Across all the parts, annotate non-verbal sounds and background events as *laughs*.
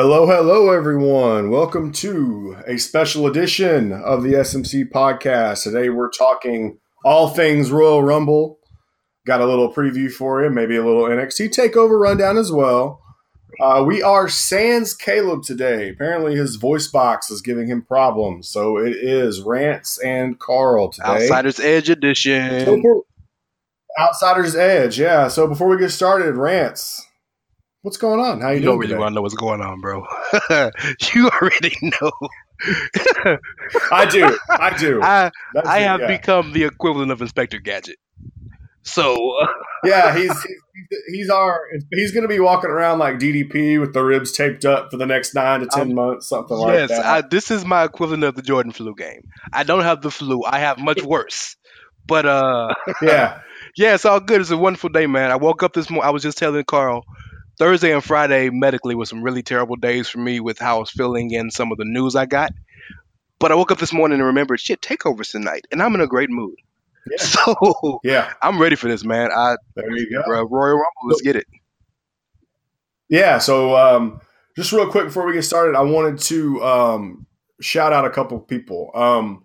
Hello, hello, everyone. Welcome to a special edition of the SMC podcast. Today we're talking all things Royal Rumble. Got a little preview for you, maybe a little NXT takeover rundown as well. Uh, we are Sans Caleb today. Apparently, his voice box is giving him problems, so it is Rance and Karl today. Outsiders Edge edition. Outsiders Edge, yeah. So before we get started, Rance, what's going on? How you, You doing? don't really today? want to know what's going on, bro. *laughs* you already know. *laughs* I do. I do. I That's I it, have yeah. become the equivalent of Inspector Gadget. So uh, *laughs* Yeah, he's he's, he's our he's going to be walking around like DDP with the ribs taped up for the next nine to 10 Um, months, something yes, like I, that. this is my equivalent of the Jordan flu game. I don't have the flu. I have much worse. But uh, yeah, yeah, it's all good. It's a wonderful day, man. I woke up this morning. I was just telling Karl. Thursday and Friday medically was some really terrible days for me with how I was feeling and some of the news I got. But I woke up this morning and remembered, shit, takeovers tonight, and I'm in a great mood. Yeah. *laughs* So yeah. I'm ready for this, man. I There you go. bro, Royal Rumble, let's get it. Yeah. So, um, just real quick before we get started, I wanted to um, shout out a couple of people. Um,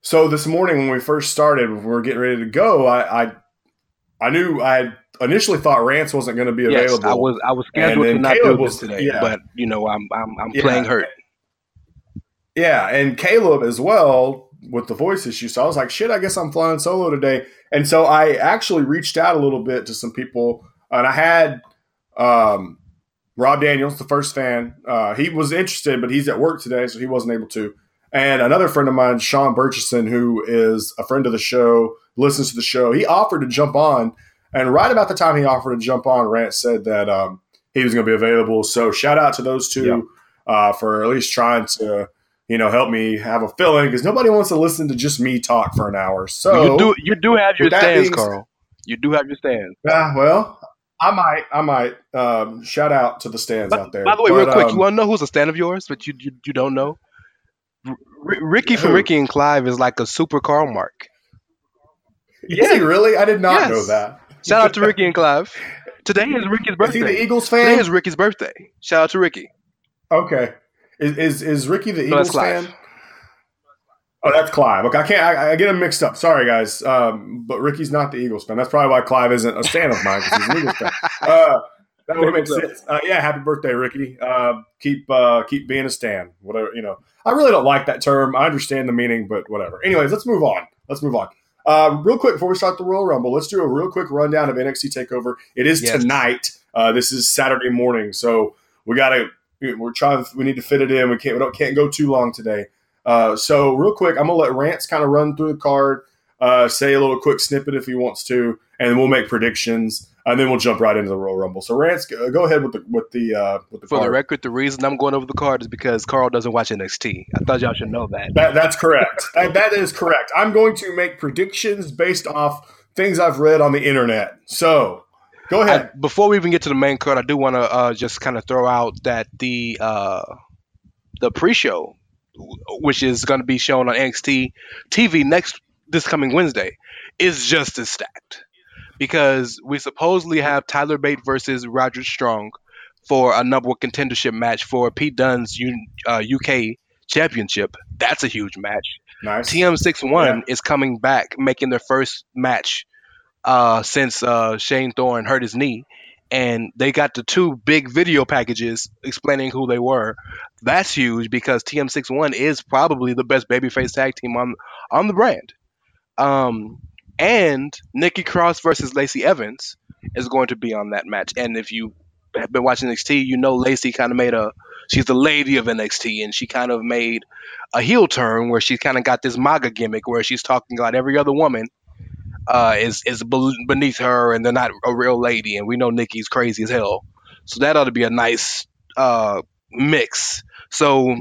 so this morning when we first started, when we were getting ready to go, I I, I knew I had initially thought Rance wasn't going to be Yes, available. I was I was scheduled to not Caleb do was- today, yeah. but you know I'm I'm I'm Yeah. playing hurt. Yeah, and Caleb as well with the voice issue. So I was like, shit, I guess I'm flying solo today. And so I actually reached out a little bit to some people, and I had um, Rob Daniels, the first fan. Uh, he was interested, but he's at work today, so he wasn't able to. And another friend of mine, Sean Burchison, who is a friend of the show, listens to the show. He offered to jump on, and right about the time he offered to jump on, Rance said that um, he was going to be available. So shout out to those two uh, for at least trying to you know, help me have a feeling because nobody wants to listen to just me talk for an hour. So you do you do have your stans, being- Karl. You do have your stans. Ah, well, I might, I might um, shout out to the stans But, out there. by the way, But, real quick, um, you want to know who's a stan of yours, but you you, you don't know? R- Ricky from Who? Ricky and Clive is like a super Karl Mark. is he really? I did not Yes. know that. Shout out to Ricky and Clive. Today is Ricky's birthday. Is he the Eagles fan? Today is Ricky's birthday. Shout out to Ricky. okay. Is, is is Ricky the No, Eagles fan? Oh, that's Clive. Okay, I can't. I, I get them mixed up. Sorry, guys. Um, but Ricky's not the Eagles fan. That's probably why Clive isn't a fan of mine because he's an Eagles fan. *laughs* Uh, that would make sense. Uh, yeah, happy birthday, Ricky. Uh, keep uh, keep being a stan. Whatever you know. I really don't like that term. I understand the meaning, but whatever. Anyways, let's move on. Let's move on. Uh, real quick before we start the Royal Rumble, let's do a real quick rundown of NXT Takeover. It is Yes. tonight. Uh, this is Saturday morning, so we got to. We're trying. We need to fit it in. We can't. We don't, can't go too long today. Uh, so real quick, I'm gonna let Rance kind of run through the card, uh, say a little quick snippet if he wants to, and then we'll make predictions, and then we'll jump right into the Royal Rumble. So Rance, go ahead with the with the uh, with the For the record, the reason I'm going over the card is because Karl doesn't watch NXT. I thought y'all should know that. That, that's correct. *laughs* that, that is correct. I'm going to make predictions based off things I've read on the internet. So go I, ahead. before we even get to the main card, I do want to uh, just kind of throw out that the uh, the pre-show, which is going to be shown on NXT TV next this coming Wednesday, is just as stacked because we supposedly have Tyler Bate versus Roderick Strong for a number one contendership match for Pete Dunne's U- uh, UK Championship. That's a huge match. nice. TM61 Yeah. is coming back, making their first match uh, since uh, Shane Thorne hurt his knee. And they got the two big video packages explaining who they were. That's huge because TM61 is probably the best babyface tag team on on the brand. Um, and Nikki Cross versus Lacey Evans is going to be on that match. And if you have been watching NXT, you know Lacey kind of made a she's the lady of NXT, and she kind of made a heel turn where she kind of got this MAGA gimmick where she's talking about every other woman uh, is is beneath her and they're not a real lady, and we know Nikki's crazy as hell. So that ought to be a nice uh, mix. So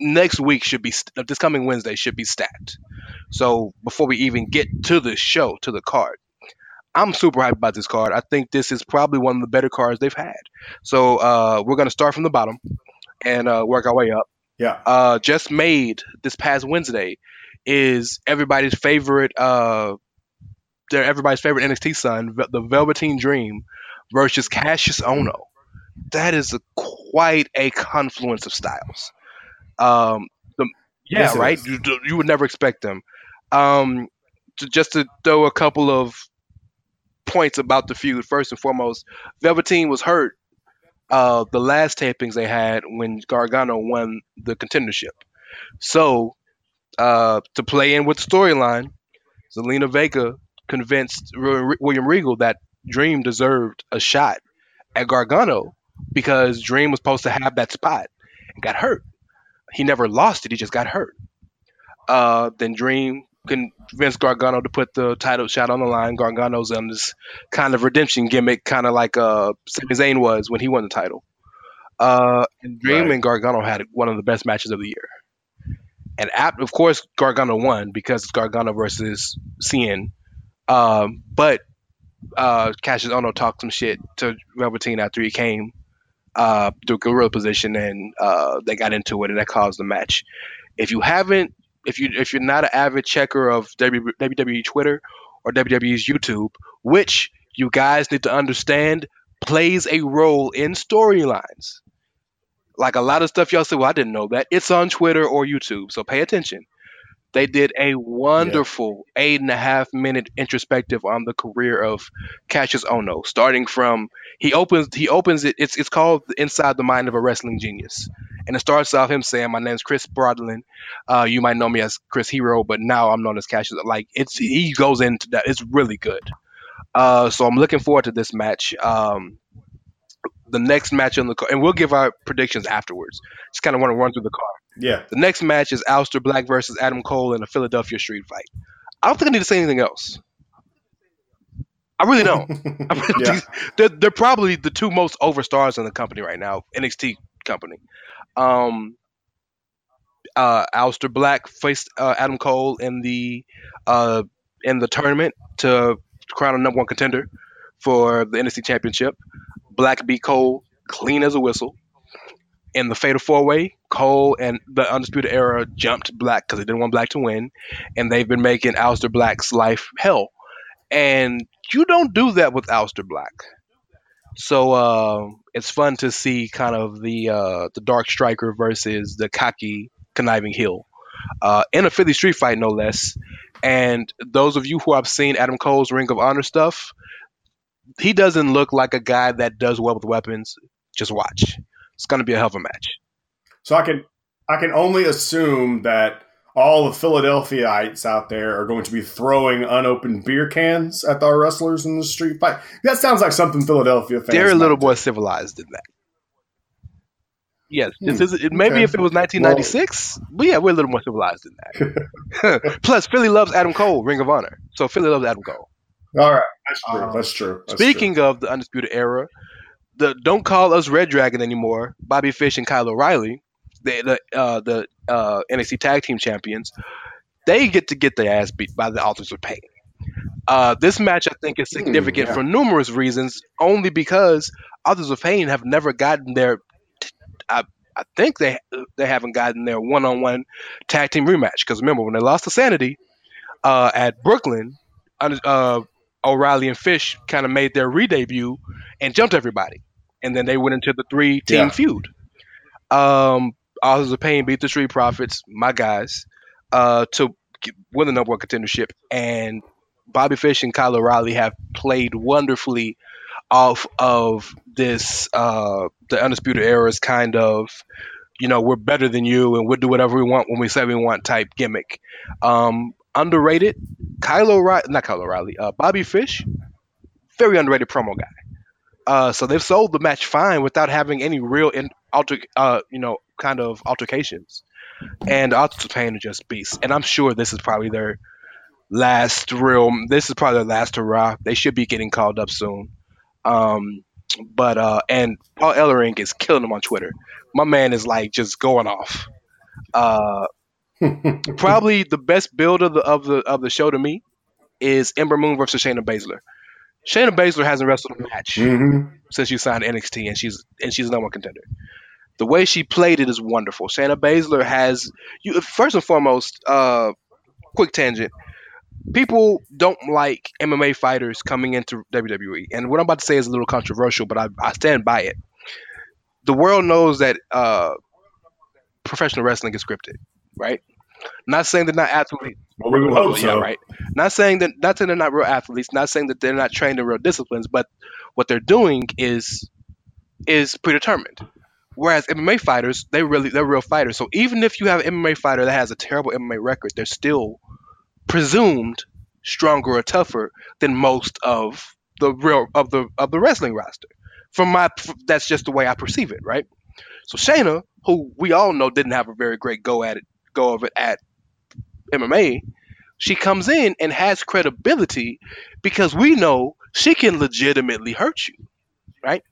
next week should be st- this coming Wednesday should be stacked. So before we even get to the show to the card, I'm super hyped about this card. I think this is probably one of the better cards they've had. So uh, we're gonna start from the bottom and uh, work our way up. Yeah. Uh, just made this past Wednesday is everybody's favorite. Uh, they're everybody's favorite NXT son, the Velveteen Dream, versus Kassius Ohno. that is a, quite a confluence of styles. Um, the, yeah, Yes, right. You, you would never expect them. Um, to, just to throw a couple of points about the feud. First and foremost, Velveteen was hurt uh, the last tapings they had when Gargano won the contendership. So uh, to play in with the storyline, Zelina Vega convinced Wi- William Regal that Dream deserved a shot at Gargano because Dream was supposed to have that spot and got hurt. He never lost it; he just got hurt. Uh, then Dream convinced Gargano to put the title shot on the line. Gargano's on this kind of redemption gimmick, kind of like uh, Sami Zayn was when he won the title. Uh, and Dream Right. and Gargano had one of the best matches of the year. And of course, Gargano won because it's Gargano versus Cien. Um, but uh, Kassius Ohno talked some shit to Velveteen after he came uh, through gorilla position, and uh, they got into it, and that caused the match. If you haven't, if you if you're not an avid checker of WWE Twitter or WWE's YouTube, which you guys need to understand plays a role in storylines. Like a lot of stuff y'all say, well, I didn't know that. It's on Twitter or YouTube, so pay attention. They did a wonderful eight and a half minute introspective on the career of Kassius Ohno, starting from he opens he opens it. It's it's called Inside the Mind of a Wrestling Genius, and it starts off him saying, "My name's Chris Spradlin. Uh, you might know me as Chris Hero, but now I'm known as Kassius." Like it's he goes into that. It's really good. Uh, so I'm looking forward to this match. Um, the next match on the card, and we'll give our predictions afterwards. Just kind of want to run through the card. Yeah. The next match is Aleister Black versus Adam Cole in a Philadelphia street fight. I don't think I need to say anything else. I really don't. *laughs* I really Yeah. they're, they're probably the two most overstars in the company right now, NXT company. Um, uh, Aleister Black faced uh, Adam Cole in the uh, in the tournament to crown a number one contender for the NXT Championship. Black beat Cole clean as a whistle. In the Fatal Four Way, Cole and the Undisputed Era jumped Black because they didn't want Black to win, and they've been making Aleister Black's life hell. And you don't do that with Aleister Black. So uh, it's fun to see kind of the uh, the Dark Striker versus the cocky, conniving heel uh, in a Philly street fight, no less. And those of you who have seen Adam Cole's Ring of Honor stuff, he doesn't look like a guy that does well with weapons. Just watch. It's going to be a hell of a match. So I can I can only assume that all the Philadelphaites out there are going to be throwing unopened beer cans at our wrestlers in the street fight. That sounds like something Philadelphia fans. They're a might little do. more civilized than that. Yes, this Hmm, is, it, maybe okay. if it was 1996, but yeah, we're a little more civilized than that. *laughs* *laughs* Plus, Philly loves Adam Cole, Ring of Honor, so Philly loves Adam Cole. All right, that's true. Um, that's true. That's Speaking of the Undisputed Era, the don't call us Red Dragon anymore. Bobby Fish and Kyle O'Reilly, the the uh, the uh, NXT Tag Team Champions, they get to get their ass beat by the Authors of Pain. Uh, this match, I think, is significant yeah. for numerous reasons. Only because Authors of Pain have never gotten their, I, I think they they haven't gotten their one on one tag team rematch. Because remember when they lost to Sanity uh, at Brooklyn, uh, O'Reilly and Fish kind of made their re-debut and jumped everybody, and then they went into the three-team Yeah. feud. Um, Authors of Pain beat the Street Profits, my guys, uh, to win the number one contendership, and Bobby Fish and Kyle O'Reilly have played wonderfully off of this uh, the Undisputed Era's kind of you know we're better than you and we'll do whatever we want when we say we want type gimmick. Um, underrated, Kyle O'Reilly, not Kyle O'Reilly, uh, Bobby Fish, very underrated promo guy. Uh, so they've sold the match fine without having any real in, alter, uh, you know, kind of altercations. And of Pain are just beasts. And I'm sure this is probably their last real. This is probably their last hurrah. They should be getting called up soon. Um, but uh, and Paul Ellering is killing them on Twitter. My man is like just going off. Uh. *laughs* probably the best build of the of the of the show to me is Ember Moon versus Shayna Baszler. Shayna Baszler hasn't wrestled a match Mhm. since she signed NXT, and she's and she's a number one contender. The way she played it is wonderful. Shayna Baszler has you first and foremost. Uh, quick tangent. People don't like MMA fighters coming into WWE, and what I'm about to say is a little controversial, but I, I stand by it. the world knows that uh, professional wrestling is scripted, right? Not saying they're not athletes. Well, we hope yeah, so. right. Not saying that not saying they're not real athletes. Not saying that they're not trained in real disciplines. But what they're doing is is predetermined. Whereas MMA fighters, they really they're real fighters. So even if you have an MMA fighter that has a terrible MMA record, they're still presumed stronger or tougher than most of the real of the of the wrestling roster. From my that's just the way I perceive it, right? So Shayna, who we all know didn't have a very great go at it go of it at MMA, she comes in and has credibility because we know she can legitimately hurt you, right?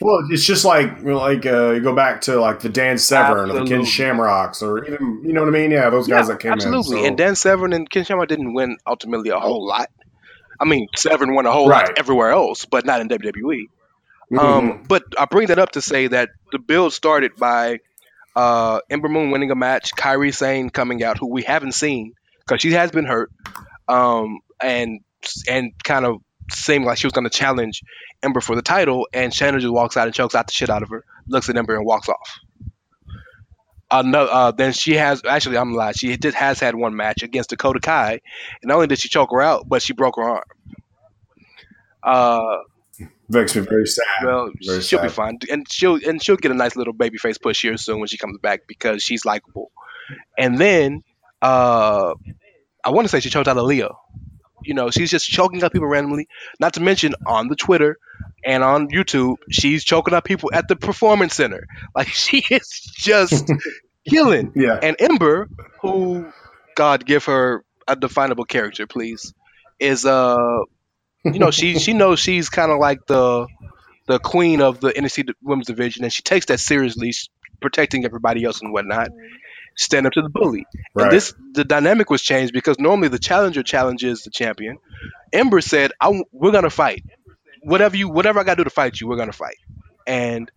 Well, it's just like like uh, you go back to like the Dan Severn or the Ken Shamrocks or even you know what I mean? Yeah, those guys Yeah, that came absolutely. in. so- And Dan Severn and Ken Shamrock didn't win ultimately a whole lot. I mean, Severn won a whole Right. lot everywhere else, but not in WWE. Mhm. Um, but I bring that up to say that the build started by uh, Ember Moon winning a match, Kairi Sane coming out, who we haven't seen because she has been hurt, um, and and kind of seemed like she was going to challenge Ember for the title, and Shayna just walks out and chokes out the shit out of her, looks at Ember and walks off. Another, uh, then she has actually I'm lying. She just has had one match against Dakota Kai, and not only did she choke her out, but she broke her arm. Uh, makes me very sad. well, Very she'll be fine, and she'll and she'll get a nice little baby face push here soon when she comes back because she's likable. And then, uh, I want to say she choked out Aliyah. You know, she's just choking out people randomly. Not to mention on the Twitter and on YouTube, she's choking out people at the performance center. *laughs* Like she is just *laughs* killing. Yeah. And Ember, who God give her a definable character, please, is uh, you know, she she knows she's kind of like the the queen of the NXT women's division, and she takes that seriously, protecting everybody else and whatnot. Stand up to the bully. Right. And this the dynamic was changed because normally the challenger challenges the champion. Ember said, I, "We're gonna fight. Whatever you, whatever I gotta do to fight you, we're gonna fight." And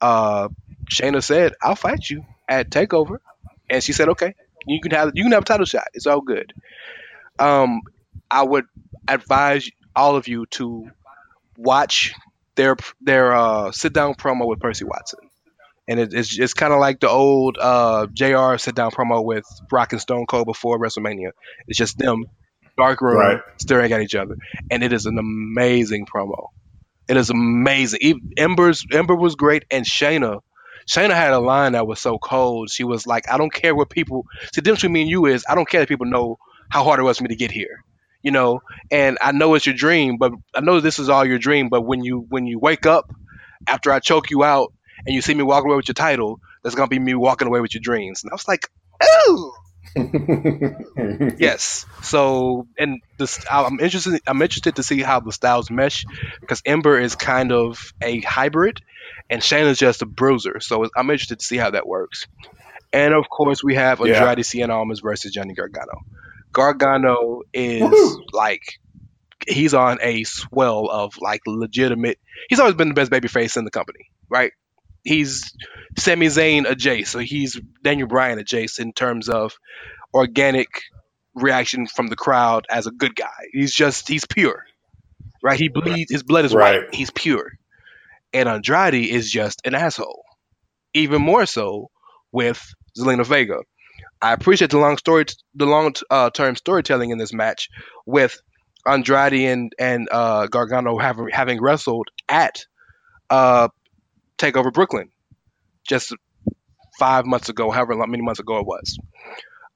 uh, Shayna said, "I'll fight you at Takeover," and she said, "Okay, you can have you can have a title shot. It's all good." Um, I would advise all of you to watch their their uh, sit down promo with Percy Watson, and it, it's it's kind of like the old uh, JR sit down promo with Rock and Stone Cold before WrestleMania. It's just them dark room Right. staring at each other, and it is an amazing promo. It is amazing. Ember's Ember was great, and Shayna. Shayna had a line that was so cold. She was like, "I don't care what people." See, the difference between me and you is, I don't care that people know how hard it was for me to get here. You know, and I know it's your dream, but I know this is all your dream. But when you when you wake up after I choke you out and you see me walking away with your title, that's gonna be me walking away with your dreams. And I was like, "Oh, *laughs* yes." So, and this, I'm interested. I'm interested to see how the styles mesh because Ember is kind of a hybrid, and Shayna's just a bruiser. So I'm interested to see how that works. And of course, we have Yeah. Andrade Cien Almas versus Johnny Gargano. Gargano is Woohoo! like he's on a swell of like legitimate. He's always been the best babyface in the company, right? He's Sami Zayn adjacent, so he's Daniel Bryan adjacent in terms of organic reaction from the crowd as a good guy. He's just he's pure, right? He bleeds. His blood is Right. white. He's pure, and Andrade is just an asshole. Even more so with Zelina Vega. I appreciate the long story, the long uh, term storytelling in this match with Andrade and and uh, Gargano having having wrestled at uh, Takeover Brooklyn just five months ago, however many months ago it was.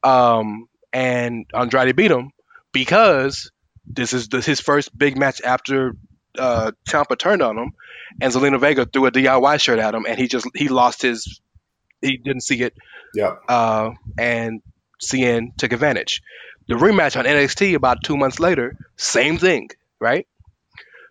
Um, and Andrade beat him because this is his first big match after uh, Ciampa turned on him, and Zelina Vega threw a DIY shirt at him, and he just he lost his he didn't see it Yep. uh, and Cien took advantage. The rematch on NXT about two months later, same thing, right?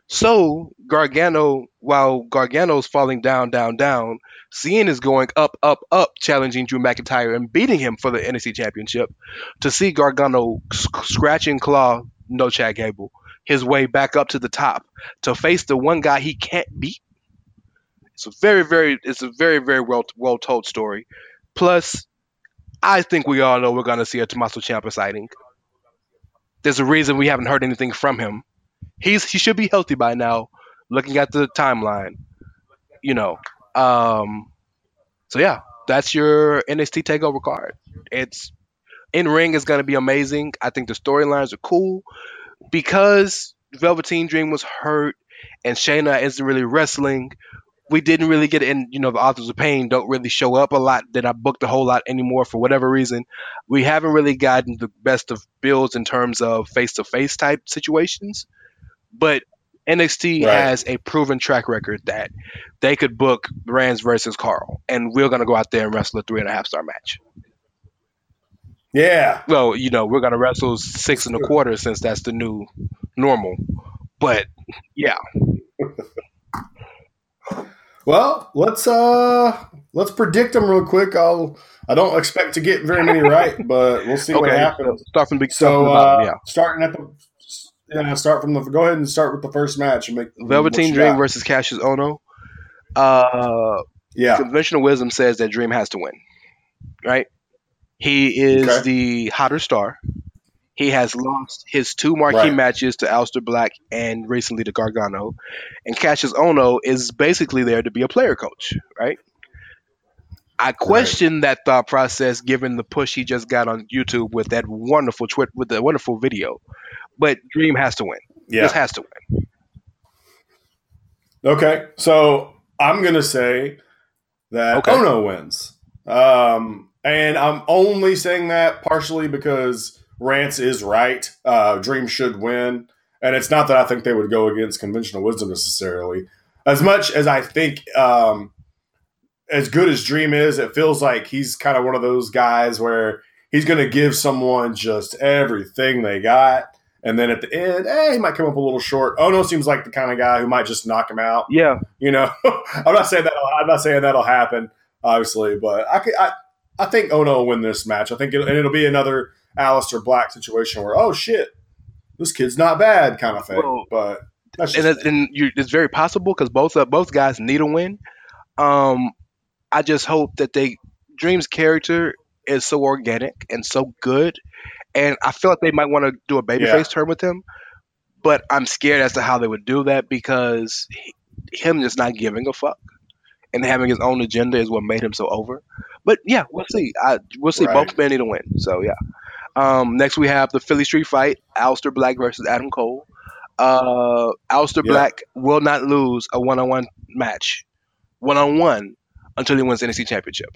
So Gargano, while Gargano's falling down, down, down, Cien is going up, up, up, challenging Drew McIntyre and beating him for the NXT Championship. To see Gargano sc- scratch and claw, no Chad Gable, his way back up to the top to face the one guy he can't beat. It's a very, very, it's a very, very well, well told story. Plus, I think we all know we're going to see a Tommaso Ciampa sighting. There's a reason we haven't heard anything from him. He's he should be healthy by now. Looking at the timeline, you know, Um, so yeah, that's your NXT Takeover card. It's in ring is going to be amazing. I think the storylines are cool because Velveteen Dream was hurt and Shayna isn't really wrestling. We didn't really get in, you know, the authors of pain don't really show up a lot. That I booked a whole lot anymore for whatever reason. We haven't really gotten the best of builds in terms of face to face type situations. But NXT Right. has a proven track record that they could book Rance versus Karl, and we're gonna go out there and wrestle a three and a half star match. Yeah. Well, you know, we're gonna wrestle six and a quarter since that's the new normal. But yeah, *laughs* Well, let's uh let's predict them real quick. I'll I don't expect to get very many right, *laughs* but we'll see what okay. happens. Start from the big start from So uh, yeah. starting at the yeah, start from the go ahead and start with the first match and make Velveteen Dream got. versus Kassius Ohno. Uh, Yeah. conventional wisdom says that Dream has to win, right? He is Okay. the hotter star. He has lost his two marquee Right. matches to Aleister Black and recently to Gargano. And Kassius Ohno is basically there to be a player coach, right? I question that thought process given the push he just got on YouTube with that wonderful twit with the wonderful video. But Dream has to win. Yeah. Just has to win. Okay, so I'm gonna say that Okay. Ohno wins, um, and I'm only saying that partially because Rance is right. Uh, Dream should win, and it's not that I think they would go against conventional wisdom necessarily. As much as I think, um, as good as Dream is, it feels like he's kind of one of those guys where he's going to give someone just everything they got. And then at the end, eh, he might come up a little short. Ohno seems like the kind of guy who might just knock him out. Yeah. You know, *laughs* I'm not saying that. I'm not saying that'll happen, obviously, but I, could, I, I think Ohno will win this match. I think, it, and it'll be another Aleister Black situation where, oh shit, this kid's not bad, kind of thing. Well, but that's and, and you, it's very possible because both uh, both guys need a win. Um, I just hope that they Dream's character is so organic and so good, and I feel like they might want to do a babyface Yeah. turn with him, but I'm scared as to how they would do that because he, him just not giving a fuck and having his own agenda is what made him so over. But yeah, we'll see. I, we'll see. Right. Both men need a win. So yeah. Um, next we have the Philly Street Fight: Aleister Black versus Adam Cole. Uh, Yeah. Black will not lose a one-on-one match, one-on-one, until he wins the NXT Championship.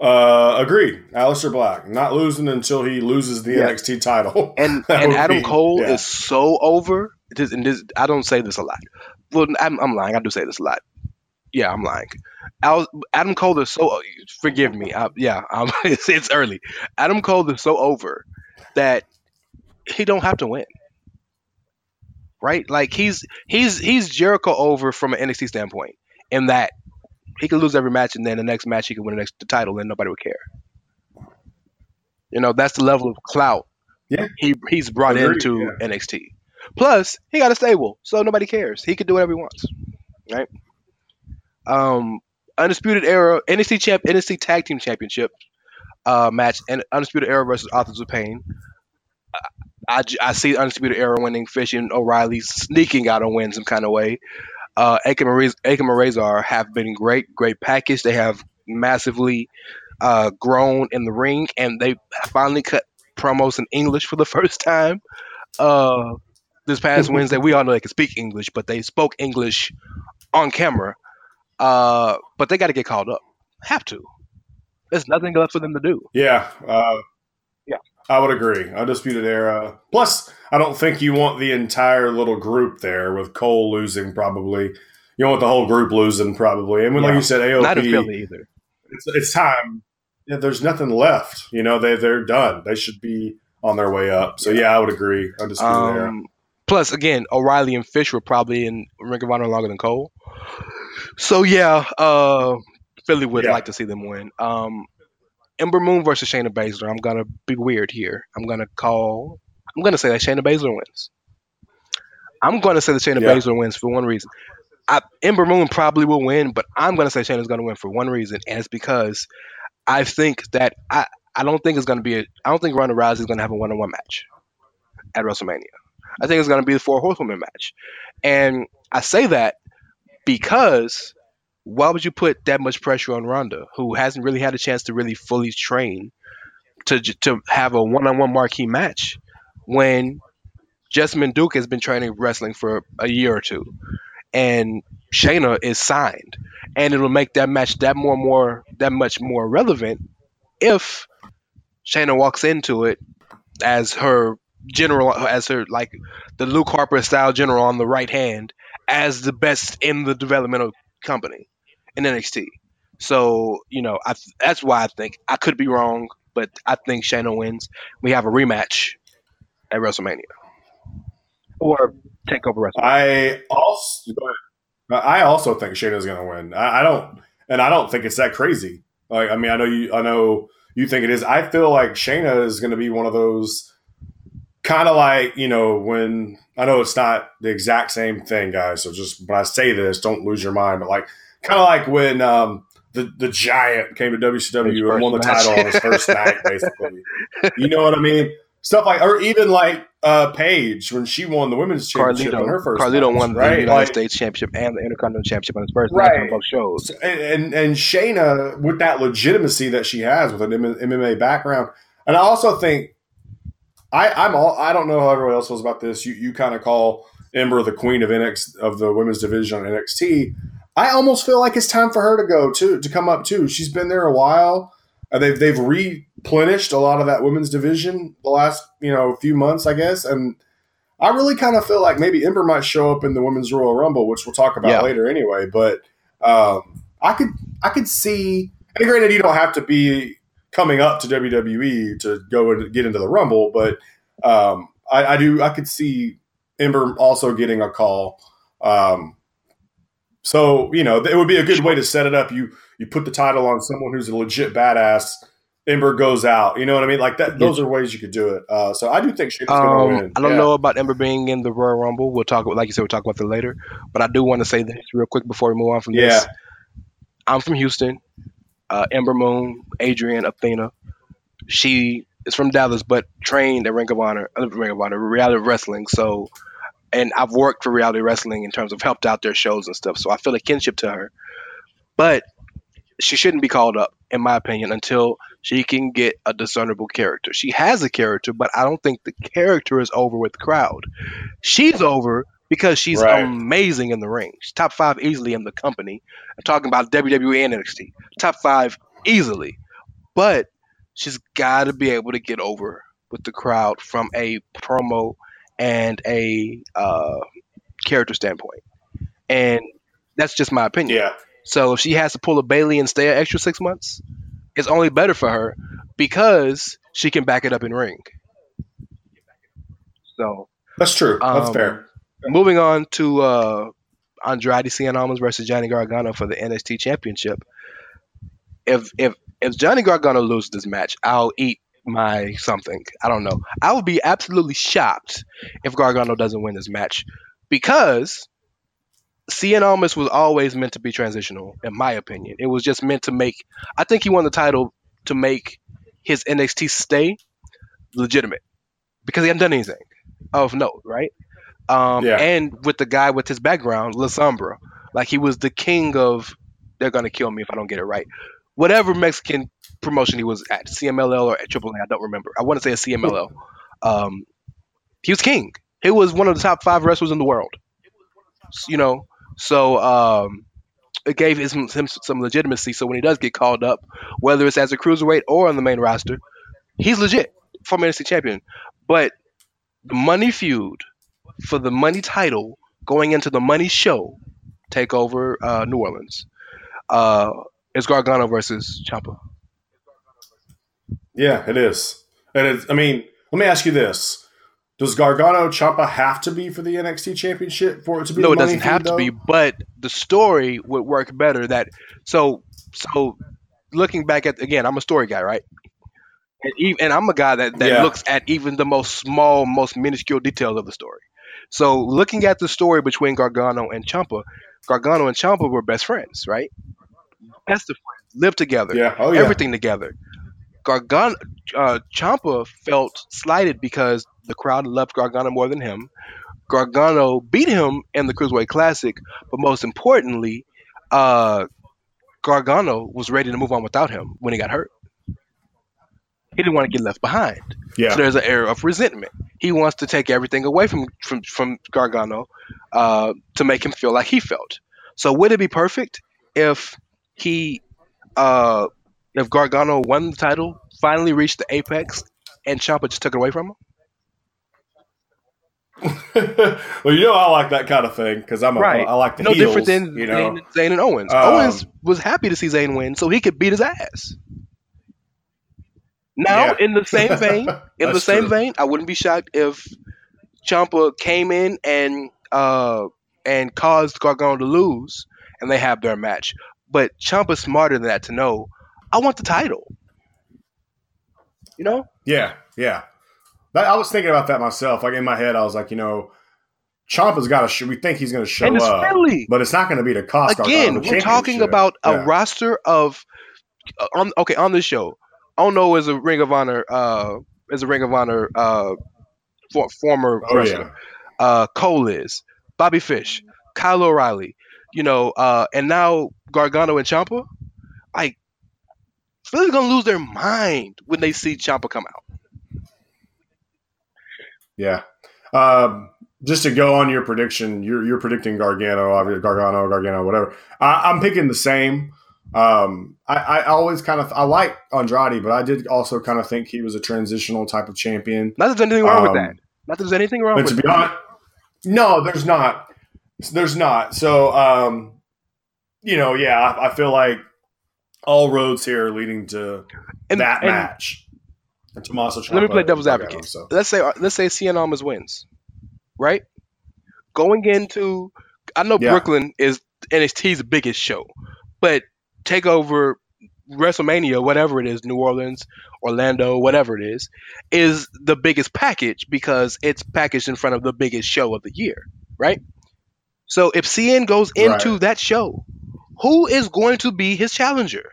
uh, agreed. Aleister Black not losing until he loses the Yeah. NXT title. *laughs* And and Adam be- Cole yeah. is so over. This, and this, I don't say this a lot. Well, I'm, I'm lying. I do say this a lot. Yeah, I'm lying. Al, Adam Cole is so. Forgive me. I, yeah, *laughs* um, it's, it's early. Adam Cole is so over that he don't have to win. Right? Like he's he's he's Jericho over from an NXT standpoint in that he could lose every match and then the next match he could win the next the title and nobody would care. You know, that's the level of clout Yeah. he he's brought Agreed, into NXT. Plus, he got a stable, so nobody cares. He can do whatever he wants, right? Um, undisputed era NXT champ NXT Tag Team Championship uh, match and undisputed era versus Authors of Pain. I I see undisputed era winning, Fish and O'Reilly sneaking out and win some kind of way. Uh, Akam and Rez- Akam and Rezar have been great, great package. They have massively uh, grown in the ring, and they finally cut promos in English for the *laughs* first time. Uh, this past *laughs* Wednesday, we all know they can speak English, but they spoke English on camera. Uh, but they got to get called up. Have to. There's nothing left for them to do. Yeah. Uh, Yeah. I would agree. Undisputed Era. Plus, I don't think you want the entire little group there with Cole losing, probably. You don't want the whole group losing, probably. And when, like you said, AOP, Not in Philly either. it's, it's time. Yeah, there's nothing left. You know, they, they're done. They should be on their way up. So, yeah, I would agree. Undisputed Era. Um, plus, again, O'Reilly and Fish were probably in Ring of Honor longer than Cole. So yeah, uh, Philly would Yeah. like to see them win. Um, Ember Moon versus Shayna Baszler. I'm gonna be weird here. I'm gonna call. I'm gonna say that Shayna Baszler wins. I'm gonna say that Shayna Yeah. Baszler wins for one reason. I, Ember Moon probably will win, but I'm gonna say Shayna's gonna win for one reason, and it's because I think that I I don't think it's gonna be a I don't think Ronda Rousey is gonna have a one on one match at WrestleMania. I think it's gonna be the four horsewomen match, and I say that because why would you put that much pressure on Ronda, who hasn't really had a chance to really fully train to to have a one-on-one marquee match when Jessamyn Duke has been training wrestling for a year or two, and Shayna is signed, and it'll make that match that more more that much more relevant if Shayna walks into it as her general, as her like the Luke Harper style general on the right hand, as the best in the developmental company in NXT. So you know, I, that's why I think I could be wrong, but I think Shayna wins. We have a rematch at WrestleMania or Takeover WrestleMania. I also I also think Shayna's going to win. I, I don't, and I don't think it's that crazy. Like, I mean, I know you, I know you think it is. I feel like Shayna is going to be one of those kind of like you know when I know it's not the exact same thing, guys. So just when I say this, don't lose your mind. But like kind of like when um, the the Giant came to WCW and won the match. title on his first night, basically. You know what I mean? Stuff like, or even like uh, Paige when she won the women's championship Carlito, on her first. Carlito match, won right? the United like, States championship and the Intercontinental championship on his first right. on both shows. And, and and Shayna with that legitimacy that she has with an MMA background, and I also think I I'm all I don't know how everyone else feels about this. You you kind of call Ember the queen of NXT of the women's division on NXT. I almost feel like it's time for her to go too, to come up too. She's been there a while. Uh, they've they've replenished a lot of that women's division the last you know few months, I guess, and I really kind of feel like maybe Ember might show up in the women's Royal Rumble, which we'll talk about yeah. later anyway. But um, I could I could see. And granted, you don't have to be coming up to WWE to go and get into the Rumble, but um, I, I, do I could see Ember also getting a call. Um, so you know, it would be a good way to set it up. You you put the title on someone who's a legit badass. Ember goes out. You know what I mean? Like that. Those are ways you could do it. Uh, so I do think she's um, going to win. I don't yeah. know about Ember being in the Royal Rumble. We'll talk. Like you said, we'll talk about that later. But I do want to say this real quick before we move on from yeah. this. I'm from Houston. Uh, Ember Moon, Adrian, Athena. She is from Dallas, but trained at Ring of Honor, uh, Ring of Honor, Reality Wrestling. So and I've worked for reality wrestling in terms of helped out their shows and stuff. So I feel a kinship to her. But she shouldn't be called up, in my opinion, until she can get a discernible character. She has a character, but I don't think the character is over with the crowd. She's over because she's right. amazing in the ring. She's top five easily in the company. I'm talking about WWE and NXT. Top five easily. But she's got to be able to get over with the crowd from a promo and a uh, character standpoint. And that's just my opinion. Yeah. So if she has to pull a Bayley and stay an extra six months, it's only better for her because she can back it up in ring. So that's true. That's um, fair. Moving on to uh, Andrade Cien Almas versus Johnny Gargano for the NXT Championship. If if if Johnny Gargano loses this match, I'll eat my something. I don't know. I would be absolutely shocked if Gargano doesn't win this match because Cien Almas was always meant to be transitional, in my opinion. It was just meant to make. I think he won the title to make his NXT stay legitimate because he hadn't done anything of note, right? Um, yeah. And with the guy with his background, La Sombra, like he was the king of. They're gonna kill me if I don't get it right whatever Mexican promotion he was at, CMLL or AAA, I don't remember. I want to say a CMLL. Um, he was king. He was one of the top five wrestlers in the world. You know, so um, it gave him, him some legitimacy. So when he does get called up, whether it's as a cruiserweight or on the main roster, he's legit for NXT champion. But the money feud for the money title going into the money show, take over uh, New Orleans. Uh, it's Gargano versus Ciampa. Yeah, it is. And it's, I mean, let me ask you this: Does Gargano Ciampa have to be for the NXT Championship for it to be? No, it doesn't have to be. But the story would work better. That so so. Looking back at again, I'm a story guy, right? And, even, and I'm a guy that, that yeah. looks at even the most small, most minuscule details of the story. So looking at the story between Gargano and Ciampa, Gargano and Ciampa were best friends, right? best of friends, lived together, yeah. Oh, yeah. everything together. Gargano, uh, Ciampa felt slighted because the crowd loved Gargano more than him. Gargano beat him in the Cruiserweight Classic, but most importantly, uh, Gargano was ready to move on without him when he got hurt. He didn't want to get left behind. Yeah. So there's an air of resentment. He wants to take everything away from from, from Gargano uh, to make him feel like he felt. So would it be perfect if he uh, if Gargano won the title, finally reached the apex, and Ciampa just took it away from him? *laughs* well, you know I like that kind of thing because I'm a, Right. I like the no heels, different than you know. Zayn, Zayn and Owens. Um, Owens was happy to see Zayn win so he could beat his ass. Now, Yeah. in the same *laughs* vein, in the same true. vein, I wouldn't be shocked if Ciampa came in and uh and caused Gargano to lose, and they have their match. But Ciampa's smarter than that to know I want the title. You know, Yeah, yeah. That, I was thinking about that myself. Like in my head, I was like, you know, Ciampa's got to. Sh- we think he's going to show and it's up, Philly. but it's not going to be the cost. Again, we're talking about a roster of uh, on okay on this show. I don't know as a Ring of Honor uh as a Ring of Honor uh for, former Oh wrestler. yeah, Uh Cole is, Bobby Fish, Kyle O'Reilly, you know, uh and now Gargano and Ciampa. Like Philly's gonna lose their mind when they see Ciampa come out. yeah. Um, just to go on your prediction, you're you're predicting Gargano, obviously Gargano, Gargano, whatever. I, I'm picking the same. Um, I, I always kind of I like Andrade, but I did also kind of think he was a transitional type of champion. Not that there's anything wrong with Um, that. Not that there's anything wrong But with to be honest, no, there's not. There's not. So, um, you know, yeah, I, I feel like all roads here are leading to And- that and match. And Tommaso Let me play devil's advocate. so. Let's say let's say Cien Almas wins, right? Going into, I know Yeah. Brooklyn is NXT's biggest show, but Takeover, WrestleMania, whatever it is, New Orleans, Orlando, whatever it is, is the biggest package because it's packaged in front of the biggest show of the year, right? So if Cien goes into Right. that show, who is going to be his challenger?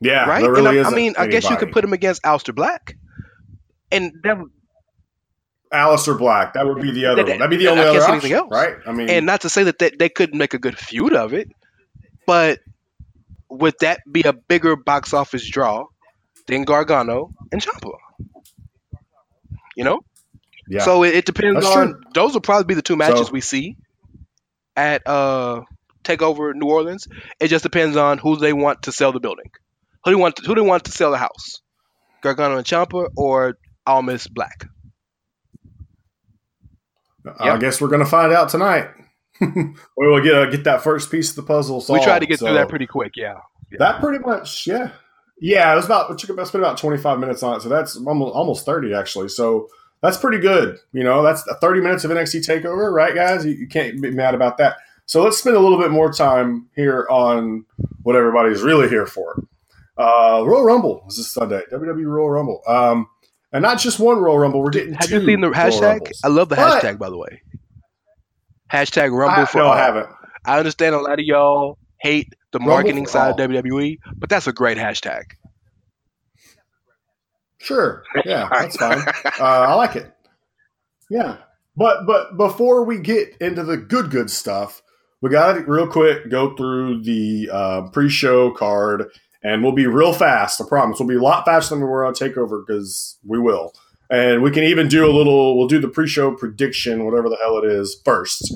Yeah, right? there really and I, I isn't mean, I guess you could put him against Aleister Black, and that, Aleister Black. That would be the other That- one. That'd be the only other option, else. right? I mean, and not to say that they, they couldn't make a good feud of it, but would that be a bigger box office draw than Gargano and Ciampa? You know, yeah, so it, it depends That's on. true. Those will probably be the two matches So- we see at uh Takeover New Orleans. It just depends on who they want to sell the building. Who do want? To, who do they want to sell the house? Gargano and Ciampa or Almas Black? I guess we're gonna find out tonight. *laughs* we will get uh, get that first piece of the puzzle solved. we tried to get so- through that pretty quick. Yeah. That pretty much, yeah, yeah. It was about it took about spent about twenty five minutes on it, so that's almost almost thirty actually. So that's pretty good. You know, that's thirty minutes of NXT Takeover, right, guys? You, you can't be mad about that. So let's spend a little bit more time here on what everybody's really here for. Uh, Royal Rumble is this Sunday. WWE Royal Rumble, um, and not just one Royal Rumble. We're getting Have you seen the hashtag? I love the But- hashtag, by the way. Hashtag Rumble I, for no, all. I haven't. I understand a lot of y'all hate the Rumble marketing side all. of WWE, but that's a great hashtag. Sure, yeah, *laughs* that's fine. uh, I like it. Yeah, but but before we get into the good good stuff, we got to real quick go through the uh, pre-show card, and we'll be real fast. I promise. We'll be a lot faster than we were on Takeover because we will, and we can even do a little. We'll do the pre-show prediction, whatever the hell it is, first.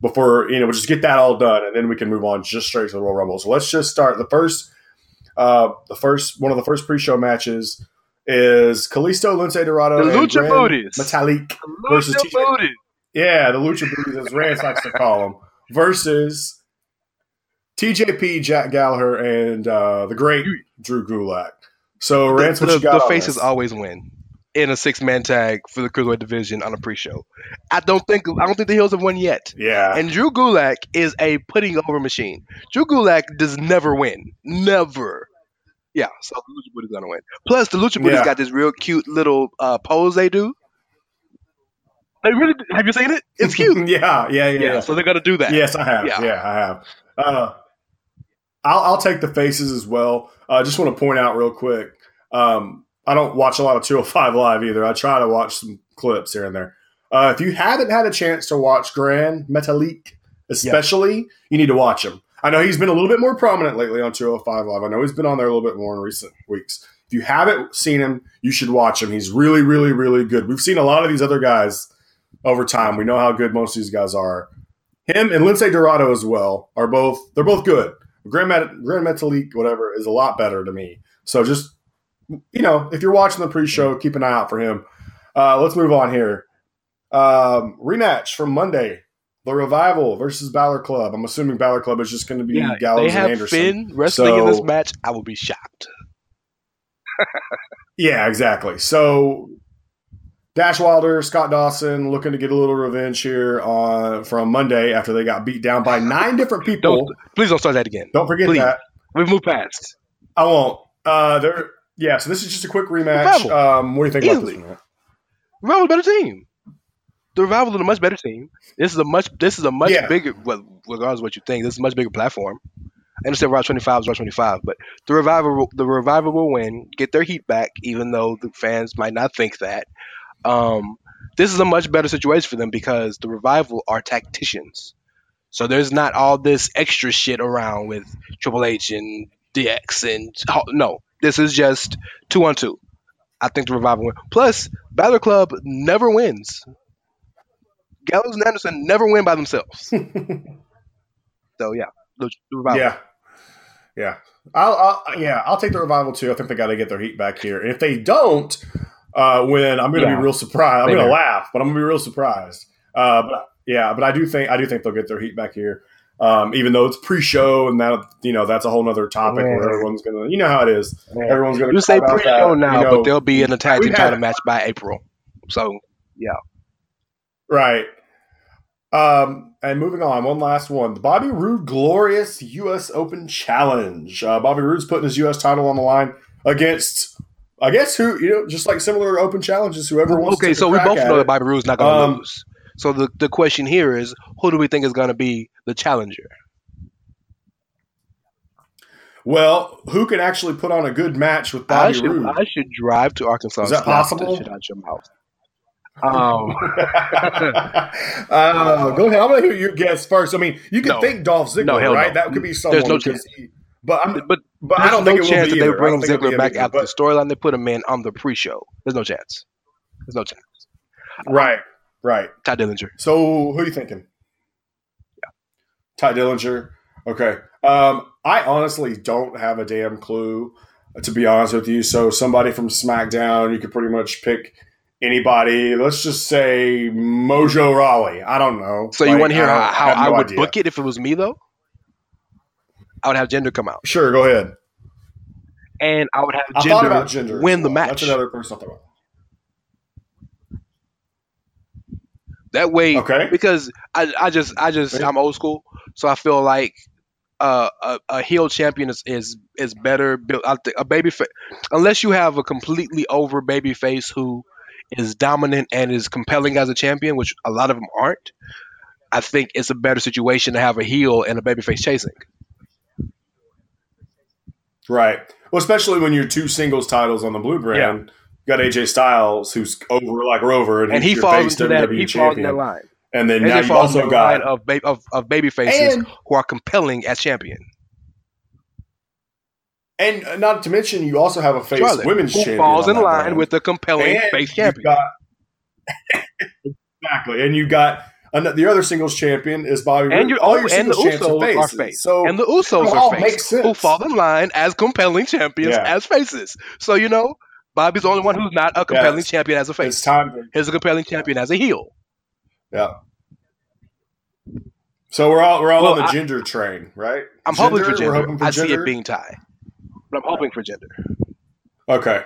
Before you know, we'll just get that all done, and then we can move on just straight to the Royal Rumble. So let's just start the first. Uh, the first one of the first pre-show matches is Kalisto, Lince Dorado, The and Lucha Booties. Metalik versus TJ Booty. yeah, the Lucha Booties, as Rance likes to call them, versus TJP, Jack Gallagher, and uh, the great Drew Gulak. So, Rance, the, what you the, got? the faces this? always win in a six man tag for the cruiserweight division on a pre-show. I don't think I don't think the heels have won yet. Yeah, And Drew Gulak is a putting over machine. Drew Gulak does never win. Never. Yeah, so the Lucha Booty's gonna win. Plus, the Lucha Booty's Yeah. got this real cute little uh, pose they do. They really have you seen it? It's *laughs* cute. yeah, yeah, yeah. yeah, so they're gonna do that. Yes, I have. Yeah. Yeah, I have. Uh, I'll, I'll take the faces as well. I uh, just want to point out real quick. Um, I don't watch a lot of 205 Live either. I try to watch some clips here and there. Uh, if you haven't had a chance to watch Gran Metalik, especially, you need to watch him. I know he's been a little bit more prominent lately on 205 Live. I know he's been on there a little bit more in recent weeks. If you haven't seen him, you should watch him. He's really, really, really good. We've seen a lot of these other guys over time. We know how good most of these guys are. Him and Lince Dorado as well are both they're both good. Grand, Met, Gran Metalik, whatever, is a lot better to me. So just you know, if you're watching the pre-show, keep an eye out for him. Uh, let's move on here. Um, rematch from Monday: the Revival versus Balor Club. I'm assuming Balor Club is just going to be Yeah, Gallows and Anderson. Finn wrestling in this match. I will be shocked. *laughs* Yeah, exactly. So Dash Wilder, Scott Dawson looking to get a little revenge here on from Monday after they got beat down by *sighs* nine different people. Don't please don't start that again. Don't forget please. that. We've moved past. I won't. Uh, there. Yeah. So this is just a quick rematch. Um, what do you think Easily. about this? One? Revival a better team. The Revival is a much better team. This is a much this is a much Yeah. bigger well, regardless of what you think, this is a much bigger platform. I understand Raw 25 is Raw 25, but the Revival the Revival will win, get their heat back, even though the fans might not think that. Um, this is a much better situation for them because the Revival are tacticians. So there's not all this extra shit around with Triple H and DX and no. This is just two on two. I think the Revival win. Plus, Balor Club never wins. Gallows and Anderson never win by themselves. *laughs* so yeah, the, the Revival. Yeah. Yeah. I'll, I'll yeah I'll take the revival too. I think they got to get their heat back here. And if they don't uh, win, I'm going to Yeah. be real surprised. I'm going to laugh, but I'm going to be real surprised. Uh, but yeah, but I do think I do think they'll get their heat back here. Um, even though it's pre-show and that you know that's a whole other topic Yeah. where everyone's going to you know how it is. Everyone's going to You say pre-show now, but they'll be in a tag team title match by April. So yeah, Right. Um, and moving on, one last one. The Bobby Roode Glorious U.S. Open Challenge. Uh, Bobby Roode's putting his U.S. title on the line against, I guess, who, you know, just like similar open challenges, whoever wants to okay, so we both know it. that Bobby Roode's not going to Um, lose. So the the question here is, who do we think is going to be the challenger? Well, who can actually put on a good match with I should Roode? I should drive to Arkansas. Is that possible? That shit out your mouth. Um, *laughs* *laughs* uh, go ahead. I'm to hear your guess first. I mean, you can No. think Dolph Ziggler, No, right? no. That could be someone. There's no because he- but I'm, but but I don't no think it chance be that they either. Bring don't think it'll Ziggler back either, after the storyline they put him in on the pre-show. There's no chance. There's no chance. Right, right. Tye Dillinger. So who are you thinking? Tye Dillinger. Okay. Um, I honestly don't have a damn clue, to be honest with you. So somebody from SmackDown, you could pretty much pick anybody. Let's just say Mojo Rawley. I don't know. So you Like, want to hear I how, how have I no would idea. book it if it was me though? I would have Jinder come out, Sure, go ahead. and I would have Jinder, thought about Jinder. as win the well. match. That's another person I thought about. That way, Okay. because I, I just, I just, I'm old school, so I feel like uh, a, a heel champion is is, is better built. I think a baby face, unless you have a completely over baby face who is dominant and is compelling as a champion, which a lot of them aren't. I think it's a better situation to have a heel and a baby face chasing. Right. Well, especially when you're two singles titles on the blue brand. You got AJ Styles, who's over like Rover, and, And he's he falls into that. WWE He falls in champion. that line. And then And now you also got of, ba- of of baby faces and who are compelling as champion. and uh, not to mention you also have a face Charlotte, women's who champion falls in line brand. with the compelling face champion. got- *laughs* exactly, and you got the other singles champion is Bobby. and Roode. you, all oh, your and the singles champs Usos are faces. So and the Usos are makes face, sense. who fall in line as compelling champions Yeah. as faces. So you know, Bobby's the only one who's not a compelling champion as a face. it's time. To, He's a compelling champion as a heel. yeah. So we're all we're all Well, on the I- Jinder train, right? I'm hoping for Jinder. hoping for I see it being Ty, but I'm hoping for Jinder. Okay.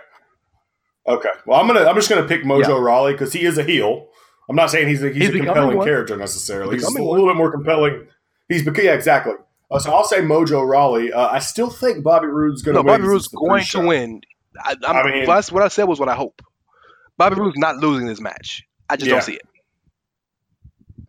Okay. Well, I'm gonna. I'm just gonna pick Mojo Rawley because he is a heel. I'm not saying he's a, he's, He's a compelling one. character necessarily. He's He's, a little bit more compelling. He's yeah, exactly. Uh, so I'll say Mojo Rawley. Uh, I still think Bobby Roode's gonna No, win. Bobby Roode's going to win. I, I mean- that's what I said was what I hope. Bobby Roode's not losing this match. I just Yeah. don't see it.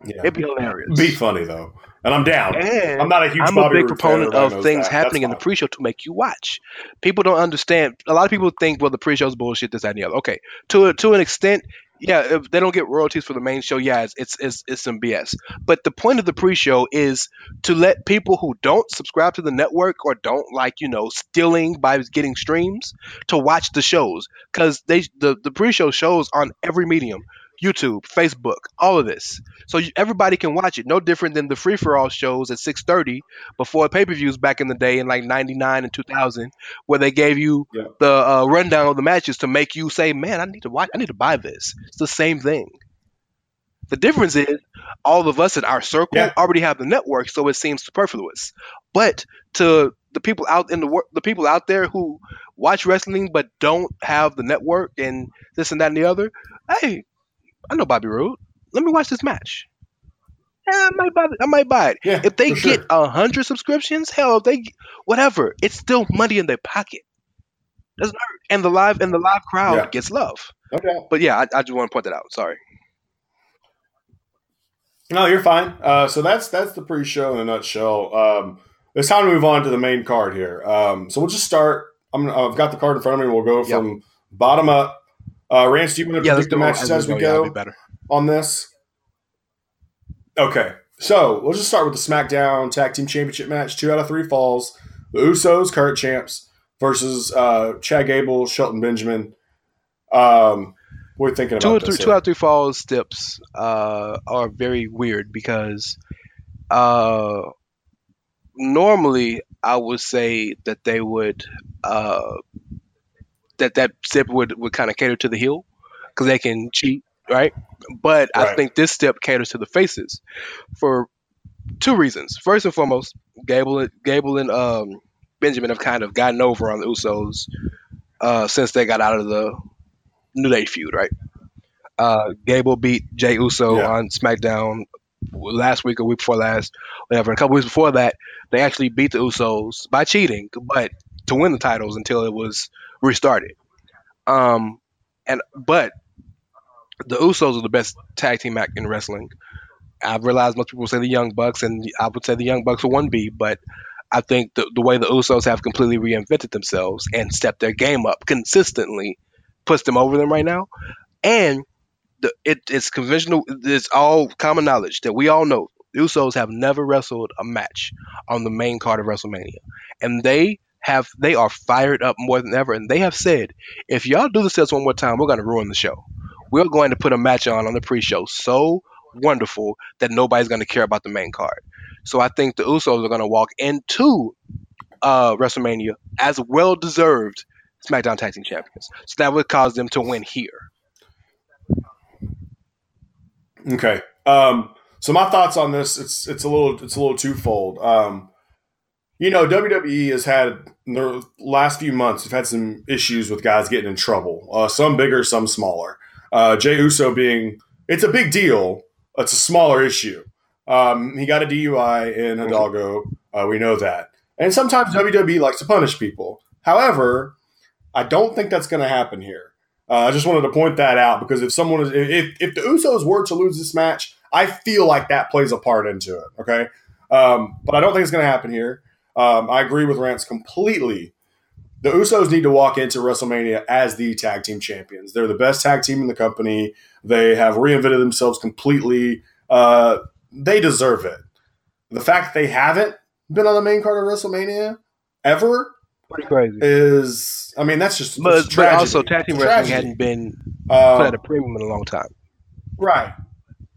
Yeah. It'd be hilarious. Be funny though. and I'm down. And I'm not a huge. I'm Bobby a big Roode proponent of things that. happening in the pre-show to make you watch. People don't understand. A lot of people think, well, the pre-show's bullshit, this, that, and the other. Okay, to a, to an extent, yeah. If they don't get royalties for the main show, yeah, it's, it's it's it's some BS. But the point of the pre-show is to let people who don't subscribe to the network or don't like, you know, stealing by getting streams to watch the shows because they the the pre-show shows on every medium. YouTube, Facebook, all of this, so you, everybody can watch it. No different than the free for all shows at six thirty before pay per views back in the day in like '99 and 2000, where they gave you Yeah. the uh, rundown of the matches to make you say, "Man, I need to watch. I need to buy this." It's the same thing. The difference is all of us in our circle Yeah. already have the network, so it seems superfluous. But to the people out in the world, the people out there who watch wrestling but don't have the network and this and that and the other, hey, I know Bobby Roode. Let me watch this match. Yeah, I might buy. I might buy it. Yeah, if they get a hundred subscriptions, hell, if they whatever, it's still money in their pocket. Doesn't hurt, and the live and the live crowd Yeah. gets love. Okay. But yeah, I, I just want to point that out. Sorry. No, you're fine. Uh, so that's that's the pre-show in a nutshell. Um, it's time to move on to the main card here. Um, so we'll just start. I'm, I've got the card in front of me. We'll go Yep. from bottom up. Uh, Rance, do you want to Yeah, predict the matches as we Yeah, go that'd be better. on this? Okay, so we'll just start with the SmackDown Tag Team Championship match. Two out of three falls. The Usos, current champs, versus uh, Chad Gable, Shelton Benjamin. Um, what are you thinking Two about or three, two out of three falls steps uh, are very weird because uh, normally I would say that they would uh, that that step would, would kind of cater to the heel because they can cheat, right? But I think this step caters to the faces for two reasons. First and foremost, Gable, Gable and um, Benjamin have kind of gotten over on the Usos uh, since they got out of the New Day feud, right? Uh, Gable beat Jay Uso Yeah. on SmackDown last week or week before last, whatever. A couple weeks before that, they actually beat the Usos by cheating, but to win the titles until it was restarted. Um, and but the Usos are the best tag team act in wrestling. I've realized most people say the Young Bucks, and I would say the Young Bucks are one B, but I think the, the way the Usos have completely reinvented themselves and stepped their game up consistently puts them over them right now. And the, it, it's conventional, it's all common knowledge that we all know the Usos have never wrestled a match on the main card of WrestleMania. And they have they are fired up more than ever. And they have said, if y'all do this to us one more time, we're gonna ruin the show. We're going to put a match on on the pre-show so wonderful that nobody's going to care about the main card. So I think the Usos are going to walk into uh, WrestleMania as well deserved SmackDown Tag Team Champions. So that would cause them to win here. Okay. Um, so my thoughts on this, it's it's a little it's a little twofold. Um, you know, WWE has had in the last few months, have had some issues with guys getting in trouble. Uh, some bigger, some smaller. Uh, Jay Uso being it's a big deal. It's a smaller issue. Um, he got a DUI in Hidalgo. Uh, we know that. And sometimes WWE likes to punish people. However, I don't think that's going to happen here. Uh, I just wanted to point that out because if someone is, if, if the Usos were to lose this match, I feel like that plays a part into it. Okay. Um, but I don't think it's going to happen here. Um, I agree with Rance completely. The Usos need to walk into WrestleMania as the tag team champions. They're the best tag team in the company. They have reinvented themselves completely. Uh, they deserve it. The fact that they haven't been on the main card of WrestleMania ever Pretty crazy. is, I mean, that's just But, it's but tragedy. also, tag team wrestling tragedy. hadn't been Um, put at a premium in a long time. Right.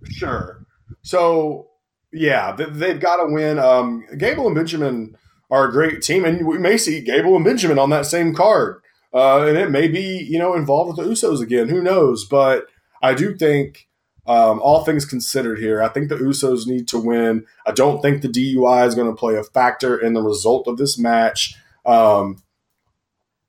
Sure. So, yeah, th- they've got to win. Um, Gable and Benjamin are a great team, and we may see Gable and Benjamin on that same card. Uh, and it may be, you know, involved with the Usos again. Who knows? But I do think, um, all things considered here, I think the Usos need to win. I don't think the DUI is going to play a factor in the result of this match. Um,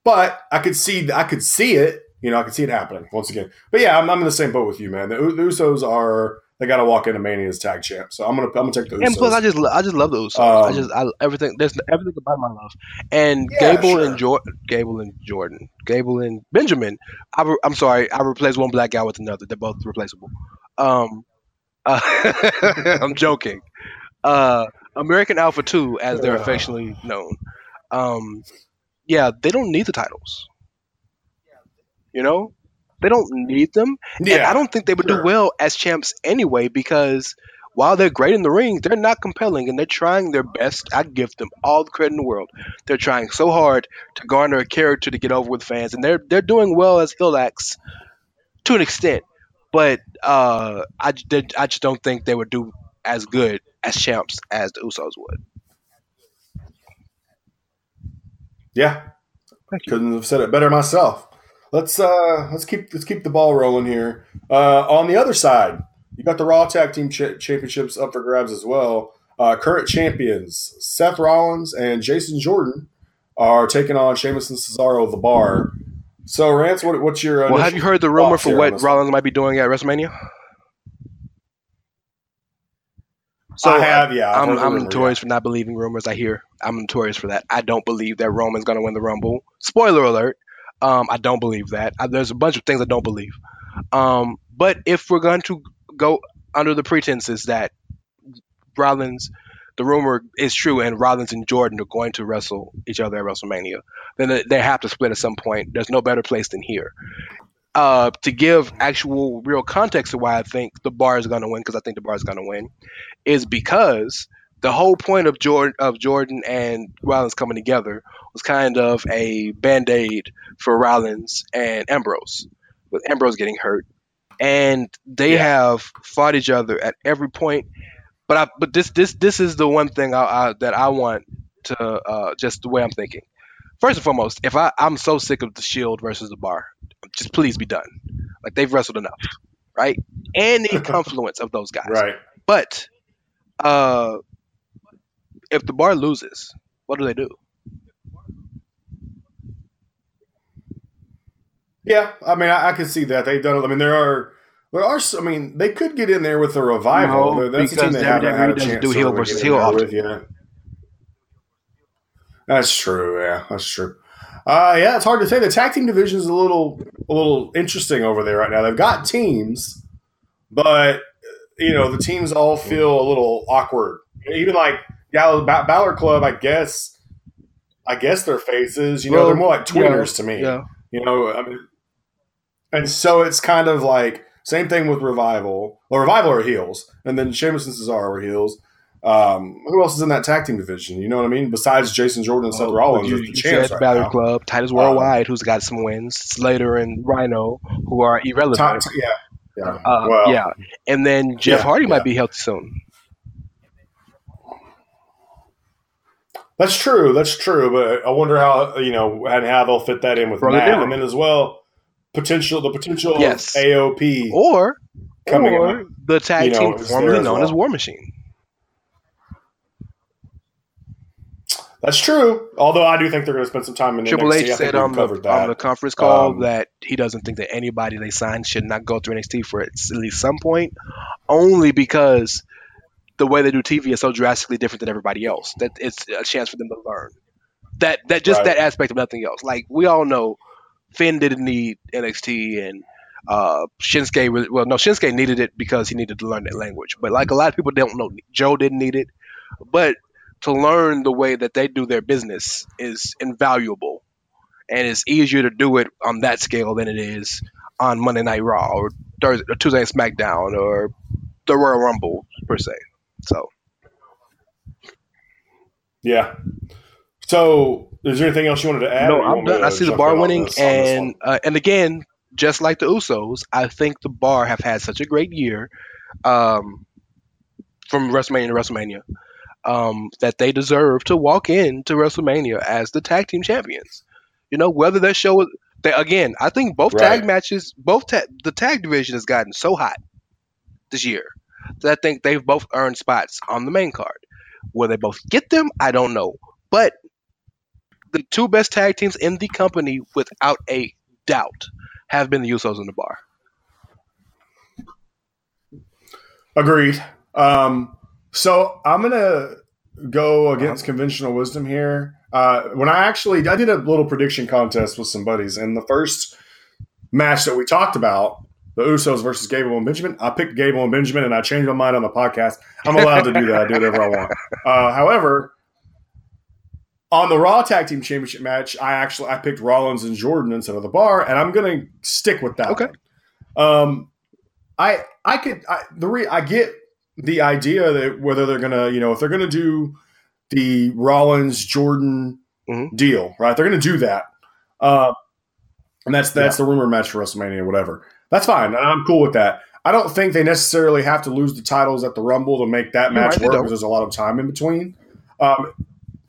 but I could see, I could see it. You know, I could see it happening once again. But yeah, I'm, I'm in the same boat with you, man. The, the Usos are they got to walk into Mania as tag champ. So I'm gonna I'm gonna take those. And plus, I just I just love those. Usos. I Um, just I, everything there's everything about my love. And Yeah, Gable sure. and Jordan, Gable and Jordan, Gable and Benjamin. I re- I'm sorry, I replaced one black guy with another. They're both replaceable. Um, *laughs* uh, *laughs* I'm joking. uh, American Alpha Two, as they're affectionately known. Um, yeah, they don't need the titles. You know, they don't need them. Yeah, and I don't think they would sure. do well as champs anyway because while they're great in the ring, they're not compelling and they're trying their best. I give them all the credit in the world. They're trying so hard to garner a character to get over with fans, and they're they're doing well as heel acts to an extent. But uh, I, I just don't think they would do as good as champs as the Usos would. Yeah, couldn't have said it better myself. Let's uh let's keep let's keep the ball rolling here. Uh, on the other side, you got the Raw Tag Team ch- Championships up for grabs as well. Uh, current champions Seth Rollins and Jason Jordan are taking on Sheamus and Cesaro of the Bar. So, Rance, what, what's your well? Have you heard the rumor for what Rollins might be doing at WrestleMania? So I have, yeah. i am I'm notorious yeah. for not believing rumors. I hear I'm notorious for that. I don't believe that Roman's going to win the Rumble. Spoiler alert. Um, I don't believe that. I, there's a bunch of things I don't believe. Um, but if we're going to go under the pretenses that Rollins, the rumor is true, and Rollins and Jordan are going to wrestle each other at WrestleMania, then they have to split at some point. There's no better place than here. Uh, to give actual real context to why I think the bar is going to win, because I think the bar is going to win, is because the whole point of Jordan of Jordan and Rollins coming together was kind of a band aid for Rollins and Ambrose, with Ambrose getting hurt and they yeah. have fought each other at every point. But I, but this this this is the one thing I, I, that I want to uh, just the way I'm thinking. First and foremost, if I I'm so sick of the Shield versus the Bar, just please be done. Like they've wrestled enough, right? Any *laughs* confluence of those guys, right? But uh, if the Bar loses, what do they do? Yeah, I mean, I, I can see that they've done it. I mean, there are there are. I mean, they could get in there with a revival. No, That's the team they haven't had a chance do heel versus heel with yet. That's true. Yeah, that's true. Uh, yeah, it's hard to say. The tag team division is a little a little interesting over there right now. They've got teams, but you know the teams all feel a little awkward. Even like yeah, Balor Club, I guess. I guess their faces, you know, well, they're more like tweeners yeah, to me. Yeah. You know, I mean, and so it's kind of like same thing with Revival. Well, Revival are heels, and then Sheamus and Cesaro are heels. Um, who else is in that tag team division? You know what I mean? Besides Jason Jordan and Seth oh, Rollins, you, the champs right Balor Club, Titus Worldwide, um, who's got some wins, Slater and Rhino, who are irrelevant. T- yeah, yeah, uh, well, yeah. And then Jeff yeah, Hardy yeah. might be healthy soon. That's true. That's true. But I wonder how you know and how they'll fit that in with Bro, Matt, and then as well potential the potential yes. AOP or coming or in, the tag you know, team formerly known well. as War Machine. That's true. Although I do think they're going to spend some time in Triple NXT. H said on the, on the conference call um, that he doesn't think that anybody they sign should not go through NXT for at least some point, only because the way they do TV is so drastically different than everybody else that it's a chance for them to learn. That that just right. that aspect of nothing else. Like we all know Finn didn't need NXT and uh, Shinsuke, well, no, Shinsuke needed it because he needed to learn that language. But like a lot of people don't know, Joe didn't need it. But to learn the way that they do their business is invaluable. And it's easier to do it on that scale than it is on Monday Night Raw or Thursday, or Tuesday Night SmackDown or the Royal Rumble per se. So, yeah. So, is there anything else you wanted to add? No, I'm done. I see the bar winning, this, and uh, and again, just like the Usos, I think the bar have had such a great year, um, from WrestleMania to WrestleMania, um, that they deserve to walk into WrestleMania as the tag team champions. You know, whether that show, they, again, I think both right. tag matches, both ta- the tag division has gotten so hot this year that I think they've both earned spots on the main card. Will they both get them? I don't know. But the two best tag teams in the company, without a doubt, have been the Usos and the Bar. Agreed. Um, so I'm gonna go against uh-huh. conventional wisdom here. Uh, when I actually I did a little prediction contest with some buddies, and the first match that we talked about the Usos versus Gable and Benjamin. I picked Gable and Benjamin, and I changed my mind on the podcast. I'm allowed to do that. I do whatever I want. Uh, however, on the Raw Tag Team Championship match, I actually I picked Rollins and Jordan instead of the Bar, and I'm going to stick with that. Okay. Um, I I could I, the re, I get the idea that whether they're gonna you know if they're gonna do the Rollins Jordan Mhm. deal, right? They're gonna do that, uh, and that's that's the rumor match for WrestleMania, whatever. That's fine, and I'm cool with that. I don't think they necessarily have to lose the titles at the Rumble to make that You're match right, work because there's a lot of time in between. Um,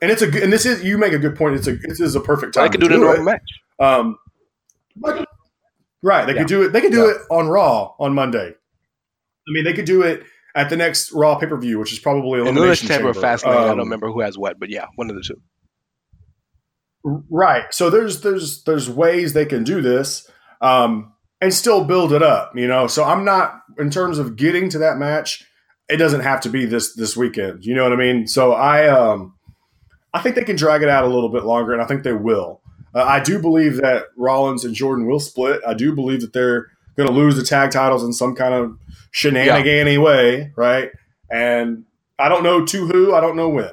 and it's a and this is you make a good point. It's a this is a perfect time. I could to do it in a normal match. Um, but- right, they Yeah. could do it. They could do Yeah. it on Raw on Monday. I mean, they could do it at the next Raw pay per view, which is probably And Elimination Chamber or Chamber. Fastlane. I Um, don't remember who has what, but yeah, one of the two. Right. So there's there's there's ways they can do this um, and still build it up. You know. So I'm not in terms of getting to that match. It doesn't have to be this this weekend. You know what I mean? So I um I think they can drag it out a little bit longer, and I think they will. Uh, I do believe that Rollins and Jordan will split. I do believe that they're going to lose the tag titles in some kind of shenanigan way, right? And I don't know to who. I don't know when.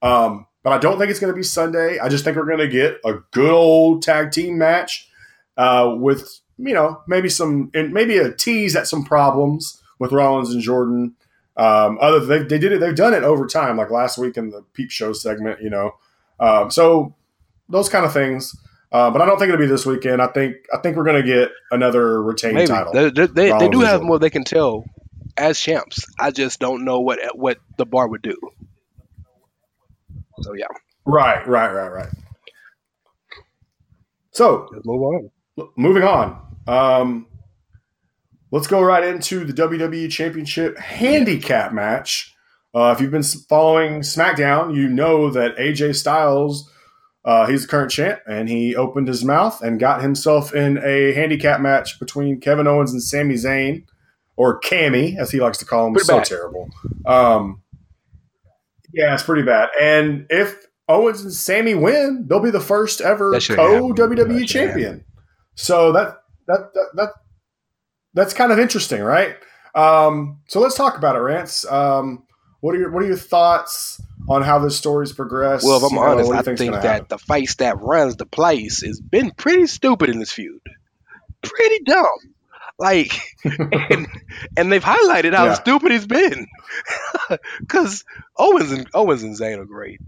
Um, but I don't think it's going to be Sunday. I just think we're going to get a good old tag team match uh, with you know maybe some and maybe a tease at some problems with Rollins and Jordan. Um, other they, they did it. They've done it over time, like last week in the Peep Show segment. You know, um, so those kind of things. Uh, but I don't think it'll be this weekend. I think I think we're going to get another retained Maybe title. they, they, they, they do have more they can tell as champs. I just don't know what what the bar would do. So yeah, Right, right, right, right. So move on. Moving on. Um, let's go right into the WWE Championship handicap match. Uh, if you've been following SmackDown, you know that AJ Styles, uh, he's the current champ, and he opened his mouth and got himself in a handicap match between Kevin Owens and Sami Zayn, or Cammy, as he likes to call him. Pretty so bad. terrible. Um, yeah, it's pretty bad. And if Owens and Sami win, they'll be the first ever co WWE champion. So that, that that that that's kind of interesting, right? Um, so let's talk about it, Rance. Um, what are your what are your thoughts on how this story's progressed? Well, if I'm know, honest, what I think that happen? the face that runs the place has been pretty stupid in this feud. Pretty dumb. Like, *laughs* and, and they've highlighted how Yeah. stupid it's been. *laughs* Because Owens and Owens and Zayn are great,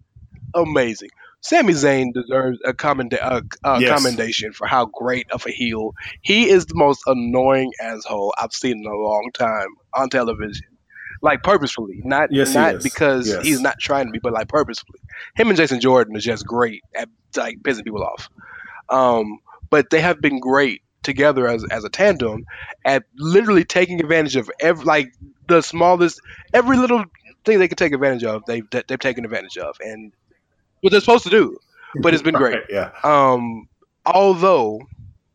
amazing. Sami Zayn deserves a, commenda- a, a Yes. commendation for how great of a heel he is. The most annoying asshole I've seen in a long time on television. Like purposefully, not Yes, not is. because Yes. he's not trying to be, but like purposefully. Him and Jason Jordan is just great at like pissing people off. Um, but they have been great together as as a tandem at literally taking advantage of every like the smallest every little thing they could take advantage of. They've they've taken advantage of, and what they're supposed to do. But it's been *laughs* great. Right, yeah. Um, although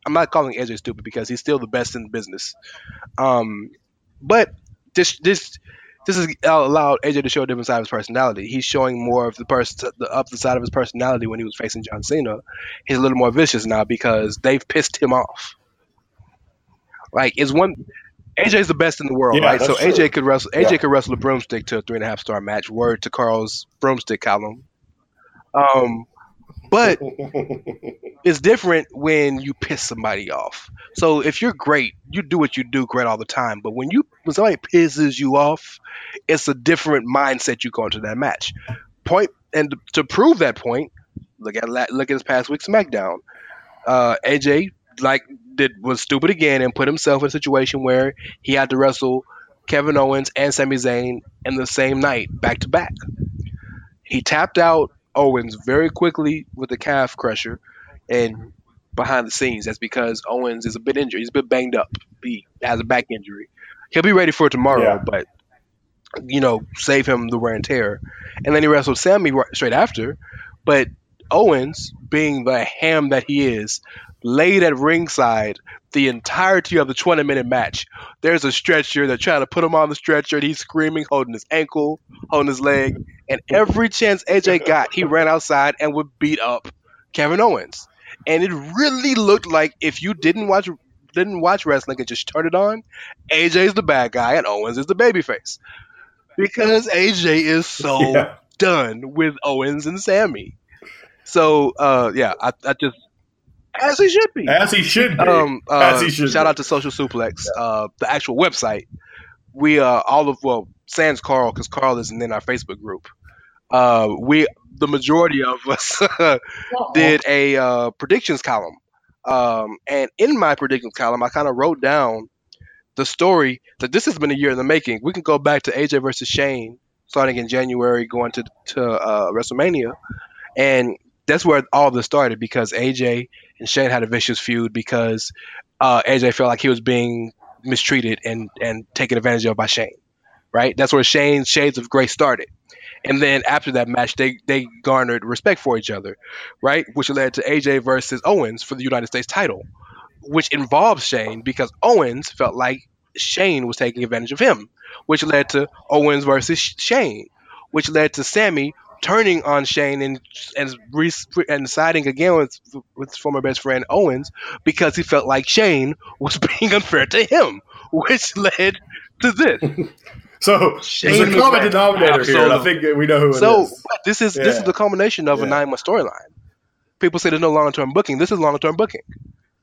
I'm not calling AJ stupid because he's still the best in the business. Um, but this this this has allowed AJ to show a different side of his personality. He's showing more of the person the up the side of his personality when he was facing John Cena. He's a little more vicious now because they've pissed him off. Like is one AJ's the best in the world, Yeah, right? So that's true. AJ could wrestle AJ Yeah. could wrestle a broomstick to a three and a half star match. Word to Karl's broomstick column. Um, but *laughs* it's different when you piss somebody off. So if you're great, you do what you do great all the time. But when you when somebody pisses you off, it's a different mindset you go into that match. Point and to prove that point, look at look at this past week's SmackDown. Uh, AJ like did was stupid again and put himself in a situation where he had to wrestle Kevin Owens and Sami Zayn in the same night, back to back. He tapped out Owens very quickly with the calf crusher, and mm-hmm. behind the scenes, that's because Owens is a bit injured. He's a bit banged up. He has a back injury. He'll be ready for tomorrow, Yeah. but you know, save him the wear and tear. And then he wrestled Sami right- straight after, but Owens, being the ham that he is, laid at ringside the entirety of the 20 minute match. There's a stretcher. They're trying to put him on the stretcher, and he's screaming, holding his ankle, holding his leg. And every chance AJ got, he ran outside and would beat up Kevin Owens. And it really looked like if you didn't watch didn't watch wrestling and just turned it on, AJ's the bad guy and Owens is the babyface. Because AJ is so *laughs* yeah. done with Owens and Sami. So uh, yeah, I, I, just as he should be. As he should be. Um, uh, as he should. Shout be. out to Social Suplex, uh, the actual website. We uh, all of well, sans Karl because Karl isn't in our Facebook group. Uh, we the majority of us *laughs* did a uh, predictions column, um, and in my predictions column, I kind of wrote down the story that this has been a year in the making. We can go back to AJ versus Shane starting in January, going to to uh, WrestleMania, and that's where all this started because AJ and Shane had a vicious feud because uh, AJ felt like he was being mistreated and and taken advantage of by Shane. Right, that's where Shane's Shades of Grey started. And then after that match, they they garnered respect for each other, right? Which led to AJ versus Owens for the United States title, which involves Shane because Owens felt like Shane was taking advantage of him, which led to Owens versus Shane, which led to Sami turning on Shane and and, re- and siding again with with his former best friend Owens because he felt like Shane was *laughs* being unfair to him, which led to this. *laughs* so Shane there's a common denominator here. I think we know who so, is. this is yeah. this is the culmination of yeah. a nine month storyline. People say there's no long term booking. This is long term booking.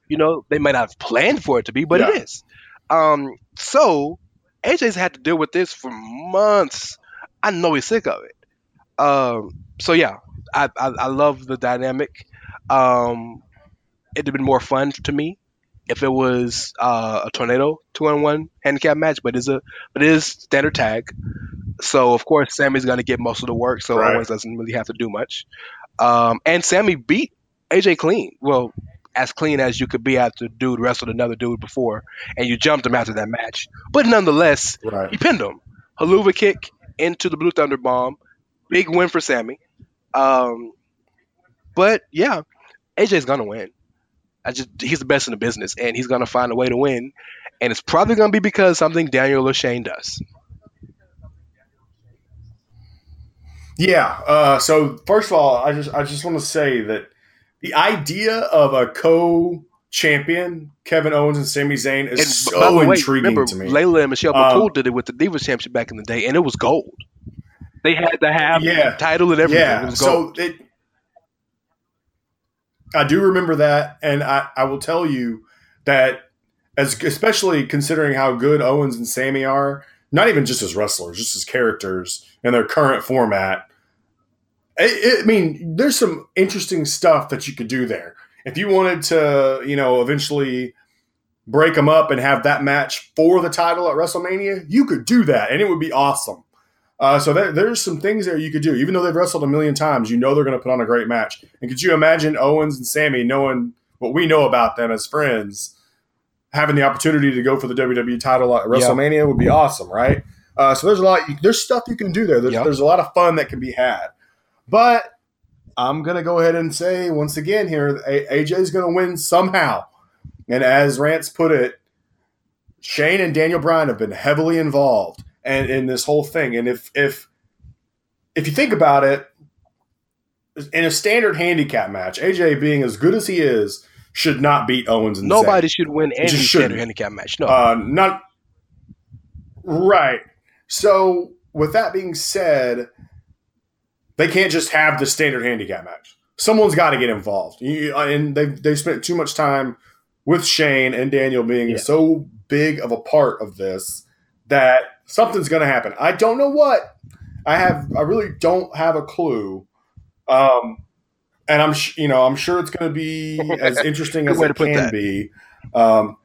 You know, they might not have planned for it to be, but yeah. it is. Um, so AJ's had to deal with this for months. I know he's sick of it. Um, so yeah, I, I, I love the dynamic. Um, it'd have been more fun to me if it was uh, a tornado two on one handicap match, but it's a but it is standard tag. So of course Sami's gonna get most of the work, so right. Owens doesn't really have to do much. Um, and Sami beat AJ clean. Well, as clean as you could be after dude wrestled another dude before, and you jumped him after that match. But nonetheless, right. he pinned him. Helluva kick into the Blue Thunder Bomb. Big win for Sami. Um, but yeah, AJ's gonna win. I just he's the best in the business, and he's gonna find a way to win. And it's probably gonna be because something Daniel or Shane does. Yeah. Uh, so first of all, I just I just want to say that the idea of a co champion Kevin Owens and Sami Zayn is and so way, intriguing remember, to me. Layla and Michelle um, did it with the Divas Championship back in the day, and it was gold. They had to have yeah, title and everything. Yeah. It so it, I do remember that, and I, I will tell you that as especially considering how good Owens and Sami are, not even just as wrestlers, just as characters in their current format. I mean, there's some interesting stuff that you could do there. If you wanted to, you know, eventually break them up and have that match for the title at WrestleMania, you could do that, and it would be awesome. Uh, so there, there's some things there you could do. Even though they've wrestled a million times, you know they're going to put on a great match. And could you imagine Owens and Sami, knowing what we know about them as friends, having the opportunity to go for the WWE title at WrestleMania yep. would be awesome, right? Uh, so there's a lot. There's stuff you can do there. There's, yep. there's a lot of fun that can be had. But I'm going to go ahead and say once again here, AJ is going to win somehow. And as Rance put it, Shane and Daniel Bryan have been heavily involved and in this whole thing. And if if if you think about it, in a standard handicap match, AJ being as good as he is, should not beat Owens and nobody should win any standard handicap match. No, uh, not right. So with that being said, they can't just have the standard handicap match. Someone's got to get involved, you, and they they spent too much time with Shane and Daniel being yeah. so big of a part of this that something's going to happen. I don't know what. I have. I really don't have a clue. Um, and I'm, sh- you know, I'm sure it's going to be *laughs* as interesting as it can that. be. Um,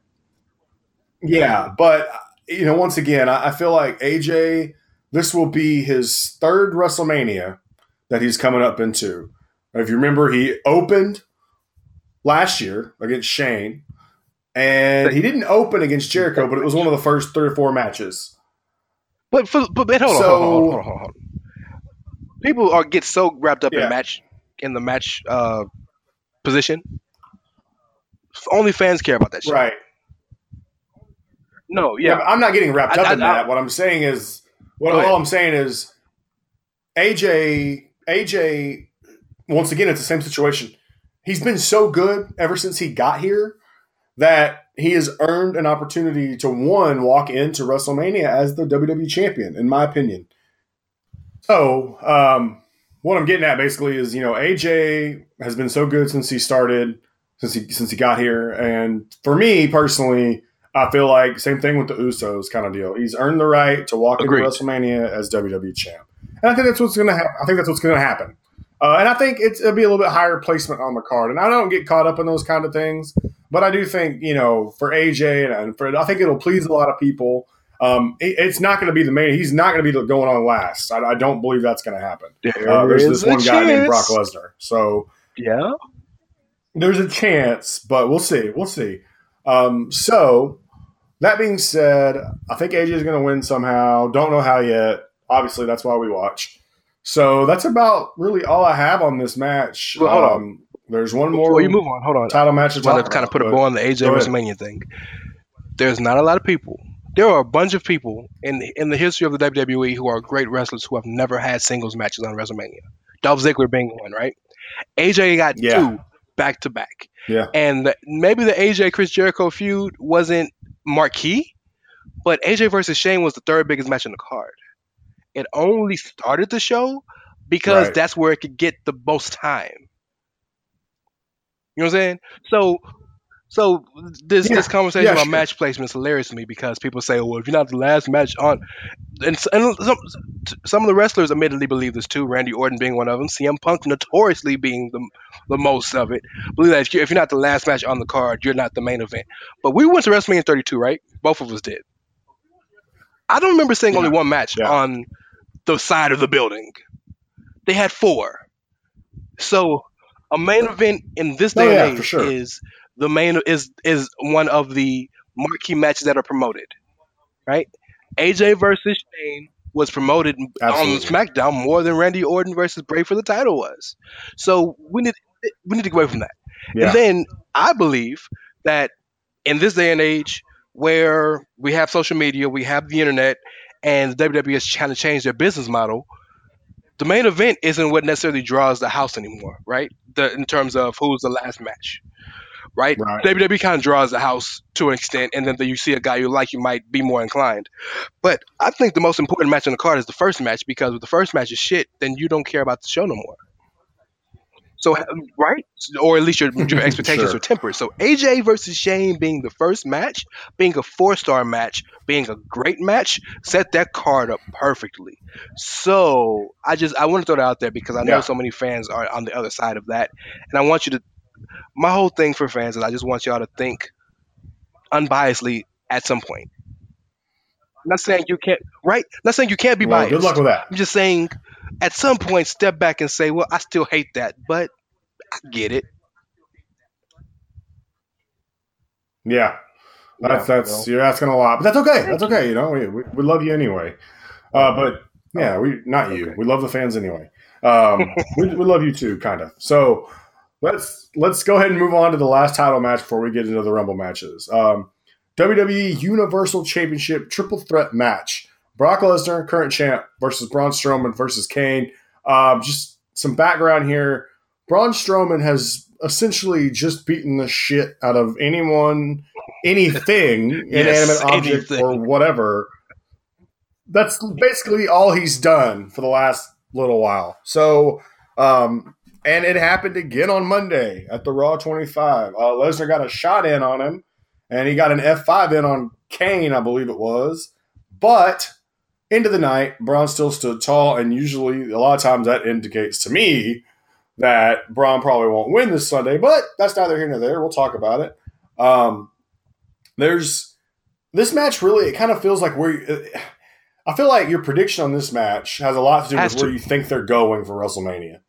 yeah, but you know, once again, I, I feel like AJ. This will be his third WrestleMania that he's coming up into. If you remember, he opened last year against Shane, and he didn't open against Jericho, but it was one of the first three or four matches. But for, but, but hold, on, so, hold, on, hold, on, hold on, People are get so wrapped up yeah. in match in the match uh, position. Only fans care about that shit. Right. No, yeah. yeah I'm not getting wrapped I, up I, in I, that. What I'm saying is, what all I'm saying is, AJ, AJ, once again, it's the same situation. He's been so good ever since he got here that he has earned an opportunity to one walk into WrestleMania as the WWE champion, in my opinion. So, um, what I'm getting at basically is, you know, AJ has been so good since he started, since he since he got here, and for me personally, I feel like same thing with the Usos kind of deal. He's earned the right to walk Agreed. into WrestleMania as WWE champ, and I think that's what's going to happen. I think that's what's going to happen, uh, and I think it's, it'll be a little bit higher placement on the card. And I don't get caught up in those kind of things, but I do think you know for AJ and, for I think it'll please a lot of people. Um, it- it's not going to be the main. He's not going to be going on last. I, I don't believe that's going to happen. There Uh, there's is this one guy named Brock. Lesnar. So Yeah. there's a chance, but we'll see. We'll see. Um, so that being said, I think AJ is going to win somehow. Don't know how yet. Obviously, that's why we watch. So that's about really all I have on this match. Well, hold on. um, There's one more Before you move on, hold on. title match to I want talk to kind of put a bow on the AJ go ahead. WrestleMania thing. There's not a lot of people. There are a bunch of people in in the history of the WWE who are great wrestlers who have never had singles matches on WrestleMania. Dolph Ziggler being one, right? AJ got Yeah. two back to back. Yeah. And the, maybe the AJ Chris Jericho feud wasn't marquee, but AJ versus Shane was the third biggest match in the card. It only started the show because Right. that's where it could get the most time. You know what I'm saying? So, so this Yeah. this conversation Yeah, about sure. match placement is hilarious to me because people say, "Well, if you're not the last match on," and, and some some of the wrestlers admittedly believe this too. Randy Orton being one of them. CM Punk notoriously being the the most of it. Believe that if you're, if you're not the last match on the card, you're not the main event. But we went to WrestleMania 32, right? Both of us did. I don't remember seeing only one match Yeah. on the side of the building. They had four. So a main event in this Oh, day yeah, and age sure. is the main is is one of the marquee matches that are promoted. Right? AJ versus Shane was promoted Absolutely. on SmackDown more than Randy Orton versus Bray for the title was. So we need we need to get away from that. Yeah. And then I believe that in this day and age where we have social media, we have the internet, and WWE is trying to change their business model, the main event isn't what necessarily draws the house anymore, right? The, in terms of who's the last match, right? Right. WWE kind of draws the house to an extent, and then you see a guy you like, you might be more inclined. But I think the most important match on the card is the first match because if the first match is shit, then you don't care about the show no more. So, um, right? Or at least your, *laughs* your expectations Sure. are tempered. So, AJ versus Shane being the first match, being a four star match, being a great match, set that card up perfectly. So, I just, I want to throw that out there because I know Yeah. so many fans are on the other side of that. And I want you to, my whole thing for fans is I just want y'all to think unbiasedly at some point. I'm not saying you can't, right? Not saying you can't be Well, biased. good luck with that. I'm just saying, at some point, step back and say, "Well, I still hate that, but I get it." Yeah. That's Yeah, that's well. you're asking a lot, but that's okay. That's okay. You know, we, we, we love you anyway. Uh, but yeah, we not you. Okay. We love the fans anyway. Um, *laughs* we, we love you too, kind of. So let's let's go ahead and move on to the last title match before we get into the Rumble matches. Um, WWE Universal Championship Triple Threat match: Brock Lesnar, current champ, versus Braun Strowman versus Kane. Um, just some background here. Braun Strowman has essentially just beaten the shit out of anyone, anything, *laughs* Yes, inanimate object anything. or whatever. That's basically all he's done for the last little while. So, um, and it happened again on Monday at the Raw 25. Uh, Lesnar got a shot in on him, and he got an F5 in on Kane, I believe it was. But into the night, Braun still stood tall, and usually, a lot of times, that indicates to me that Braun probably won't win this Sunday. But that's neither here nor there. We'll talk about it. Um, there's this match really. It kind of feels like where I feel like your prediction on this match has a lot to do with where you think they're going for WrestleMania.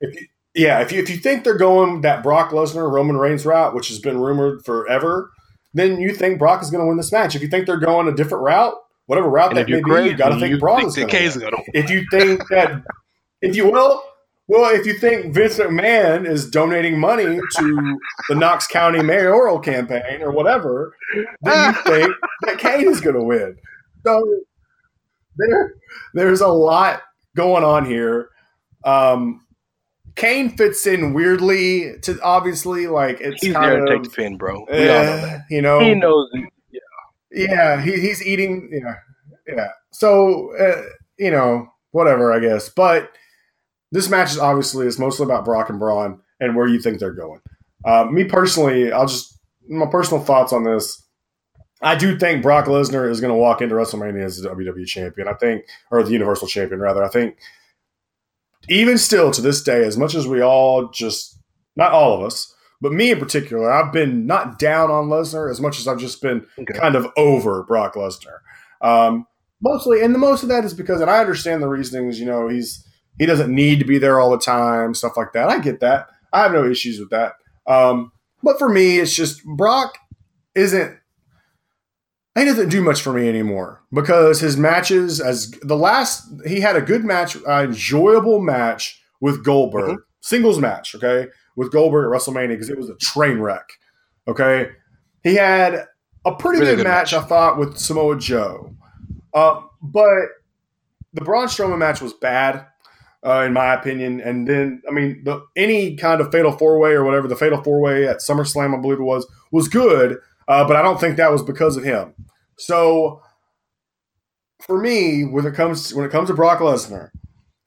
If you, yeah, if you if you think they're going that Brock Lesnar Roman Reigns route, which has been rumored forever, then you think Brock is going to win this match. If you think they're going a different route, whatever route And that if may you're be, you got to think you Braun think is going to Kane's win. gonna win. If you think that, *laughs* if you will, well, if you think Vince McMahon is donating money to the Knox County mayoral campaign or whatever, then you *laughs* think that Kane is going to win. So there, there's a lot going on here. Um, Kane fits in weirdly to obviously like it's He's kind there to take the pin, bro. We all know eh, that. you know He knows. Yeah he, he's eating yeah yeah so uh, you know whatever I guess but this match is obviously it's mostly about Brock and Braun and where you think they're going. Uh, me personally, I'll just my personal thoughts on this. I do think Brock Lesnar is going to walk into WrestleMania as the WWE champion. I think, or the Universal champion rather. I think, even still to this day, as much as we all just not all of us, but me in particular, I've been not down on Lesnar as much as I've just been Okay. kind of over Brock Lesnar. Um, mostly, and the most of that is because, and I understand the reasonings. You know, he's he doesn't need to be there all the time, stuff like that. I get that. I have no issues with that. Um, but for me, it's just Brock isn't. He doesn't do much for me anymore because his matches, as the last, he had a good match, an enjoyable match with Goldberg, singles match, okay, with Goldberg at WrestleMania because it was a train wreck, okay. He had a pretty Really good, good match, match. I thought, with Samoa Joe, uh, but the Braun Strowman match was bad, uh, in my opinion. And then, I mean, the, any kind of fatal four way or whatever, the fatal four way at SummerSlam, I believe it was, was good, uh, but I don't think that was because of him. So, for me, when it comes to, when it comes to Brock Lesnar,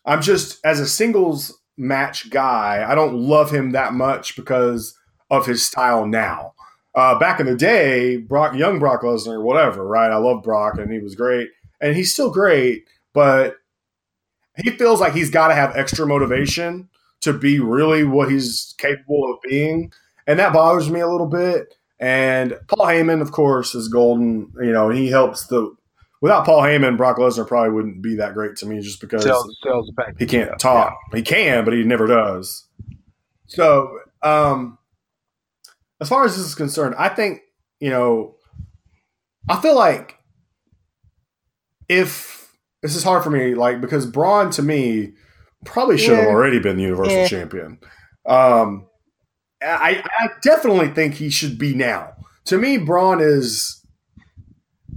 I'm just as a singles match guy, I don't love him that much because of his style now. Uh, back in the day, Brock, young Brock Lesnar, whatever, right? I love Brock and he was great, and he's still great, but he feels like he's got to have extra motivation to be really what he's capable of being, and that bothers me a little bit. And Paul Heyman, of course, is golden. You know, he helps the. Without Paul Heyman, Brock Lesnar probably wouldn't be that great to me, just because Sells, sells he can't talk. He can, but he never does. So, um, as far as this is concerned, I think you know, I feel like if this is hard for me, like because Braun to me probably should have already been the Universal Yeah. Champion. Um, I, I definitely think he should be now. To me, Braun is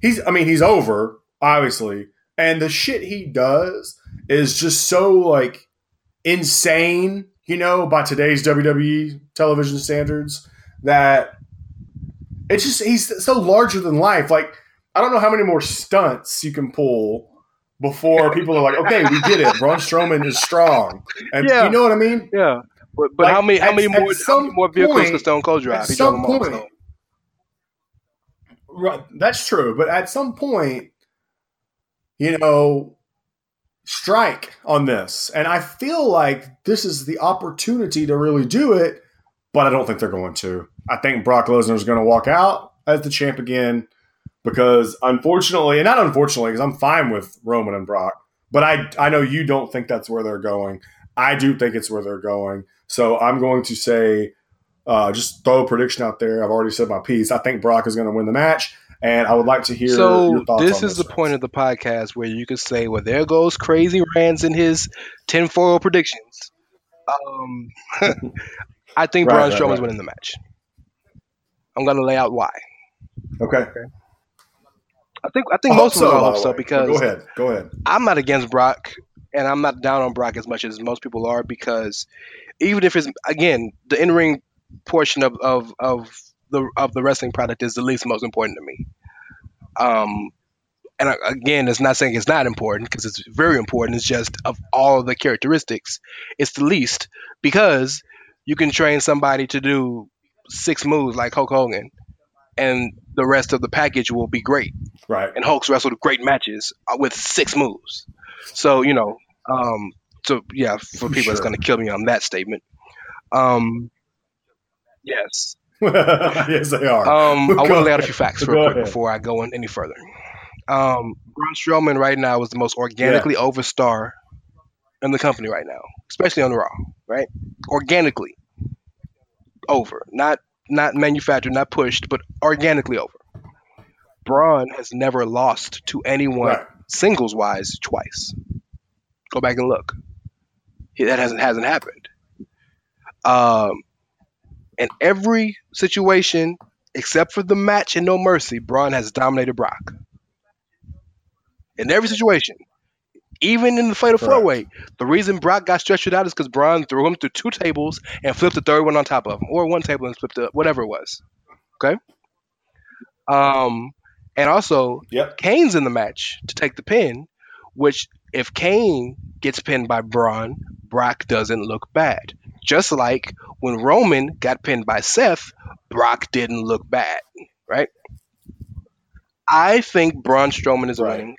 he's. I mean, he's over obviously, and the shit he does is just so like insane, you know, by today's WWE television standards that it's just he's so larger than life. Like I don't know how many more stunts you can pull before people are like, okay, we get it. Braun Strowman is strong, and Yeah. you know what I mean. Yeah, but but Like, how many how many at more how some many more vehicles point- can Stone Cold drive? at some point-. Right, that's true. But at some point, you know, strike on this. And I feel like this is the opportunity to really do it, but I don't think they're going to. I think Brock Lesnar is going to walk out as the champ again because unfortunately, and not unfortunately, because I'm fine with Roman and Brock, but I, I know you don't think that's where they're going. I do think it's where they're going. So I'm going to say, uh, just throw a prediction out there. I've already said my piece. I think Brock is going to win the match, and I would like to hear So your thoughts. this is the point of the podcast where you could say, "Well, there goes crazy Rance in his tinfoil predictions." Um, *laughs* I think Right, Braun right, Strowman's right. winning the match. I'm gonna lay out why. Okay, I think I think I most of hope us so, all by hope so because go ahead, go ahead. I'm not against Brock, and I'm not down on Brock as much as most people are because even if it's again the in ring portion of, of of the of the wrestling product is the least most important to me. Um, and I- again, it's not saying it's not important because it's very important. It's just of all the characteristics, it's the least because you can train somebody to do six moves like Hulk Hogan, and the rest of the package will be great Right, and Hulk's wrestled great matches uh, with six moves. So you know, um, so yeah, for people that's going to kill me on that statement. Um, yes. *laughs* yes, they are. Um, I want to lay out a few facts real quick ahead. before I go in any further. Um, Braun Strowman right now is the most organically over star in the company right now, especially on Raw. Right, organically over, not not manufactured, not pushed, but organically over. Braun has never lost to anyone right, singles wise twice. Go back and look. That hasn't hasn't happened. Um, in every situation except for the match in No Mercy, Braun has dominated Brock. In every situation, Even in the fatal four way, the reason Brock got stretched out is because Braun threw him through two tables and flipped the third one on top of him, or one table and flipped the whatever it was. Okay. Um, and also Yep. Kane's in the match to take the pin, which if Kane gets pinned by Braun, Brock doesn't look bad. Just like when Roman got pinned by Seth, Brock didn't look bad, right? I think Braun Strowman is Right. winning.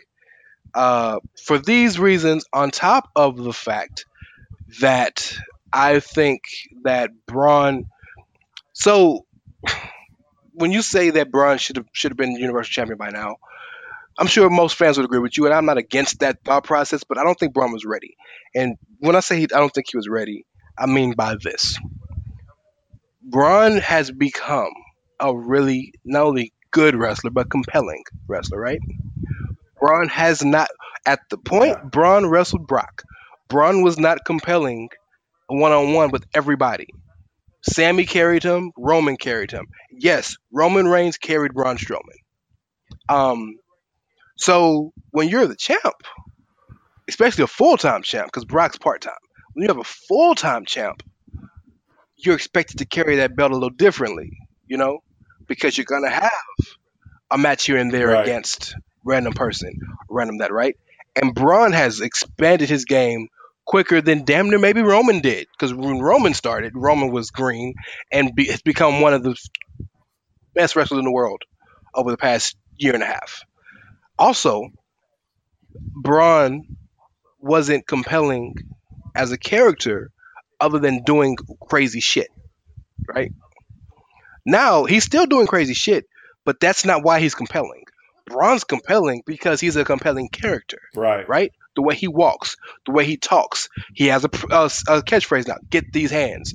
Uh, for these reasons, on top of the fact that I think that Braun. So, when you say that Braun should have should have been Universal Champion by now, I'm sure most fans would agree with you, and I'm not against that thought process, but I don't think Braun was ready. And when I say he, I don't think he was ready, I mean by this: Braun has become a really not only good wrestler but compelling wrestler, right? Braun has not at the point. Braun wrestled Brock. Braun was not compelling one on one with everybody. Sami carried him, Roman carried him. Yes, Roman Reigns carried Braun Strowman. Um, so when you're the champ, especially a full time champ, because Brock's part time, when you have a full time champ, you're expected to carry that belt a little differently, you know, because you're gonna have a match here and there Right. against random person, random that right. And Braun has expanded his game quicker than damn near maybe Roman did, because when Roman started, Roman was green and be, has become one of the best wrestlers in the world over the past year and a half. Also, Braun wasn't compelling as a character other than doing crazy shit, right? Now he's still doing crazy shit, but that's not why he's compelling. Braun's compelling because he's a compelling character, Right. right? The way he walks, the way he talks, he has a, a, a catchphrase now: "Get these hands."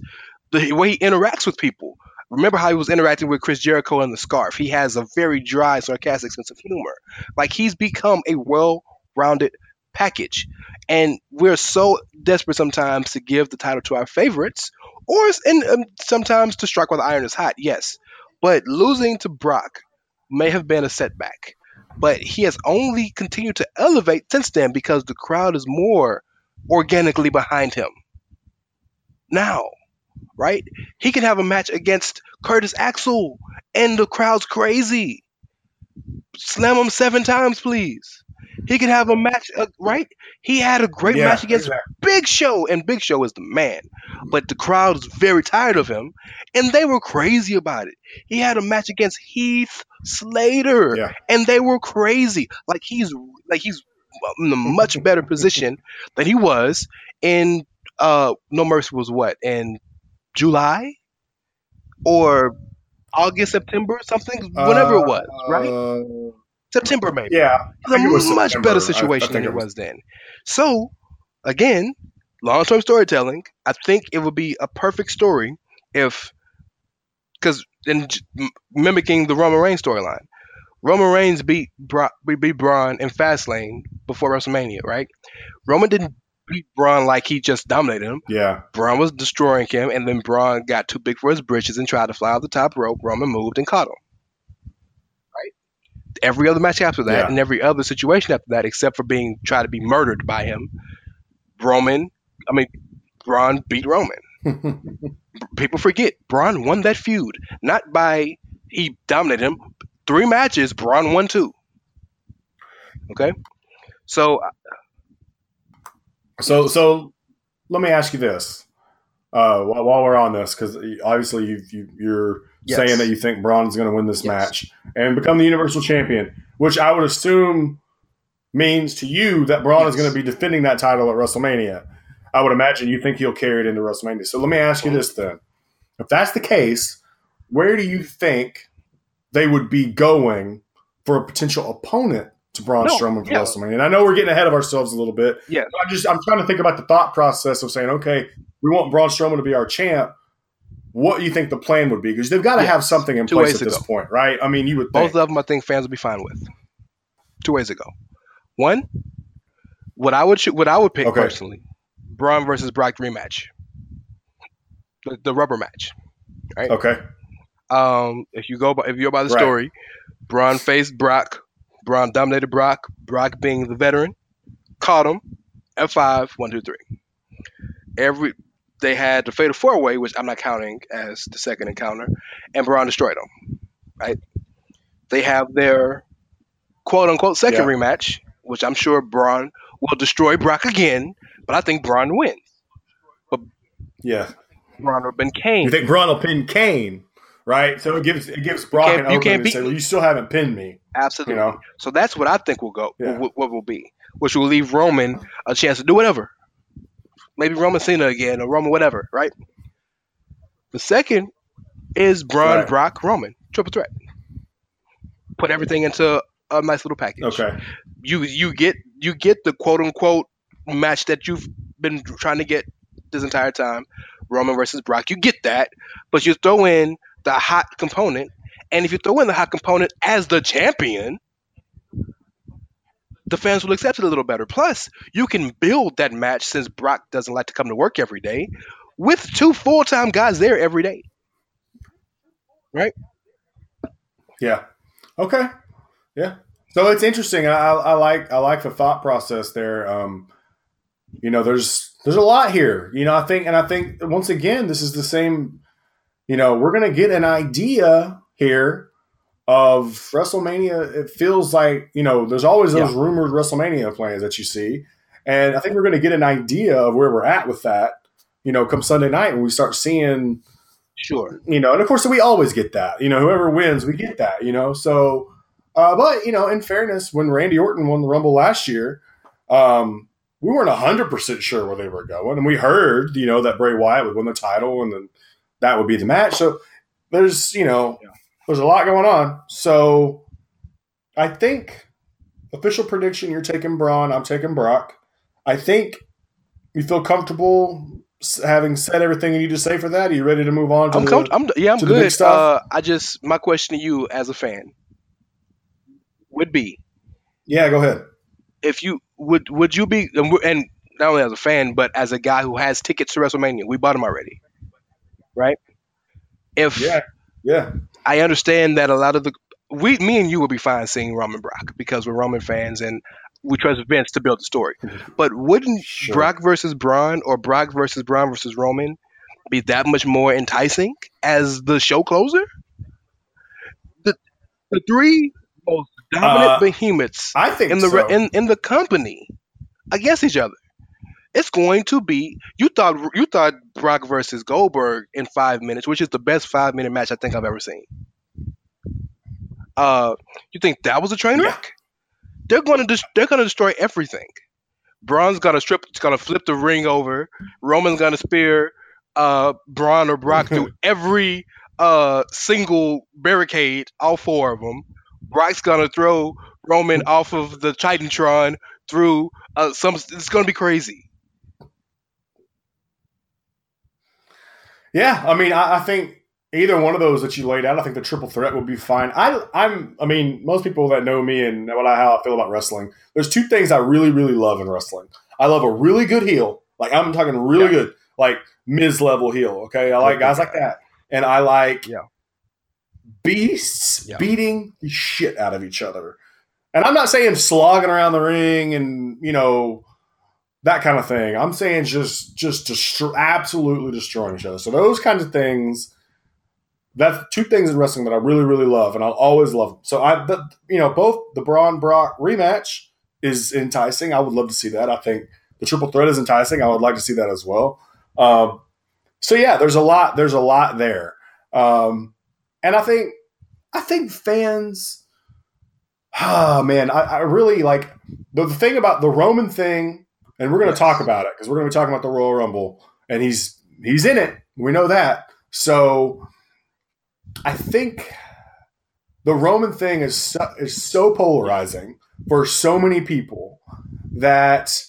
The way he interacts with people. Remember how he was interacting with Chris Jericho in the scarf? He has a very dry, sarcastic sense of humor. Like he's become a well-rounded package, and we're so desperate sometimes to give the title to our favorites, or and um, sometimes to strike while the iron is hot. Yes, but losing to Brock may have been a setback, but he has only continued to elevate since then because the crowd is more organically behind him now. Right? He can have a match against Curtis Axel, and the crowd's crazy. Slam him seven times, please. He could have a match, uh, right? He had a great Yeah, match against exactly. Big Show, and Big Show is the man. But the crowd is very tired of him, and they were crazy about it. He had a match against Heath Slater, Yeah. and they were crazy. Like he's like he's in a much better position *laughs* than he was in uh No Mercy was what in July or August, September, something, whenever it was, right? Uh, September maybe yeah. it was a much September. better I- I situation think than it was then. So, again, long term storytelling. I think it would be a perfect story if, because in mimicking the Roman Reigns storyline, Roman Reigns beat Bra- beat Braun in Fastlane before WrestleMania, right? Roman didn't beat Braun like he just dominated him. Yeah. Braun was destroying him, and then Braun got too big for his britches and tried to fly off the top rope. Roman moved and caught him. Every other match after that, Yeah. and every other situation after that, except for being tried to be murdered by him, Roman, I mean, Braun beat Roman. *laughs* People forget Braun won that feud, not by he dominated him. Three matches, Braun won two. Okay, so So, so let me ask you this: uh, while, while we're on this, because obviously you, you, you're Yes. saying that you think Braun is going to win this Yes. match and become the Universal Champion, which I would assume means to you that Braun is going to be defending that title at WrestleMania. I would imagine you think he'll carry it into WrestleMania. So let me ask you this then: If that's the case, where do you think they would be going for a potential opponent to Braun No, Strowman for yeah. WrestleMania? And I know we're getting ahead of ourselves a little bit. Yeah. I just I'm trying to think about the thought process of saying, okay, we want Braun Strowman to be our champ. What you think the plan would be? Because they've got to Yeah. have something in Two place at this go. point, right? I mean, you would Both think. of them, I think fans would be fine with. Two ways to go. One, what I would what I would pick Okay. personally, Braun versus Brock rematch, the, the rubber match. Right? Okay. Um, if you go by if you go by the Right. story, Braun faced Brock. Braun dominated Brock. Brock being the veteran, caught him, F5, one, two, three. Every they had the Fatal Four Way, which I'm not counting as the second encounter, and Braun destroyed them. Right? They have their quote unquote second Yeah. rematch, which I'm sure Braun will destroy Brock again, but I think Braun wins. But Yeah. Braun will pin Kane. You think Braun will pin Kane, right? So it gives it gives Brock can't- an you can't beat say, "Well, you still haven't pinned me." Absolutely. You know? So that's what I think will go. Yeah. What, what will be, which will leave Roman a chance to do whatever. Maybe Roman Cena again or Roman whatever, right? The second is Braun, Right. Brock, Roman triple threat. Put everything into a nice little package. Okay. You you get you get the quote unquote match that you've been trying to get this entire time, Roman versus Brock. You get that, but you throw in the hot component, and if you throw in the hot component as the champion, the fans will accept it a little better. Plus, you can build that match since Brock doesn't like to come to work every day with two full time guys there every day. Right? Yeah. Okay. Yeah. So it's interesting. I, I like I like the thought process there. Um, you know, there's there's a lot here. You know, I think, and I think once again, this is the same. You know, we're gonna get an idea here of WrestleMania. It feels like you know, there's always those rumored WrestleMania plans that you see, and I think we're gonna get an idea of where we're at with that. You know, come Sunday night when we start seeing Sure. you know, and of course we always get that. You know, whoever wins, we get that. You know, so uh, but you know, in fairness, when Randy Orton won the Rumble last year, um, we weren't hundred percent sure where they were going, and we heard you know that Bray Wyatt would win the title, and then that would be the match. So there's you know Yeah. There's a lot going on. So I think official prediction: you're taking Braun, I'm taking Brock. I think you feel comfortable having said everything you need to say for that. Are you ready to move on? To I'm, the, com- I'm yeah, I'm good. Uh, I just my question to you as a fan would be Yeah, go ahead. if you would would you be and not only as a fan but as a guy who has tickets to WrestleMania, we bought them already, right? If Yeah, yeah, I understand that a lot of the we, me and you will be fine seeing Roman Brock because we're Roman fans and we trust Vince to build the story. But wouldn't Sure. Brock versus Braun or Brock versus Braun versus Roman be that much more enticing as the show closer? The the three most dominant Uh, behemoths I think in the so. in in the company against each other. It's going to be you thought you thought Brock versus Goldberg in five minutes, which is the best five minute match I think I've ever seen. Uh, you think that was a train Yeah. wreck? They're going to dis- they're going to destroy everything. Braun's going to strip, going to flip the ring over. Roman's going to spear uh, Braun or Brock through *laughs* every uh, single barricade, all four of them. Brock's going to throw Roman off of the Titantron through uh, some. It's going to be crazy. Yeah, I mean, I, I think either one of those that you laid out, I think the triple threat would be fine. I, I'm, I mean, most people that know me and what I, how I feel about wrestling, there's two things I really, really love in wrestling. I love a really good heel, like I'm talking really Yeah. good, like Miz level heel. Okay, I like guys like that, and I like Yeah. beasts Yeah. beating the shit out of each other. And I'm not saying slogging around the ring and you know that kind of thing. I'm saying just just destro- absolutely destroying each other. So those kinds of things. That's two things in wrestling that I really really love, and I'll always love them. So I, the, you know, both the Braun Brock rematch is enticing. I would love to see that. I think the triple threat is enticing. I would like to see that as well. Um, so yeah, there's a lot. There's a lot there, um, and I think I think fans. Ah *sighs* man, I, I really like the, the thing about the Roman thing, and we're going to Yes. talk about it because we're going to be talking about the Royal Rumble, and he's he's in it. We know that. So I think the Roman thing is so, is so polarizing for so many people that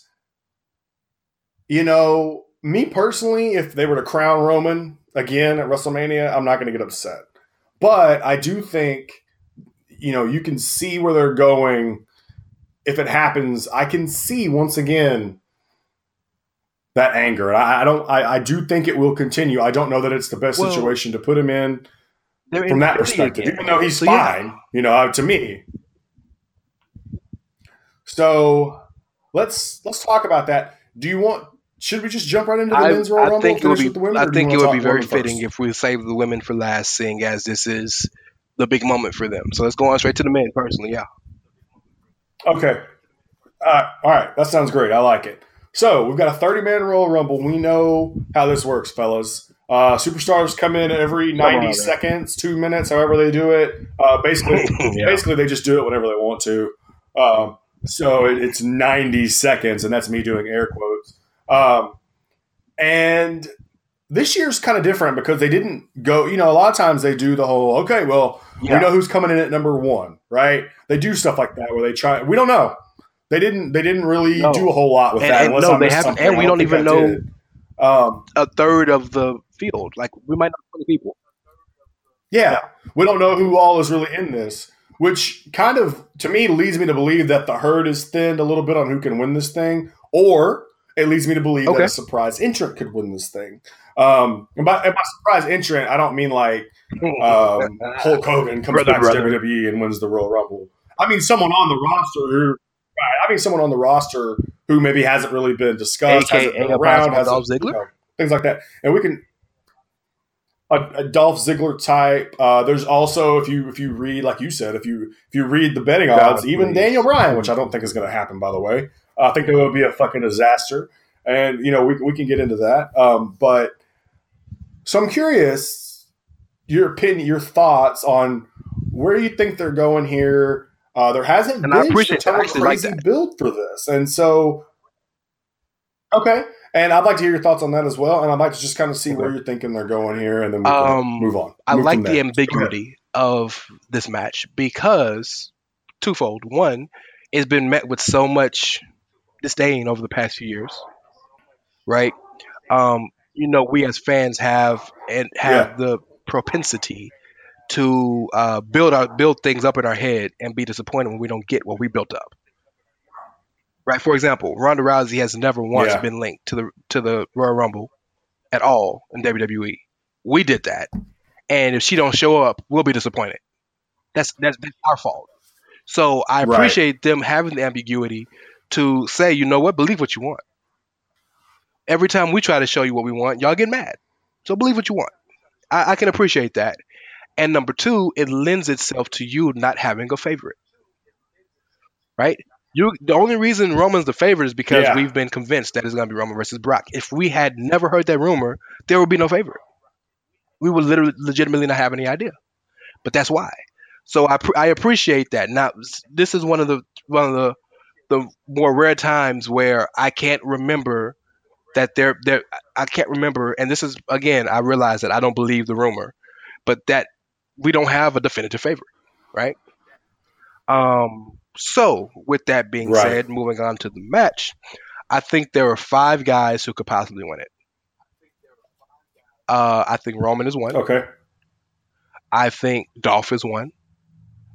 you know me personally, if they were to crown Roman again at WrestleMania, I'm not going to get upset. But I do think you know you can see where they're going if it happens. I can see once again that anger. I, I don't. I, I do think it will continue. I don't know that it's the best Well, situation to put him in from that perspective, again. even though he's So, yeah. fine, you know, uh, to me. So let's let's talk about that. do you want? Should we just jump right into the I, men's Royal I Rumble? think it would be. with the women, I or do you think it wanna would be very fitting first? if we save the women for last, seeing as this is the big moment for them. So let's go on straight to the men. Personally, yeah. Okay. Uh, all right. That sounds great. I like it. So we've got a 30 man Royal Rumble. We know how this works, fellas. Uh, superstars come in every 90 on, seconds, two minutes, however they do it. Uh, basically, *laughs* Yeah. basically they just do it whenever they want to. Um, so it, it's 90 seconds, and that's me doing air quotes. Um, and this year's kind of different because they didn't go. You know, a lot of times they do the whole. Okay, well, Yeah. we know who's coming in at number one, right? They do stuff like that where they try. We don't know. They didn't. They didn't really No. do a whole lot with And- that. and no, I they haven't- and we don't even know- Um, A third of the field, like we might not know 20 people. Yeah, we don't know who all is really in this, which kind of to me leads me to believe that the herd is thinned a little bit on who can win this thing, or it leads me to believe that a surprise entrant could win this thing. Um, and by, and by surprise entrant, I don't mean like um, Hulk Hogan comes Brother, back brother. to WWE and wins the Royal Rumble. I mean someone on the roster who, right, I mean someone on the roster who maybe hasn't really been discussed, hasn't AKA been around, hasn't, Dolph Ziggler? you know, things like that, and we can a, a Dolph Ziggler type. Uh, there's also if you if you read like you said if you if you read the betting God, odds, even please. Daniel Bryan, which I don't think is going to happen by the way. I think it would be a fucking disaster, and you know we we can get into that. Um, but so I'm curious your opinion, your thoughts on where you think they're going here. Uh, there hasn't And I been appreciate a actually like crazy build for this, and so okay. And I'd like to hear your thoughts on that as well. And I'd like to just kind of see where you're thinking they're going here, and then we Um, move on. I like the ambiguity of this match because twofold. One, it's been met with so much disdain over the past few years, right? Um, you know, we as fans have and have the propensity to uh, build our build things up in our head and be disappointed when we don't get what we built up. Right. For example, Ronda Rousey has never once Yeah. been linked to the to the Royal Rumble at all in WWE. We did that, and if she don't show up, we'll be disappointed. That's that's, that's our fault. So I Right. appreciate them having the ambiguity to say, you know what, believe what you want. Every time we try to show you what we want, y'all get mad. So believe what you want. I, I can appreciate that. And number two, it lends itself to you not having a favorite. Right? You the only reason Roman's the favorite is because Yeah. we've been convinced that it's gonna be Roman versus Brock. If we had never heard that rumor, there would be no favorite. We would literally legitimately not have any idea. But that's why. So I I appreciate that. Now this is one of the one of the the more rare times where I can't remember that there there I can't remember and this is again I realize that I don't believe the rumor, but that we don't have a definitive favorite, right? Um so with that being Right. said, moving on to the match, I think there are five guys who could possibly win it. Uh, I think Roman is one. Okay. I think Dolph is one.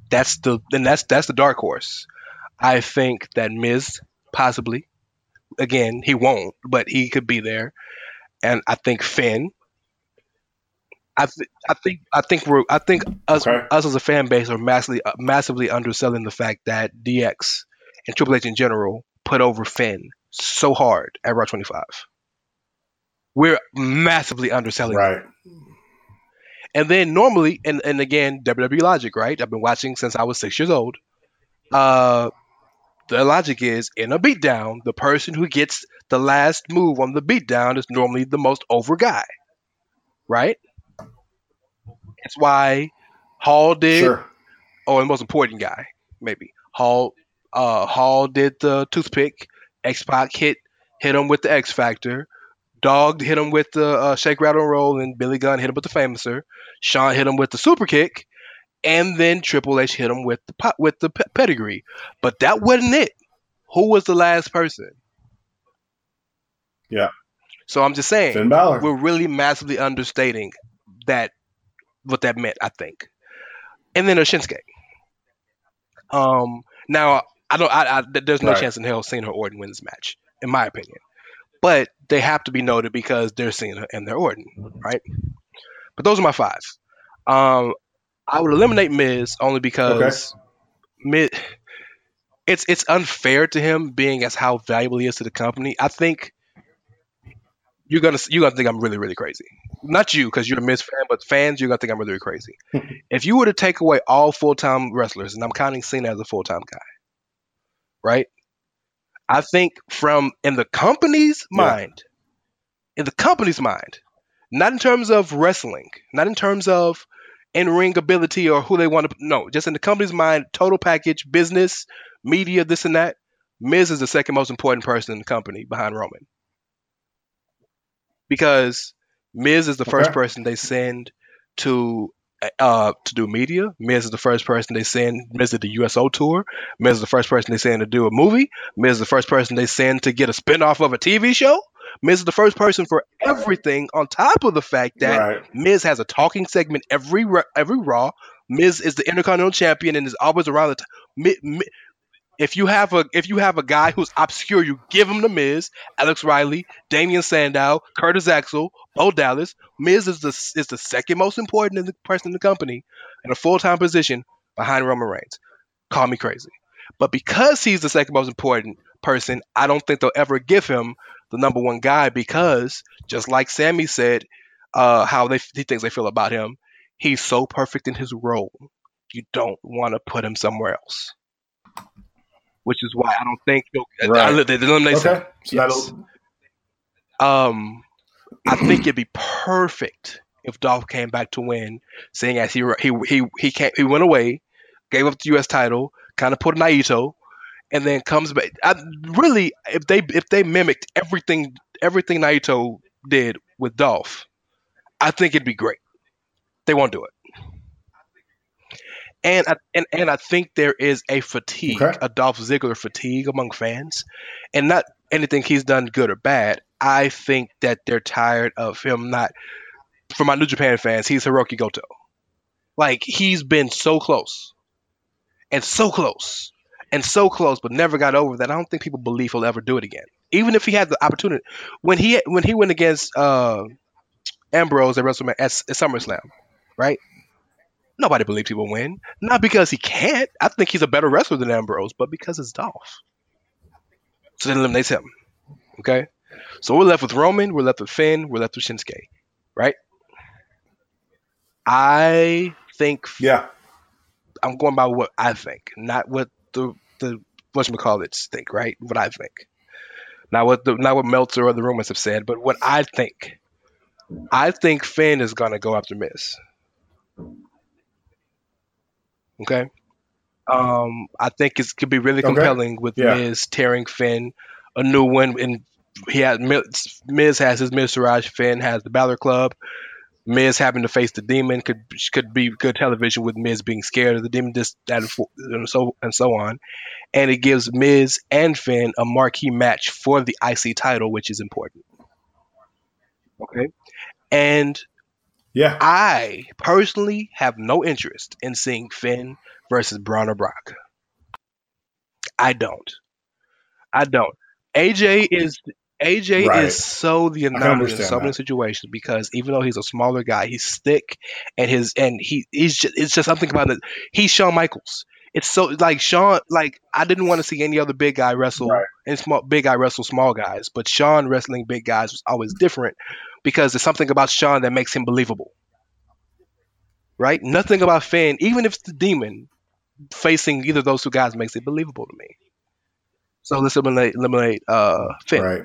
That's the then that's that's the dark horse. I think that Miz possibly. Again, he won't, but he could be there. And I think Finn. I th- I think I think we're I think us Okay. us as a fan base are massively uh, massively underselling the fact that DX and Triple H in general put over Finn so hard at Raw 25. We're massively underselling Right. and then normally, and, and again, WWE logic, right? I've been watching since I was six years old. Uh, the logic is in a beatdown, the person who gets the last move on the beatdown is normally the most over guy, right? That's why Hall did, Sure. or the most important guy, maybe Hall. Uh, Hall did the toothpick. X Pac hit hit him with the X Factor. Dog hit him with the uh, shake, rattle, and roll, and Billy Gunn hit him with the Fameasser. Shawn hit him with the super kick, and then Triple H hit him with the po- with the pe- pedigree. But that wasn't it. Who was the last person? Yeah. So I'm just saying we're really massively understating that what that meant. I think, and then there's Shinsuke. Um, now I don't. I, I there's no Right. chance in hell Cena or Orton win this match, in my opinion. But they have to be noted because they're Cena and they're Orton, right? But those are my five. Um, I would eliminate Miz only because Miz. it's it's unfair to him being as how valuable he is to the company. I think you're gonna you're gonna think I'm really really crazy. Not you because you're a Miz fan, but fans you're gonna think I'm really, really crazy. *laughs* if you were to take away all full time wrestlers, and I'm counting Cena as a full time guy, right? I think from in the company's Yeah. mind, in the company's mind, not in terms of wrestling, not in terms of in ring ability or who they want to. No, just in the company's mind, total package, business, media, this and that. Miz is the second most important person in the company behind Roman. Because Miz is the first person they send to uh to do media. Miz is the first person they send. Miz did the USO tour. Miz is the first person they send to do a movie. Miz is the first person they send to get a spinoff of a TV show. Miz is the first person for everything. On top of the fact that right. Miz has a talking segment every every Raw. Miz is the Intercontinental Champion and is always around the. Mi- if you have a if you have a guy who's obscure, you give him the Miz, Alex Riley, Damien Sandow, Curtis Axel, Bo Dallas. Miz is the is the second most important person in the company in a full time position behind Roman Reigns. Call me crazy, but because he's the second most important person, I don't think they'll ever give him the number one guy because just like Sammy said, uh, how they he thinks they feel about him. He's so perfect in his role. You don't want to put him somewhere else. Which is why I don't think he'll. Right. I, the elimination. Okay. So Yes. Um, I think it'd be perfect if Dolph came back to win, seeing as he he he he came, he went away, gave up the U.S. title, kind of put Naito, and then comes back. I, really, if they if they mimicked everything everything Naito did with Dolph, I think it'd be great. They won't do it. And I, and and I think there is a fatigue, Okay. a Dolph Ziggler fatigue among fans, and not anything he's done good or bad. I think that they're tired of him not. For my New Japan fans, he's Hirooki Goto. Like he's been so close, and so close, and so close, but never got over that. I don't think people believe he'll ever do it again, even if he had the opportunity. When he when he went against uh, Ambrose at WrestleMania at, at SummerSlam, right? Nobody believed he would win. Not because he can't. I think he's a better wrestler than Ambrose, but because it's Dolph. So that eliminates him. Okay? So we're left with Roman, we're left with Finn, we're left with Shinsuke. Right? I think yeah. I'm going by what I think, not what the the whatchamacallits think, right? What I think. Not what the not what Meltzer or the rumors have said, but what I think. I think Finn is gonna go after Miz. Okay. Um, I think it could be really Okay. compelling with Yeah. Miz tearing Finn a new one, and he had Miz, has his Miztourage, Finn has the Balor Club. Miz having to face the demon could could be good television with Miz being scared of the demon, this that and, fo- and so and so on, and it gives Miz and Finn a marquee match for the IC title, which is important. Okay, and Yeah. I personally have no interest in seeing Finn versus Braun or Brock. I don't. I don't. AJ is AJ Right. is so the anomaly in so many that. situations because even though he's a smaller guy, he's thick and his and he he's just it's just something about it. He's Shawn Michaels. It's so like Shawn like I didn't want to see any other big guy wrestle Right. and small big guy wrestle small guys, but Shawn wrestling big guys was always different because there's something about Shawn that makes him believable. Right? Nothing about Finn, even if it's the demon, facing either of those two guys makes it believable to me. So let's eliminate eliminate uh Finn. Right.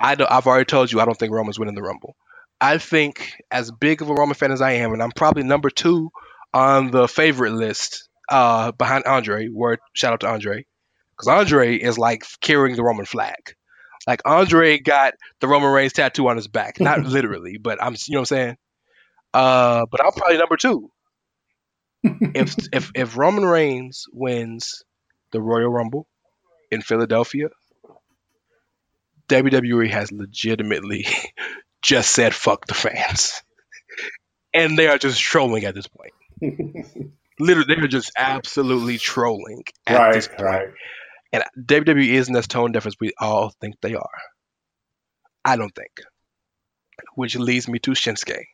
I don't, I've already told you I don't think Roman's winning the Rumble. I think as big of a Roman fan as I am, and I'm probably number two on the favorite list uh, behind Andre. Word shout out to Andre because Andre is like carrying the Roman flag. Like Andre got the Roman Reigns tattoo on his back, not *laughs* literally, but I'm you know what I'm saying. Uh, but I'm probably number two. if *laughs* if if Roman Reigns wins the Royal Rumble in Philadelphia, WWE has legitimately *laughs* just said fuck the fans. And they are just trolling at this point. *laughs* Literally, they're just absolutely trolling at this point. Right. And WWE isn't as tone deaf as we all think they are. I don't think. Which leads me to Shinsuke.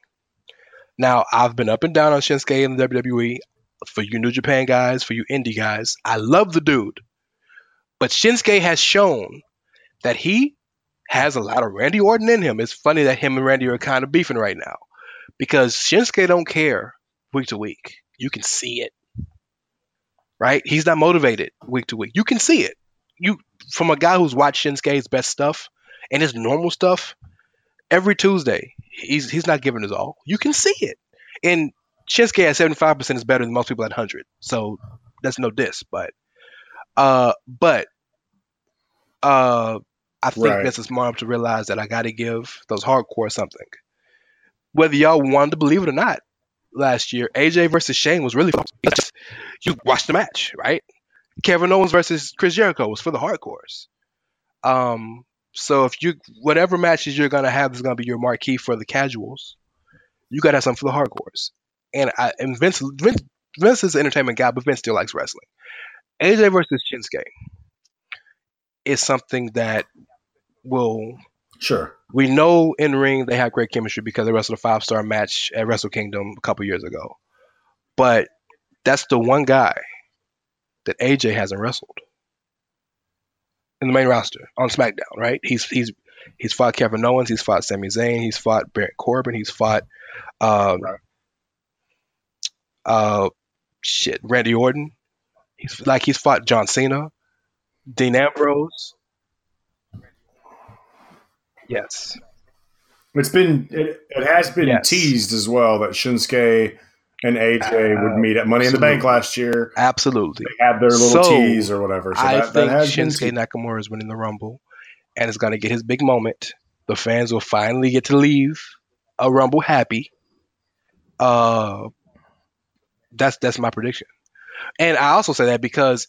Now, I've been up and down on Shinsuke in the WWE. for you New Japan guys, for you indie guys, I love the dude. But Shinsuke has shown that he has a lot of Randy Orton in him. It's funny that him and Randy are kind of beefing right now because Shinsuke don't care week to week. You can see it. Right? He's not motivated week to week. You can see it. You from a guy who's watched Shinsuke's best stuff and his normal stuff every Tuesday, he's he's not giving his all. You can see it. And Shinsuke at 75% is better than most people at 100. So that's no diss, but uh but uh I think Right. this is smart enough to realize that I got to give those hardcore something. Whether y'all wanted to believe it or not, last year AJ versus Shane was really fun. You watched the match, right? Kevin Owens versus Chris Jericho was for the hardcores. Um, so if you whatever matches you're gonna have is gonna be your marquee for the casuals, you gotta have something for the hardcores. And I and Vince Vince, Vince is an entertainment guy, but Vince still likes wrestling. AJ versus Shinsuke is something that will Sure. we know in ring they have great chemistry because they wrestled a five star match at Wrestle Kingdom a couple years ago. But that's the one guy that AJ hasn't wrestled in the main roster on SmackDown, right? He's he's he's fought Kevin Owens, he's fought Sami Zayn, he's fought Baron Corbin, he's fought um, Right. uh shit Randy Orton. He's like he's fought John Cena, Dean Ambrose. Yes. It's been it, it has been Yes. teased as well that Shinsuke and AJ would meet at Money in the Bank last year. Absolutely. They had their little So, tease or whatever. So I that, that think has Shinsuke. Nakamura is winning the Rumble and is going to get his big moment. The fans will finally get to leave a Rumble happy. Uh, that's that's my prediction. And I also say that because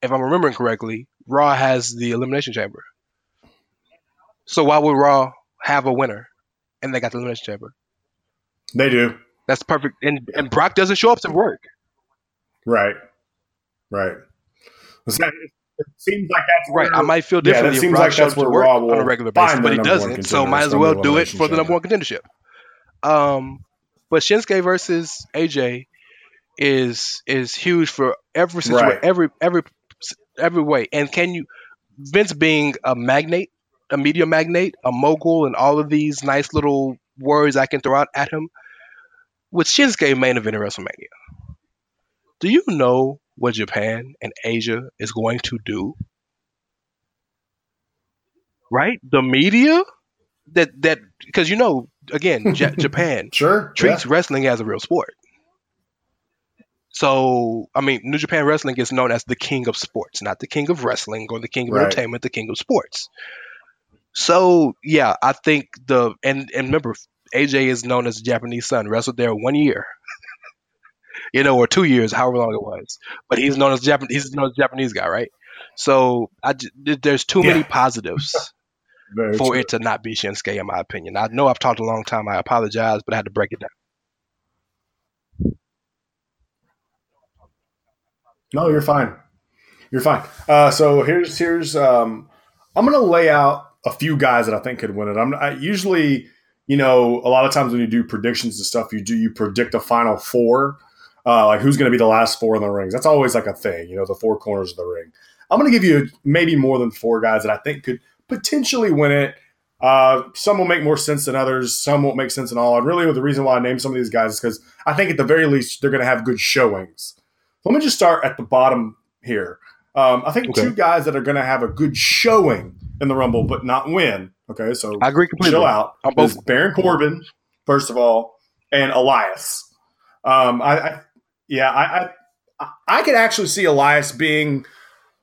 if I'm remembering correctly, Raw has the Elimination Chamber. So why would Raw have a winner and they got the Elimination Chamber? They do. That's perfect. And and Brock doesn't show up to work. Right. Right. Not- It seems like that's Right. where- I might feel Yeah, that differently if seems Brock like that's up to where work Raw on a regular basis, but he doesn't. So might as well do it for the number one contendership. Um, but Shinsuke versus AJ is is huge for every situation, Right. every every every way. And can you Vince being a magnate, a media magnate, a mogul, and all of these nice little words I can throw out at him with Shinsuke main event at WrestleMania. Do you know what Japan and Asia is going to do? Right? The media that that because you know again Ja- *laughs* Japan Sure. treats yeah. wrestling as a real sport. So, I mean, New Japan Wrestling is known as the king of sports, not the king of wrestling or the king of Right. entertainment, the king of sports. So, yeah, I think the and and remember, AJ is known as the Japanese son. Wrestled there one year, *laughs* you know, or two years, however long it was. But he's known as Japan. He's known as Japanese guy, right? So, I there's too many positives *laughs* for true. it to not be Shinsuke, in my opinion. I know I've talked a long time. I apologize, but I had to break it down. No, you're fine. You're fine. Uh, so here's here's um, I'm gonna lay out a few guys that I think could win it. I'm I usually, you know, a lot of times when you do predictions and stuff, you do you predict a final four, uh, like who's gonna be the last four in the rings. That's always like a thing, you know, the four corners of the ring. I'm gonna give you maybe more than four guys that I think could potentially win it. Uh, some will make more sense than others. Some won't make sense at all. And really, the reason why I name some of these guys is because I think at the very least they're going to have good showings. Let me just start at the bottom here. Um, I think Okay. two guys that are going to have a good showing in the Rumble, but not win. Okay, so I agree completely. chill out. I'm both- Baron Corbin, first of all, and Elias. Um, I, I yeah, I, I I could actually see Elias being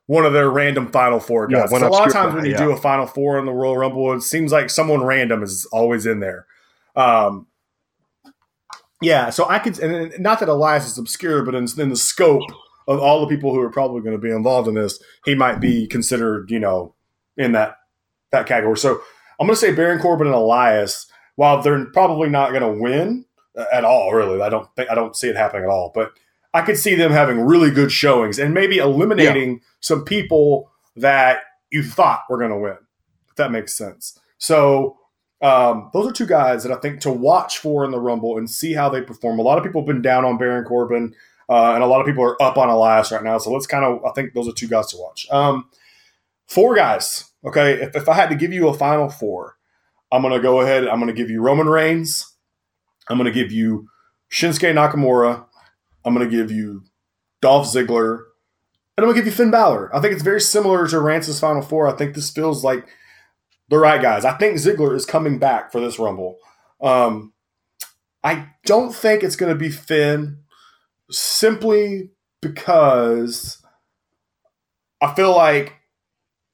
one of their random Final Four Yeah, guys. 'Cause a lot of times when you yeah. do a Final Four in the Royal Rumble, it seems like someone random is always in there. Um, yeah, so I could, and not that Elias is obscure, but in, in the scope of all the people who are probably going to be involved in this, he might be considered, you know, in that that category. So I'm going to say Baron Corbin and Elias. While they're probably not going to win uh, at all, really, I don't think I don't see it happening at all. But I could see them having really good showings and maybe eliminating some people that you thought were going to win. If that makes sense. So um, those are two guys that I think to watch for in the Rumble and see how they perform. A lot of people have been down on Baron Corbin. uh, and a lot of people are up on Elias right now. So let's kind of I think those are two guys to watch. Um, four guys. Okay, if, if I had to give you a final four, I'm going to go ahead. I'm going to give you Roman Reigns. I'm going to give you Shinsuke Nakamura. I'm going to give you Dolph Ziggler. And I'm going to give you Finn Balor. I think it's very similar to Rance's Final Four. I think this feels like the right guys. I think Ziggler is coming back for this Rumble. Um, I don't think it's going to be Finn simply because I feel like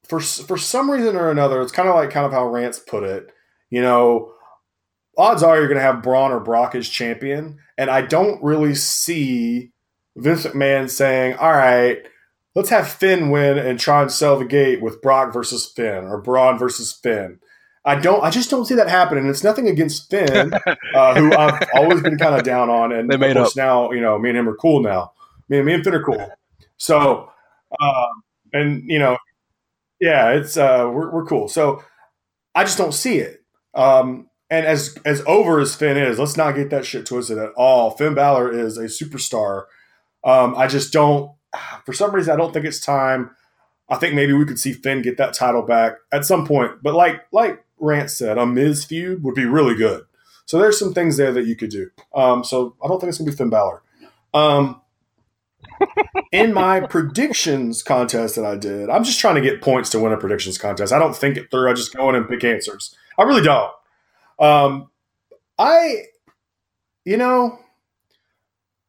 for for some reason or another, it's kind of like kind of how Rance put it. You know, odds are you're going to have Braun or Brock as champion, and I don't really see Vince McMahon saying, "All right, let's have Finn win and try and sell the gate with Brock versus Finn or Braun versus Finn." I don't. I just don't see that happening. It's nothing against Finn, *laughs* uh, who I've always been kind of down on, and They made of course now you know me and him are cool now. Me, me and Finn are cool. So, uh, and you know, yeah, it's uh, we're we're cool. So I just don't see it. Um, and as as over as Finn is, let's not get that shit twisted at all. Finn Balor is a superstar. Um, I just don't. *sighs* For some reason, I don't think it's time. I think maybe we could see Finn get that title back at some point. But like like Rance said, a Miz feud would be really good. So there's some things there that you could do. Um, so I don't think it's gonna be Finn Balor. Um, *laughs* in my predictions contest that I did, I'm just trying to get points to win a predictions contest. I don't think it through. I just go in and pick answers. I really don't. Um, I, you know,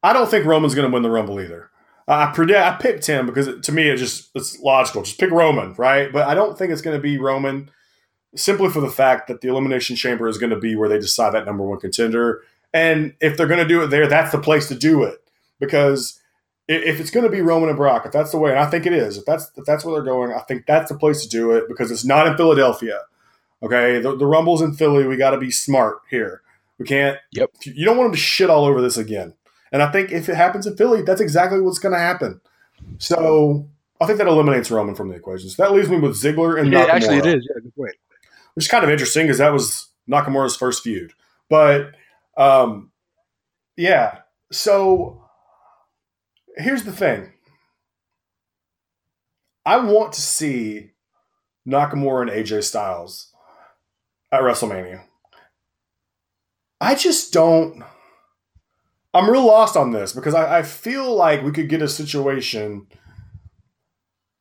I don't think Roman's going to win the Rumble either. I predict. I picked him because it, to me it just it's logical. Just pick Roman, right? But I don't think it's going to be Roman simply for the fact that the Elimination Chamber is going to be where they decide that number one contender. And if they're going to do it there, that's the place to do it because if it's going to be Roman and Brock, if that's the way, and I think it is, if that's if that's where they're going, I think that's the place to do it because it's not in Philadelphia. Okay, the, the Rumble's in Philly. We got to be smart here. We can't. Yep. You don't want them to shit all over this again. And I think if it happens in Philly, that's exactly what's going to happen. So I think that eliminates Roman from the equation. So that leaves me with Ziggler and Yeah, Nakamura, actually, it is. Yeah, good point. which is kind of interesting because that was Nakamura's first feud. But um, yeah, so here's the thing. I want to see Nakamura and AJ Styles at WrestleMania. I just don't. I'm real lost on this because I, I feel like we could get a situation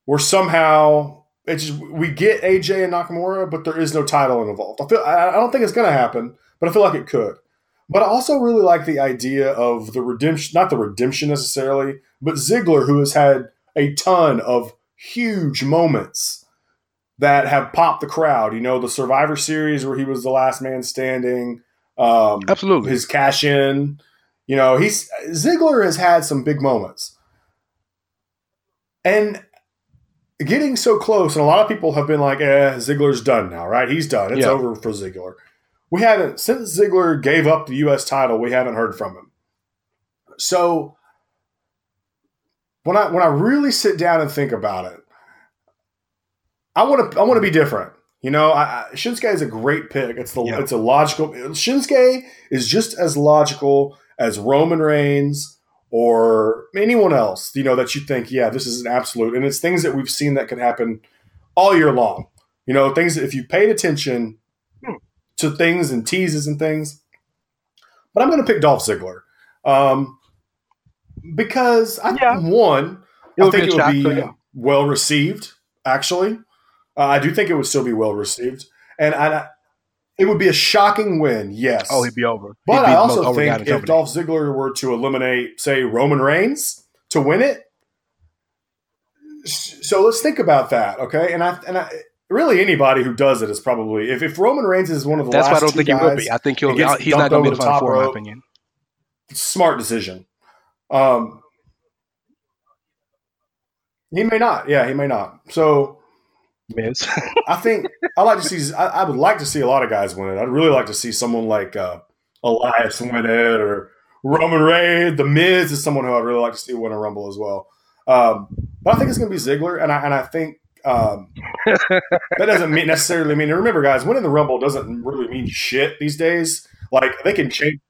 where somehow it's just, we get AJ and Nakamura, but there is no title involved. I feel I, don't think it's going to happen, but I feel like it could. But I also really like the idea of the redemption, not the redemption necessarily, but Ziggler, who has had a ton of huge moments that have popped the crowd. You know, the Survivor Series where he was the last man standing. Um, Absolutely. his cash in. You know, he's Ziggler has had some big moments. And getting so close, and a lot of people have been like, eh, Ziggler's done now, right? He's done. It's Yeah. over for Ziggler. We haven't since Ziggler gave up the US title, we haven't heard from him. So when I when I really sit down and think about it, I want to I want to be different. You know, I, I, Shinsuke is a great pick. It's the Yeah. it's a logical. Shinsuke is just as logical as Roman Reigns or anyone else. You know that you think, yeah, this is an absolute, and it's things that we've seen that can happen all year long. You know, things that if you paid attention Hmm. to things and teases and things. But I'm going to pick Dolph Ziggler um, because I Yeah. one, It I think it would be yeah. well received. Actually, uh, I do think it would still be well received, and I, it would be a shocking win. Yes. Oh, he'd be over. but be I also think if. Dolph Ziggler were to eliminate, say, Roman Reigns to win it, so let's think about that, okay? And I and I. Really, anybody who does it is probably if, if Roman Reigns is one of the. That's why I don't think he will be. I think he'll. He's not going to be the the top four, in my opinion. smart decision. Um, he may not. Yeah, he may not. So Miz. *laughs* I think I like to see. I, I would like to see a lot of guys win it. I'd really like to see someone like uh, Elias win it, or Roman Reigns. The Miz is someone who I'd really like to see win a Rumble as well. Um, but I think it's going to be Ziggler, and I and I think um, that doesn't mean necessarily mean. Remember, guys, winning the Rumble doesn't really mean shit these days. Like they can change,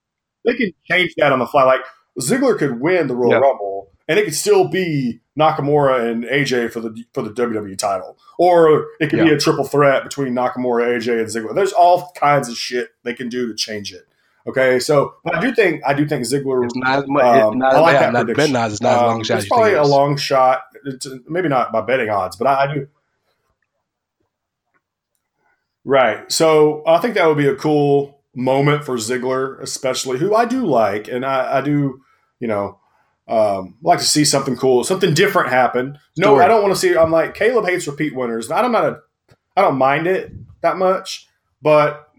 they can change that on the fly. Like Ziggler could win the Royal Yeah. Rumble, and it could still be Nakamura and AJ for the for the WWE title, or it could be a triple threat between Nakamura, AJ, and Ziggler. There's all kinds of shit they can do to change it. Okay, so but I do think I do think Ziggler. It's not as much. Um, it's not, I like yeah, that not, prediction. Ben Nas is not as long Um, a shot as it's probably a long shot. It's maybe not by betting odds, but I, I do. Right. So I think that would be a cool moment for Ziggler, especially who I do like, and I, I do, you know, um, like to see something cool, something different happen. No, Story. I don't want to see. I'm like Caleb hates repeat winners. I'm not a, I don't mind it that much, but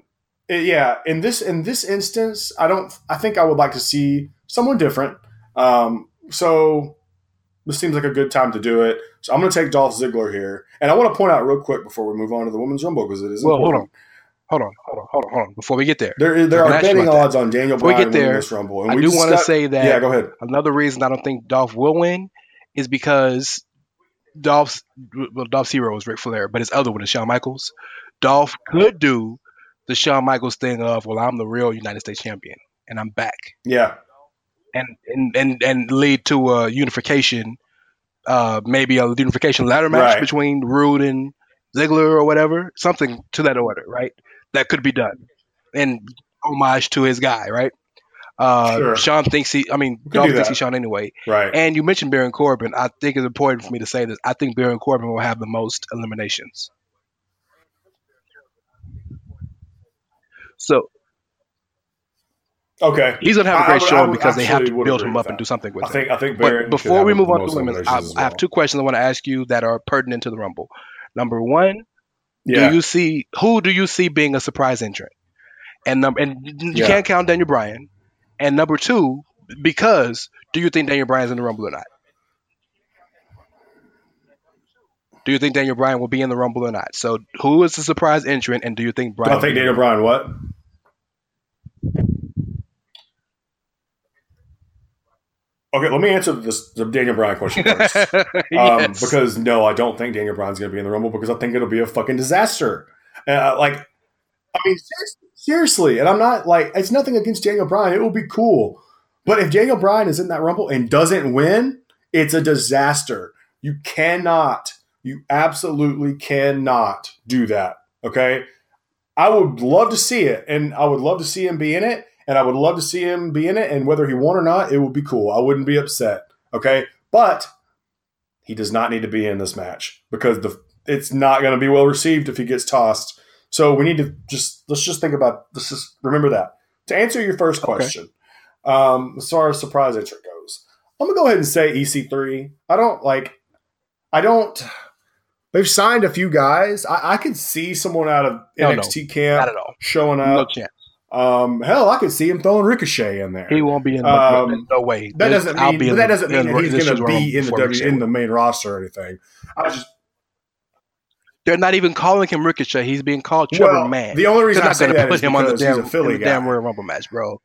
it, yeah, in this in this instance, I don't. I think I would like to see someone different. Um, so this seems like a good time to do it. So I'm going to take Dolph Ziggler here, and I want to point out real quick before we move on to the women's rumble because it is Well, hold important. Hold on, hold on, hold on, hold on. Before we get there, There, there are betting about that. odds on Daniel Before we Bryan get there, winning this rumble. And I we do want to say that Yeah, go ahead. another reason I don't think Dolph will win is because Dolph's well, Dolph's hero is Ric Flair, but his other one is Shawn Michaels. Dolph could do the Shawn Michaels thing of, well, I'm the real United States champion and I'm back, Yeah, and and and, and lead to a unification, uh, maybe a unification ladder match Right. between Roode and Ziggler or whatever, something to that order, right? That could be done, and homage to his guy, right? Uh, Sure. Shawn thinks he, I mean, Dolph do thinks he's Shawn anyway. right. And you mentioned Baron Corbin. I think it's important for me to say this. I think Baron Corbin will have the most eliminations. So okay. he's gonna have a great I showing because they have to build him up and do something with I him. think I think Baron. But before we move on to women's, I, as I have two questions I want to ask you that are pertinent to the Rumble. Number one, Yeah, do you see who do you see being a surprise entrant? And number and you Yeah. can't count Daniel Bryan. And number two, because do you think Daniel Bryan's in the Rumble or not? Do you think Daniel Bryan will be in the Rumble or not? So, who is the surprise entrant, and do you think Bryan? I think Daniel Bryan. What? Okay, let me answer this the Daniel Bryan question first. *laughs* Um, yes. Because no, I don't think Daniel Bryan's going to be in the Rumble because I think it'll be a fucking disaster. Uh, like, I mean, seriously, seriously, and I'm not like it's nothing against Daniel Bryan. It will be cool, but if Daniel Bryan is in that Rumble and doesn't win, it's a disaster. You cannot, you absolutely cannot do that. Okay, I would love to see it, and I would love to see him be in it, and I would love to see him be in it, and whether he won or not, it would be cool. I wouldn't be upset. Okay, but he does not need to be in this match because the it's not going to be well received if he gets tossed. So we need to just let's just think about let's just remember that. To answer your first Okay. question, um, as far as surprise entrant goes, I'm gonna go ahead and say EC3. I don't like. I don't. They've signed a few guys. I, I could see someone out of Hell no. NXT not camp showing No chance. Um, hell, I could see him throwing Ricochet in there. He won't be in. The, Um, no way. That doesn't I'll mean, be but in that doesn't mean that he's going to be in the w, in the main roster or anything. I just They're not even calling him Ricochet. He's being called Trevor well, Man. the only reason They're I not say going to put him on the damn, Philly the damn Royal Rumble match, bro.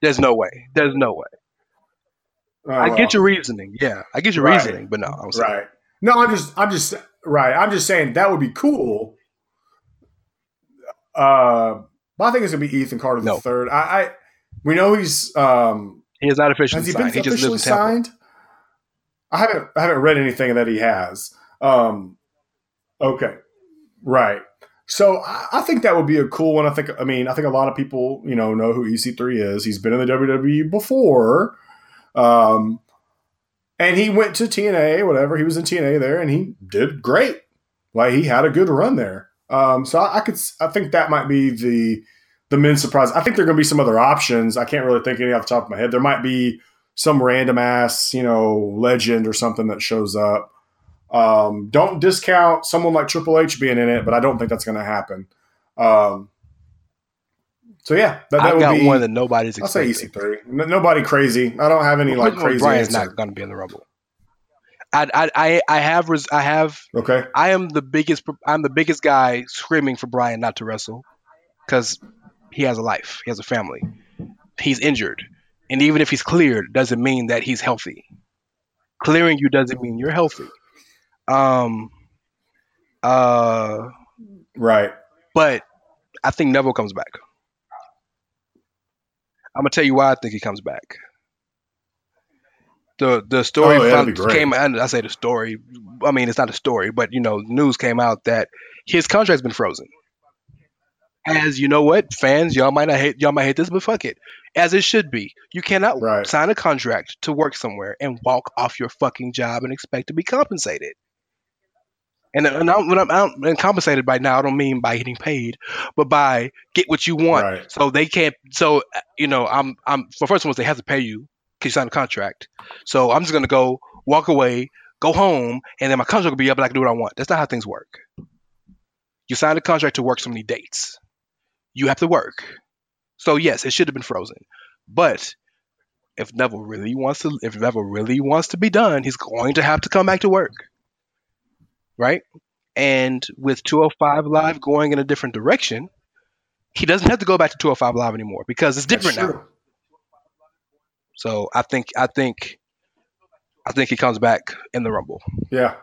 There's no way. There's no way. Oh, I well. get your reasoning. Yeah, I get your Right. reasoning, but no, I'm saying right. No, I'm just, I'm just right. I'm just saying that would be cool. Uh, but I think it's gonna be Ethan Carter the No. third. I, I, we know he's um he is not officially has he signed. been He officially signed? I haven't, I haven't read anything that he has. Um, okay, right. So I, I think that would be a cool one. I think, I mean, I think a lot of people, you know, know who EC3 is. He's been in the WWE before. Um, and he went to TNA, whatever. He was in TNA there, and he did great. Like he had a good run there. Um, so I, I could, I think that might be the the men's surprise. I think there are going to be some other options. I can't really think any off the top of my head. There might be some random ass, you know, legend or something that shows up. Um, don't discount someone like Triple H being in it, but I don't think that's going to happen. Um, so yeah, that, that I would got be. one that nobody's I'll say. EC3. N- nobody crazy. I don't have any like First of all, crazy Bryan's answer. not going to be in the Rumble. I, I, I, I have, res- I have, Okay. I am the biggest, I'm the biggest guy screaming for Bryan not to wrestle because he has a life, he has a family, he's injured, and even if he's cleared, doesn't mean that he's healthy. Clearing you doesn't mean you're healthy. Um, uh, Right. but I think Neville comes back. I'm gonna tell you why I think he comes back. The the story Oh, yeah, that'd from- be great. came. I say the story. I mean, it's not a story, but you know, news came out that his contract's been frozen. As you know, what fans, y'all might not hate y'all might hate this, but fuck it, as it should be. You cannot Right. sign a contract to work somewhere and walk off your fucking job and expect to be compensated. And, and I'm, when I'm, compensated by now, I don't mean by getting paid, but by get what you want. Right. So they can't. So you know, I'm I'm for first ones they have to pay you because you signed a contract. So I'm just gonna go walk away, go home, and then my contract will be up, and I can do what I want. That's not how things work. You signed a contract to work so many dates. You have to work. So yes, it should have been frozen. But if Neville really wants to, if Neville really wants to be done, he's going to have to come back to work, right? And with 205 Live going in a different direction, he doesn't have to go back to 205 Live anymore because it's different now. So I think I think I think he comes back in the Rumble. Yeah.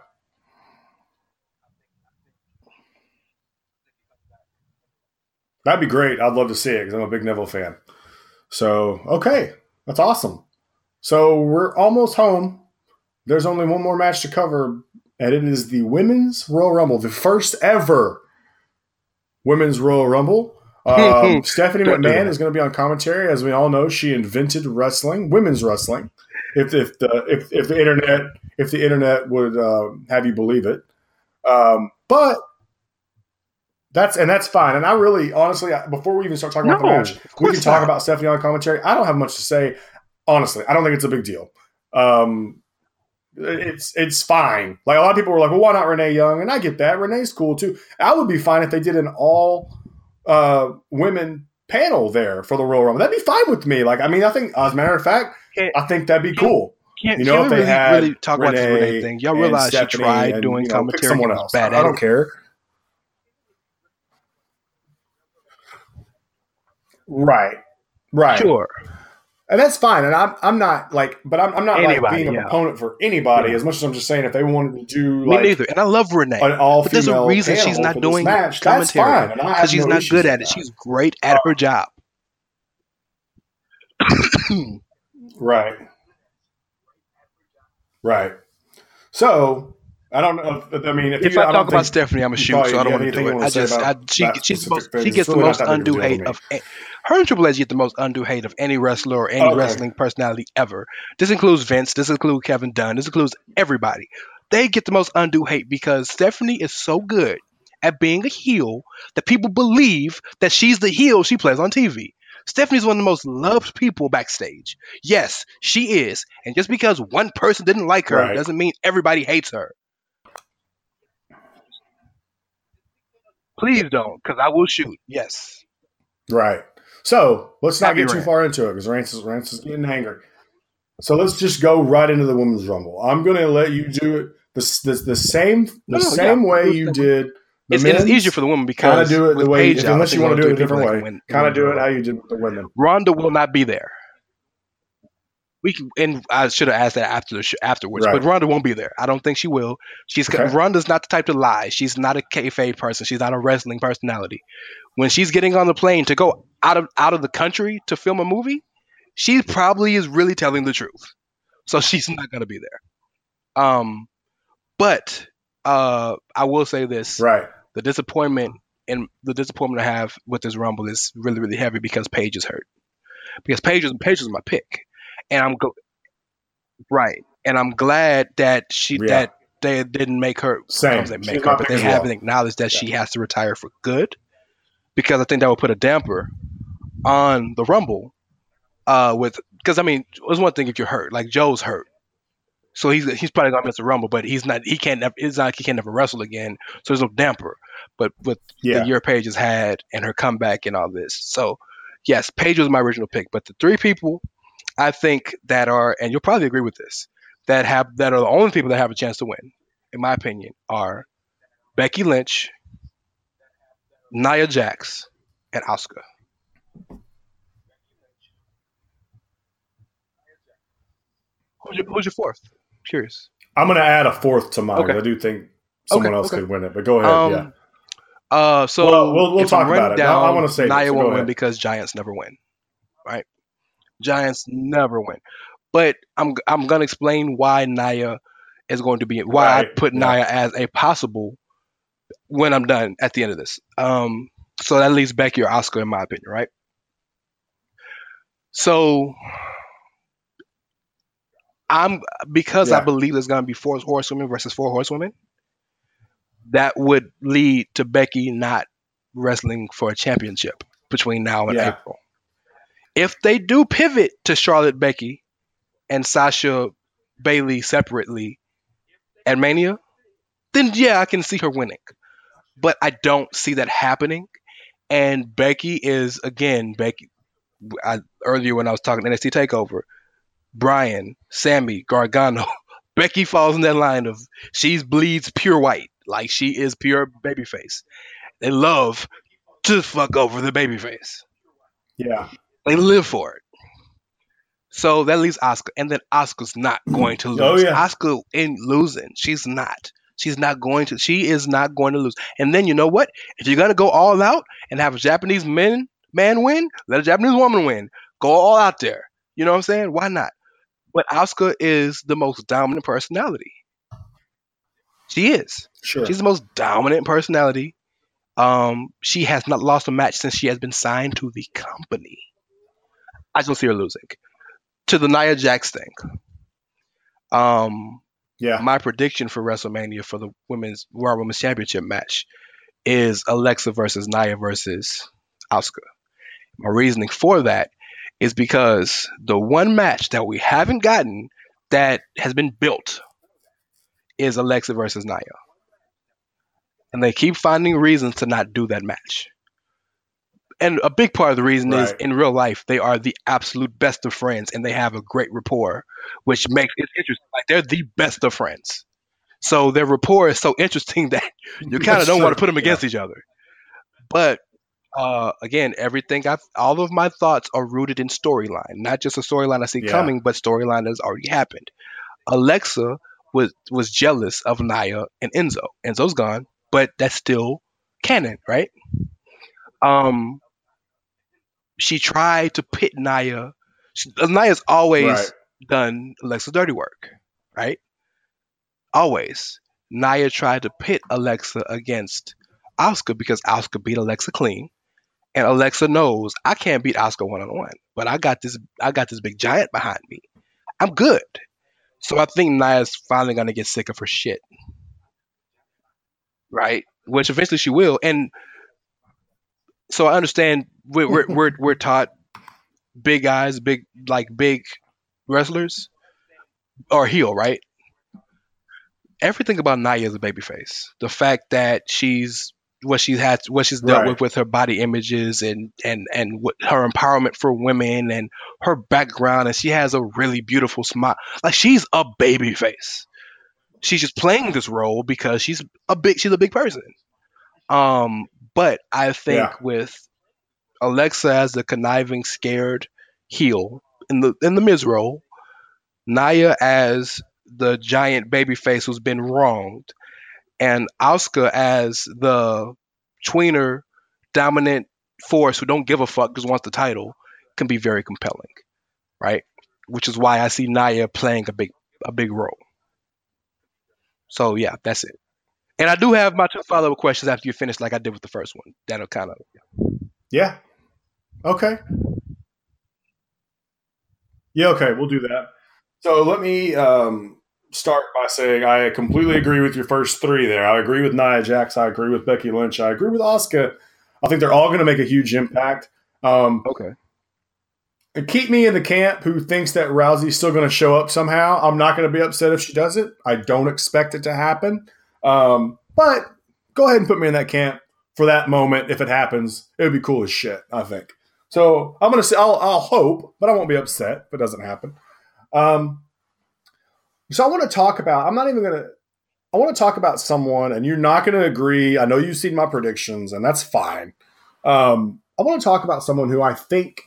That'd be great. I'd love to see it because I'm a big Neville fan. So, okay. That's awesome. So, we're almost home. There's only one more match to cover, and it is the Women's Royal Rumble, the first ever Women's Royal Rumble. Um, *laughs* Stephanie McMahon is going to be on commentary. As we all know, she invented wrestling, women's wrestling. If, if the if, if the internet if the internet would uh, have you believe it, um, but that's and that's fine. And I really, honestly, before we even start talking about the match, we can talk not. about Stephanie on commentary. I don't have much to say. Honestly, I don't think it's a big deal. Um, it's it's fine. Like a lot of people were like, "Well, why not Renee Young?" And I get that. Renee's cool too. I would be fine if they did an all uh, women panel there for the Royal Rumble. That'd be fine with me. Like, I mean, I think as a matter of fact, Can't- I think that'd be cool. Can't, You know, if they really, had really talk about this Renee Renee thing? Y'all realize she tried and, doing you know, commentary. someone else. bad I at don't it. care. Right. Right. Sure. And that's fine. And I'm I'm not like but I'm, I'm not like being a yeah. proponent for anybody Yeah. as much as I'm just saying if they wanted to do Me neither. And I love Renee. an all But there's a reason she's not doing match, that's commentary fine. And I have because she's no not good at it. that. She's great at her job. *coughs* Right. Right. So I don't know. If, I mean, if, If you, I don't talk about Stephanie, I'm a shoot, so I don't want to do it. I just, I, she, that she's the most, specific thing? she gets the most that big of undue hate of. Her and Triple H get the most undue hate of any wrestler or any Okay. wrestling personality ever. This includes Vince. This includes Kevin Dunn. This includes everybody. They get the most undue hate because Stephanie is so good at being a heel that people believe that she's the heel she plays on TV. Stephanie's one of the most loved people backstage. Yes, she is. And just because one person didn't like her Right. doesn't mean everybody hates her. Please don't, because I will shoot. Yes. Right. So let's not Happy get too rant. far into it because Rance is, Rance is getting angry. So let's just go right into the women's rumble. I'm going to let you do it the, the, the same the same yeah. way you did. The It's, it's easier for the women kind because of do it the way, Paige out, I unless you want to do it a different way. that can win- Kind of do it how you did with the women. Ronda will not be there. We can, and I should have asked that after the sh- afterwards, Right. but Ronda won't be there. I don't think she will. She's Okay. Ronda's not the type to lie. She's not a kayfabe person. She's not a wrestling personality. When she's getting on the plane to go out of out of the country to film a movie, she probably is really telling the truth. So *laughs* she's not gonna be there. Um, but uh, I will say this: Right. the disappointment and the disappointment I have with this Rumble is really, really heavy because Paige is hurt. Because Paige is Paige is my pick, and I'm go- right, and I'm glad that she Yeah. that they didn't make her. Same. She's make her, but they well. haven't acknowledged that she has to retire for good, because I think that would put a damper on the Rumble. Uh, with because I mean, it's one thing if you're hurt, like Joe's hurt. So he's he's probably gonna miss the rumble, but he's not. He can't. Never, it's not like he can't never wrestle again. So there's no damper. But with Yeah. the year Paige has had and her comeback and all this. So, yes, Paige was my original pick. But the three people I think that are, and you'll probably agree with this, that have that are the only people that have a chance to win, in my opinion, are Becky Lynch, Nia Jax, and Asuka. Who's your, who's your fourth? Curious. I'm going to add a fourth to mine. Okay. I do think someone Okay, else okay. could win it, but go ahead. Um, yeah. Uh, so Well, we'll- we'll if I'm talk about running it. I- I wanna say this, Nia won't win because Giants never win, right? Giants never win. But I'm I'm gonna explain why Nia is going to be why I put yeah. Nia as a possible when I'm done at the end of this. Um, so that leaves Becky or Asuka in my opinion, right? So I'm because I believe there's gonna be four horsewomen versus four horsewomen. That would lead to Becky not wrestling for a championship between now and Yeah. April. If they do pivot to Charlotte Becky and Sasha Bayley separately at Mania, then yeah, I can see her winning. But I don't see that happening. And Becky is again Becky. I, earlier when I was talking NXT Takeover, Bryan, Sami, Gargano, *laughs* Becky falls in that line of she's bleeds pure white, like she is pure babyface. They love to fuck over the babyface. Yeah. They live for it. So that leaves Asuka, and then Asuka's not going to oh, lose. Oh, yeah. Asuka ain't losing. She's not. She's not going to. She is not going to lose. And then you know what? If you're gonna go all out and have a Japanese man man win, let a Japanese woman win. Go all out there. You know what I'm saying? Why not? But Asuka is the most dominant personality. She is. Sure. She's the most dominant personality. Um, she has not lost a match since she has been signed to the company. I just don't see her losing. To the Nia Jax thing. Um, yeah. my prediction for WrestleMania for the women's World Women's Championship match is Alexa versus Nia versus Asuka. My reasoning for that is because the one match that we haven't gotten that has been built is Alexa versus Nia. And they keep finding reasons to not do that match. And a big part of the reason is in real life, they are the absolute best of friends and they have a great rapport, which makes it interesting. Like they're the best of friends. So their rapport is so interesting *laughs* that you kind of don't want to put them against each other. But uh, again, everything I've, all of my thoughts are rooted in storyline, not just a storyline I see Yeah. coming, but storyline that's already happened. Alexa was was jealous of Nia and Enzo. Enzo's gone, but that's still canon, right? Um, she tried to pit Nia. She, Nia's always Right. done Alexa's dirty work, right? Always. Nia tried to pit Alexa against Asuka because Asuka beat Alexa clean. And Alexa knows I can't beat Asuka one on one, but I got this I got this big giant behind me. I'm good. So I think Nia's finally gonna get sick of her shit. Right? Which eventually she will. And so I understand we're we're we're, *laughs* we're taught big guys, big like big wrestlers or heel, right? Everything about Nia is a babyface. The fact that she's what she's had, what she's dealt Right. with with her body images and and and what, her empowerment for women and her background, and she has a really beautiful smile. Like she's a babyface. She's just playing this role because she's a big she's a big person. Um, but I think Yeah. with Alexa as the conniving, scared heel in the in the Miz role, Nia as the giant babyface who's been wronged, and Asuka as the tweener, dominant force who don't give a fuck just wants the title, can be very compelling, right? Which is why I see Nia playing a big a big role. So yeah, that's it. And I do have my two follow up questions after you finish, like I did with the first one. That'll kind of Yeah. Okay. Yeah, okay, we'll do that. So let me um, start by saying I completely agree with your first three there. I agree with Nia Jax. I agree with Becky Lynch. I agree with Asuka. I think they're all going to make a huge impact. Um, okay. and keep me in the camp who thinks that Rousey's still going to show up somehow. I'm not going to be upset if she does it. I don't expect it to happen. Um, but go ahead and put me in that camp for that moment. If it happens, it would be cool as shit, I think. So I'm to say, I'll, I'll hope, but I won't be upset if it doesn't happen. Um, so I want to talk about, I'm not even to, I want to talk about someone, and you're not to agree. I know you've seen my predictions, and that's fine. Um, I want to talk about someone who I think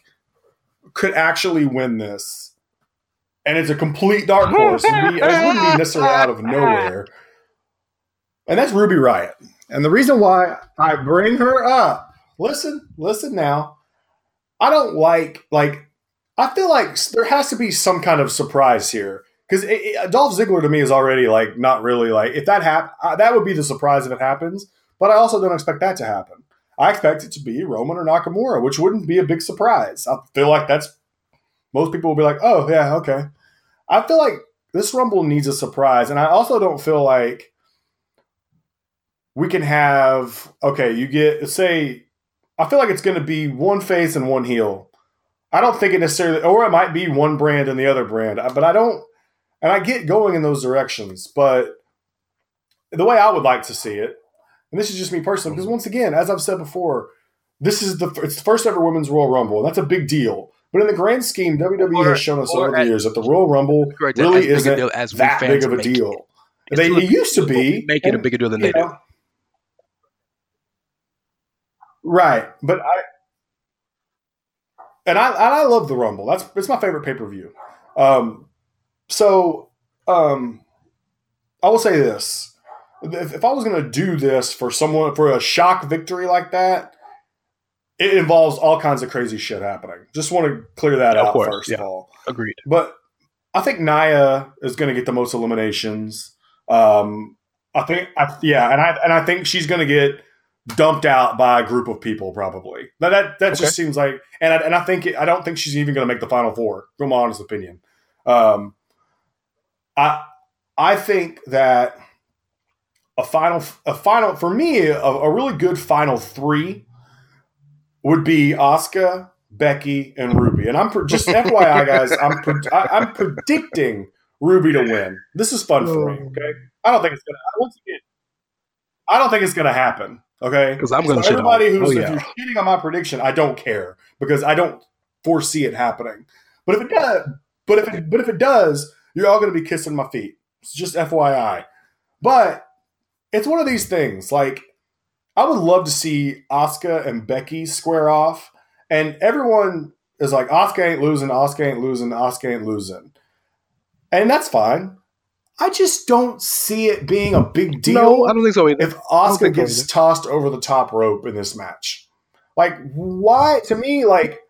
could actually win this. And it's a complete dark horse. Be, it wouldn't be necessarily out of nowhere. And that's Ruby Riott. And the reason why I bring her up, listen, listen now. I don't like, like, I feel like there has to be some kind of surprise here because Dolph Ziggler to me is already like not really like if that hap- uh, that would be the surprise if it happens. But I also don't expect that to happen. I expect it to be Roman or Nakamura, which wouldn't be a big surprise. I feel like that's most people will be like, oh yeah, okay. I feel like this Rumble needs a surprise, and I also don't feel like we can have okay. You get say, I feel like it's going to be one face and one heel. I don't think it necessarily, or it might be one brand and the other brand, uh, but I don't. And I get going in those directions, but the way I would like to see it, and this is just me personally, because once again, as I've said before, this is the it's the first ever women's Royal Rumble. And that's a big deal. But in the grand scheme, WWE or, has shown us over the years that the Royal Rumble really isn't as that big of a deal. It. They it used to be make it a bigger deal than they know, do. Right, but I and I and I love the Rumble. That's it's my favorite pay per view. Um, so um, I will say this: if, if I was going to do this for someone for a shock victory like that, it involves all kinds of crazy shit happening. Just want to clear that yeah, out course, first yeah. of all. Agreed. But I think Nia is going to get the most eliminations. Um, I think, I, yeah, and I and I think she's going to get dumped out by a group of people probably. But that that okay. just seems like, and I, and I think it, I don't think she's even going to make the final four. From my honest opinion, um, I I think that a final a final for me a, a really good final three would be Asuka, Becky, and Ruby. And I'm pre- just *laughs* FYI, guys. I'm pre- I, am predicting Ruby to win. This is fun for me. Okay, I don't think it's gonna. Once again, I don't think it's gonna happen. Okay, because I'm going to so everybody who's oh, yeah. if you're shitting on my prediction, I don't care because I don't foresee it happening. But if it does, but if it, but if it does, you're all going to be kissing my feet. It's just FYI. But it's one of these things. Like I would love to see Asuka and Becky square off, and everyone is like, Asuka ain't losing, Asuka ain't losing, Asuka ain't losing, and that's fine. I just don't see it being a big deal. No, I don't think so either. If Asuka gets so tossed over the top rope in this match, like why? To me, like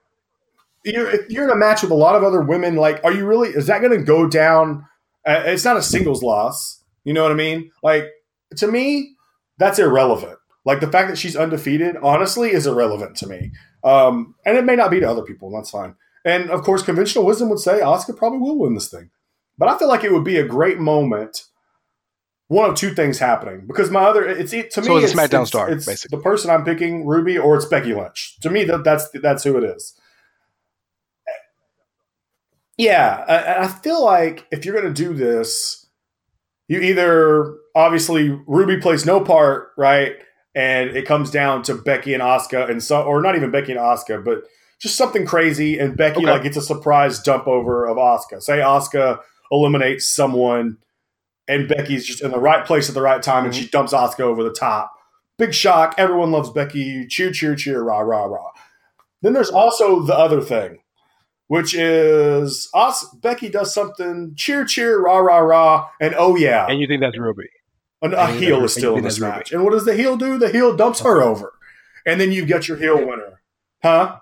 you're if you're in a match with a lot of other women, like are you really? Is that going to go down? Uh, it's not a singles loss. You know what I mean? Like to me, that's irrelevant. Like the fact that she's undefeated, honestly, is irrelevant to me. Um, and it may not be to other people, and that's fine. And of course, conventional wisdom would say Asuka probably will win this thing. But I feel like it would be a great moment. One of two things happening because my other it's it, to so me it's, it's SmackDown it's, star. It's basically. the person I'm picking, Ruby, or it's Becky Lynch. To me, that that's that's who it is. Yeah, I, I feel like if you're going to do this, you either obviously Ruby plays no part, right? and it comes down to Becky and Asuka, and so or not even Becky and Asuka, but just something crazy and Becky okay. like gets a surprise dump over of Asuka. Say Asuka eliminates someone and Becky's just in the right place at the right time and she dumps Asuka over the top. Big shock. Everyone loves Becky. Cheer, cheer, cheer, rah, rah, rah. Then there's also the other thing, which is us. Becky does something, cheer, cheer, rah, rah, rah, and oh yeah. And you think that's Ruby? A, a heel is still in this match. And what does the heel do? The heel dumps her over. And then you get your heel winner. Huh?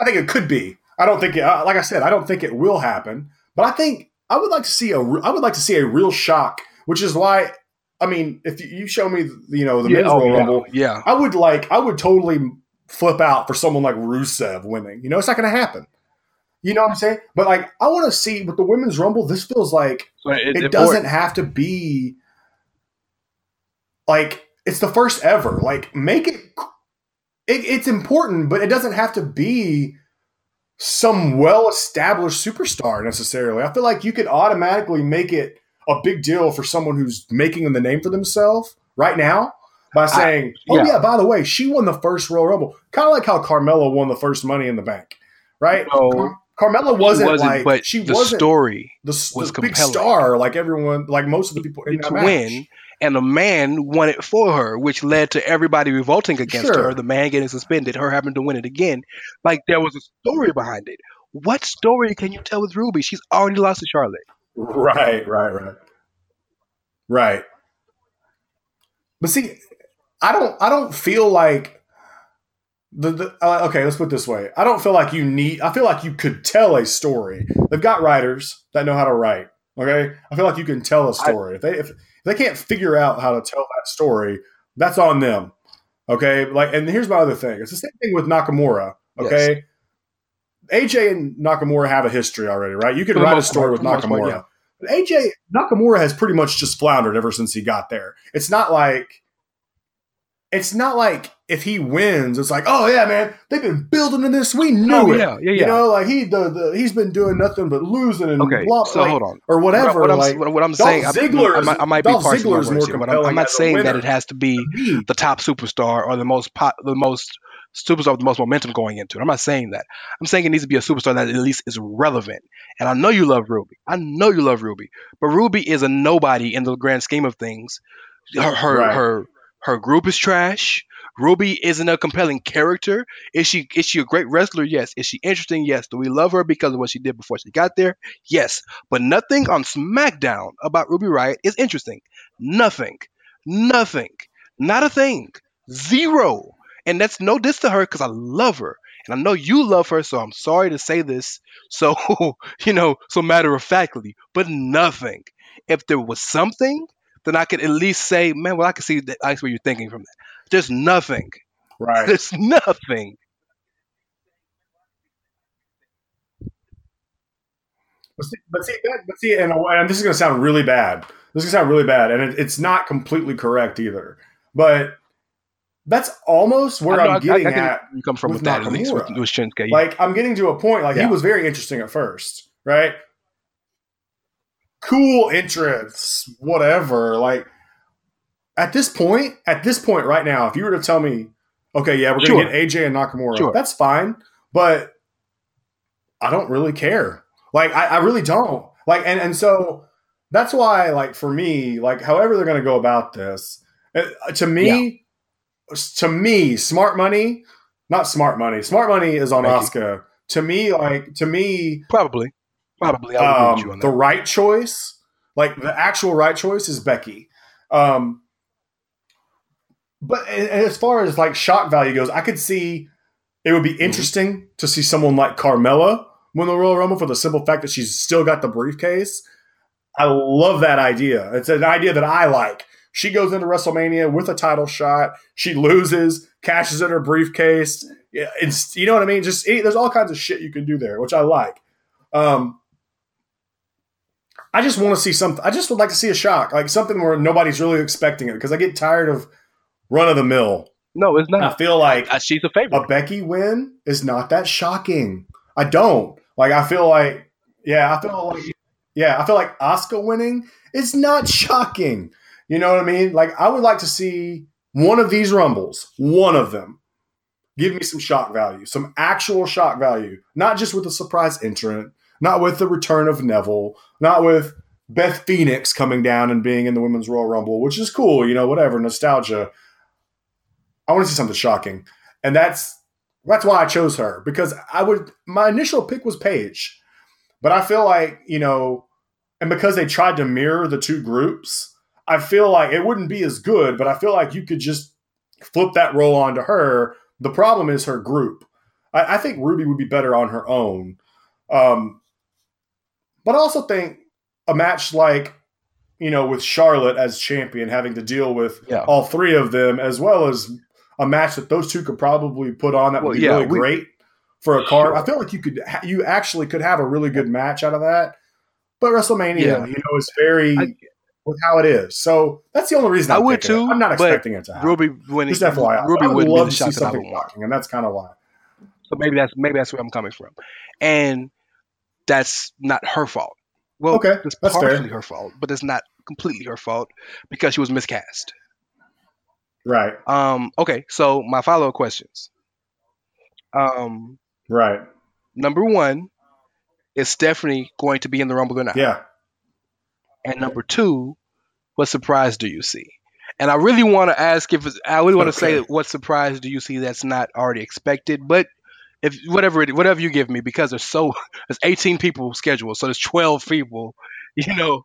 I think it could be. I don't think it, uh, like I said, I don't think it will happen, but I think I would like to see a I would like to see a real shock, which is why I mean, if you show me, you know, the yeah, men's oh, Royal yeah, Rumble, yeah, I would like, I would totally flip out for someone like Rusev winning. You know, it's not going to happen. You know what I'm saying? But like, I want to see with the women's Rumble. This feels like it, it doesn't have to be like it's the first ever. Like make it, it it's important, but it doesn't have to be some well-established superstar necessarily. I feel like you could automatically make it a big deal for someone who's making the name for themselves right now by saying, I, yeah. "Oh yeah, by the way, she won the first Royal Rumble." Kind of like how Carmella won the first Money in the Bank, right? No, Carmella wasn't, wasn't like but she the wasn't story the, was the big star like everyone, like most of the people in to win and a man won it for her, which led to everybody revolting against sure. her. The man getting suspended, her having to win it again. Like there was a story behind it. What story can you tell with Ruby? She's already lost to Charlotte. Right, right, right, right. But see, I don't, I don't feel like the, the uh, okay, let's put it this way. I don't feel like you need. I feel like you could tell a story. They've got writers that know how to write. Okay, I feel like you can tell a story. if they if, if they can't figure out how to tell that story, that's on them. Okay, like, and here's my other thing. It's the same thing with Nakamura. Okay, AJ and Nakamura have a history already, right? You could the write a story with Nakamura. yeah. But AJ Nakamura has pretty much just floundered ever since he got there. It's not like it's not like if he wins, it's like, oh yeah, man, they've been building to this. We knew Oh, it. yeah, yeah, yeah. You know, like he the, the he's been doing nothing but losing and Okay, blah, so like, hold on. or whatever. What, I'm, like, what, I'm saying, I, I, might, I might be Dolph parsing my Ziggler more here, but I'm, I'm not saying that it has to be the top superstar or the most pop, the most superstar with the most momentum going into it. I'm not saying that. I'm saying it needs to be a superstar that at least is relevant. And I know you love Ruby. I know you love Ruby, but Ruby is a nobody in the grand scheme of things. Her her Right. her, her group is trash. Ruby isn't a compelling character. Is she is she a great wrestler? Yes. Is she interesting? Yes. Do we love her because of what she did before she got there? Yes. But nothing on SmackDown about Ruby Riott is interesting. Nothing. Nothing. Not a thing. Zero. And that's no diss to her because I love her. And I know you love her, so I'm sorry to say this *laughs* so, you know, so matter of factly, but nothing. If there was something, then I could at least say, man, well, I can see that I see what you're thinking from that. There's nothing. right. There's nothing. But see, but see, that, but see and, and this is going to sound really bad. This is going to sound really bad, and it, it's not completely correct either. But that's almost where I know, I- I'm getting I, I at. you come from with that at least with, with Shinsuke. Like I'm getting to a point. Like Yeah. he was very interesting at first, right? Cool entrance, whatever. Like at this point, at this point right now, if you were to tell me, okay, yeah, we're gonna Sure. get AJ and Nakamura, Sure. that's fine, but I don't really care. Like I, I really don't. Like and and so that's why, like for me, like however they're gonna go about this, uh, to me, to me, smart money, not smart money. Smart money is on Thank you. Asuka. To me, like to me, probably, probably, I would agree with you um, the right choice, like the actual right choice, is Becky. Um, but as far as like shock value goes, I could see it would be Mm-hmm. interesting to see someone like Carmella win the Royal Rumble for the simple fact that she's still got the briefcase. I love that idea. It's an idea that I like. She goes into WrestleMania with a title shot. She loses, cashes in her briefcase. Yeah, It's you know what I mean. Just there's all kinds of shit you can do there, which I like. Um, I just want to see something. I just would like to see a shock, like something where nobody's really expecting it, because I get tired of run of the mill. no, it's not. I feel like Uh, she's a favorite. a Becky win is not that shocking. I don't like. I feel like, yeah, I feel like, yeah, I feel like Asuka winning is not *laughs* shocking. You know what I mean? Like, I would like to see one of these rumbles, one of them, give me some shock value, some actual shock value, not just with a surprise entrant, not with the return of Neville, not with Beth Phoenix coming down and being in the Women's Royal Rumble, which is cool, you know, whatever, nostalgia. I want to see something shocking. And that's that's why I chose her because I would my initial pick was Paige. But I feel like, you know, and because they tried to mirror the two groups, I feel like it wouldn't be as good, but I feel like you could just flip that role onto her. The problem is her group. I, I think Ruby would be better on her own. Um, but I also think a match like, you know, with Charlotte as champion, having to deal with Yeah. all three of them, as well as a match that those two could probably put on that would Well, be yeah, really we- great for a card. Sure. I feel like you could, ha- you actually could have a really good match out of that. But WrestleMania, Yeah. you know, is very I- with how it is. So that's the only reason I I'm would picking it. too, I'm not expecting it to happen. Ruby winning. Just FYI, Ruby I would love to see something want. and that's kind of why. So maybe that's maybe that's where I'm coming from, and that's not her fault. Well, Okay, it's that's fair. partially her fault, but it's not completely her fault because she was miscast. Right, Um, okay, so my follow up questions. Um, right, number one, is Stephanie going to be in the Rumble or not? yeah. And number two, what surprise do you see? And I really want to ask if it's, I really want to say what surprise do you see that's not already expected, but if whatever it, whatever you give me because there's so there's 18 people scheduled, so there's 12 people, you know.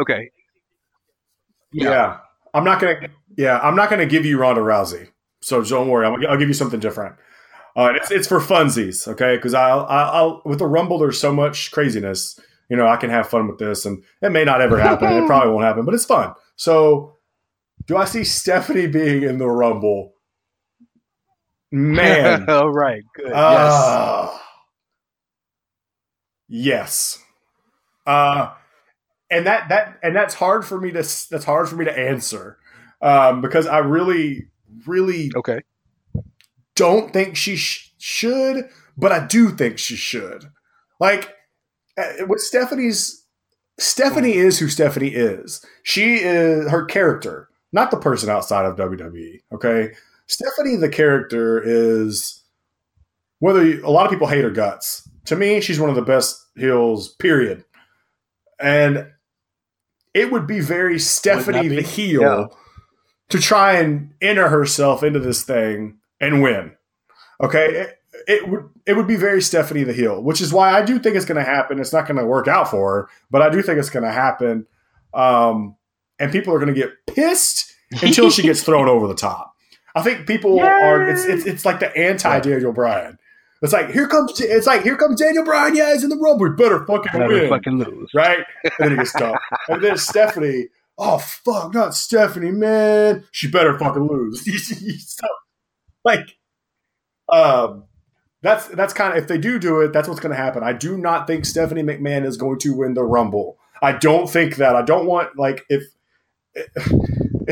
Okay. Yeah. I'm not gonna. Yeah, I'm not gonna give you Ronda Rousey. So don't worry. I'll, I'll give you something different. Uh, it's it's for funsies, okay? Because I'll, I'll with the Rumble, there's so much craziness. You know, I can have fun with this, and it may not ever happen. it *laughs* probably won't happen, but it's fun. So, do I see Stephanie being in the Rumble? Man, *laughs* All right, good. yes. uh, yes. Uh, and that that and that's hard for me to that's hard for me to answer um, because I really really Okay. don't think she sh- should, but I do think she should. Like what Stephanie's Stephanie is who Stephanie is. She is her character, not the person outside of WWE. Okay, Stephanie, the character, is whether you, a lot of people hate her guts. To me, she's one of the best heels. Period. And it would be very Stephanie be? the heel Yeah. to try and enter herself into this thing and win. Okay, it, it would it would be very Stephanie the heel, which is why I do think it's going to happen. It's not going to work out for her, but I do think it's going to happen. Um, and people are going to get pissed *laughs* until she gets thrown over the top. I think people are. It's it's it's like the anti Daniel Bryan. It's like here comes it's like here comes Daniel Bryan. Yeah, he's in the rumble. We better fucking Better win, fucking lose. right? And then he gets tough. and then Stephanie. Oh fuck, not Stephanie, man. She better fucking lose. *laughs* So, like, um, that's that's kind of if they do do it, that's what's going to happen. I do not think Stephanie McMahon is going to win the Rumble. I don't think that. I don't want like if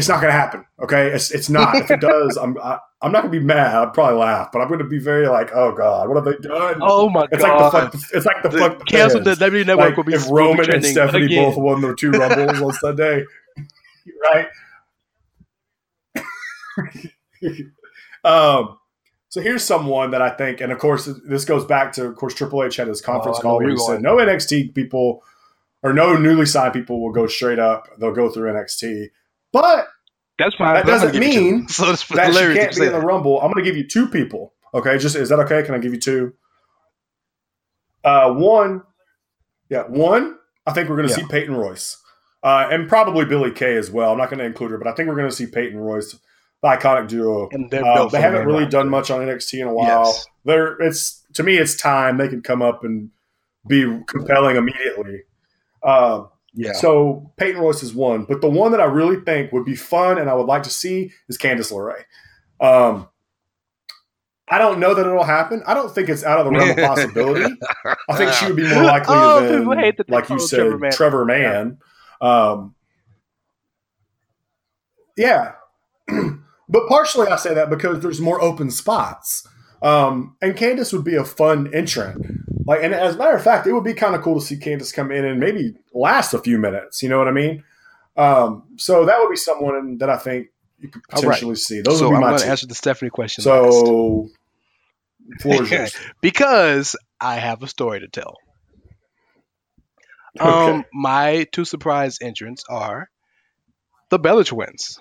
it's not going to happen. Okay, it's it's not. If it *laughs* does, I'm I, I'm not going to be mad. I'd probably laugh, but I'm going to be very like, oh god, what have they done? Oh my god, it's god. like the fuck. It's like the, The- fuck. cancel the fans. WWE network Like will be if be Roman and Stephanie again. both won their two rumbles on Sunday, *laughs* right? *laughs* um, so here's someone that I think, and of course, this goes back to, of course, Triple H had his conference Oh, call where where he said no NXT people or no newly signed people will go straight up; they'll go through NXT. But That's fine. That doesn't give it to you. mean *laughs* so it's that she can't be you in say the. Rumble. I'm going to give you two people. Okay, just is that okay? Can I give you two? Uh, one, yeah, one. I think we're going to Yeah. see Peyton Royce, uh, and probably Billie Kay as well. I'm not going to include her, but I think we're going to see Peyton Royce, the iconic duo. And they're Uh, they haven't really done roster. much on NXT in a while. Yes. They're it's to me, it's time they can come up and be compelling immediately. Uh, Yeah. so Peyton Royce is one, but the one that I really think would be fun and I would like to see is Candice LeRae. Um, I don't know that it'll happen. I don't think it's out of the realm of *laughs* possibility. I think she would be more likely Oh, than, hate that like you said, Trevor Mann. Trevor Mann. Um, yeah, *clears throat* but partially I say that because there's more open spots, um, and Candice would be a fun entrant. Like, and as a matter of fact, it would be kind of cool to see Candice come in and maybe last a few minutes. You know what I mean? Um, so that would be someone that I think you could All right. potentially see. Those so would be I'm my going to answer the Stephanie question. So, *laughs* because I have a story to tell. Okay. Um, my two surprise entrants are the Bella twins,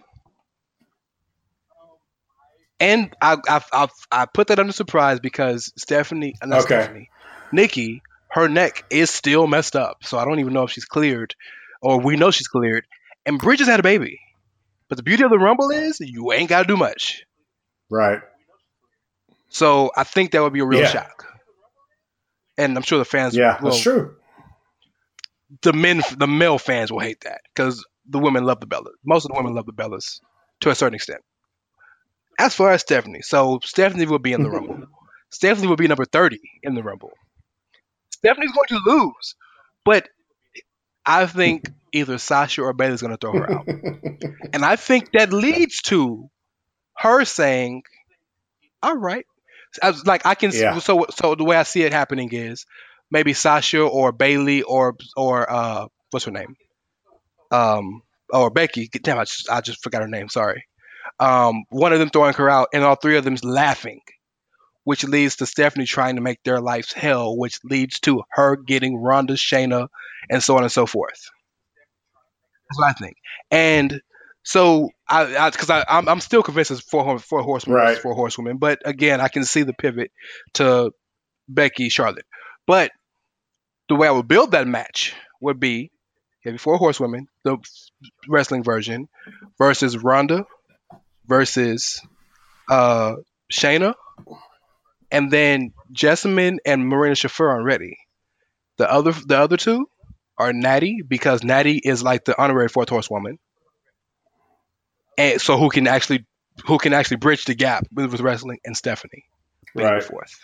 and I I I, I put that under surprise because Stephanie, Okay. Stephanie, Nikki, her neck is still messed up, so I don't even know if she's cleared, or we know she's cleared. And Bridges had a baby, but the beauty of the Rumble is you ain't got to do much. right. So I think that would be a real Yeah. shock. And I'm sure the fans, Yeah, will, that's true. the men, the male fans will hate that because the women love the Bellas. Most of the women love the Bellas to a certain extent. As far as Stephanie, so Stephanie will be in the *laughs* Rumble. Stephanie will be number 30 in the Rumble. Stephanie's going to lose, but I think either Sasha or Bayley's going to throw her out. *laughs* And I think that leads to her saying, "All right." I was like I can Yeah. so so the way I see it happening is maybe Sasha or Bayley or or uh what's her name? Um or Becky. Damn, I just, I just forgot her name. Sorry. Um, one of them throwing her out, and all three of them's laughing, which leads to Stephanie trying to make their lives hell, which leads to her getting Ronda, Shayna, and so on and so forth. That's what I think. And so I, because I, I'm, I'm still convinced it's four, four horsemen, Right. four horsewomen. But again, I can see the pivot to Becky, Charlotte. But the way I would build that match would be have four horsewomen, the wrestling version, versus Ronda, versus uh, Shayna, and then Jessamyn and Marina Shafir aren't ready. The other the other two are Natty because Natty is like the honorary fourth horsewoman, and so who can actually who can actually bridge the gap with, with wrestling and Stephanie being Right. fourth,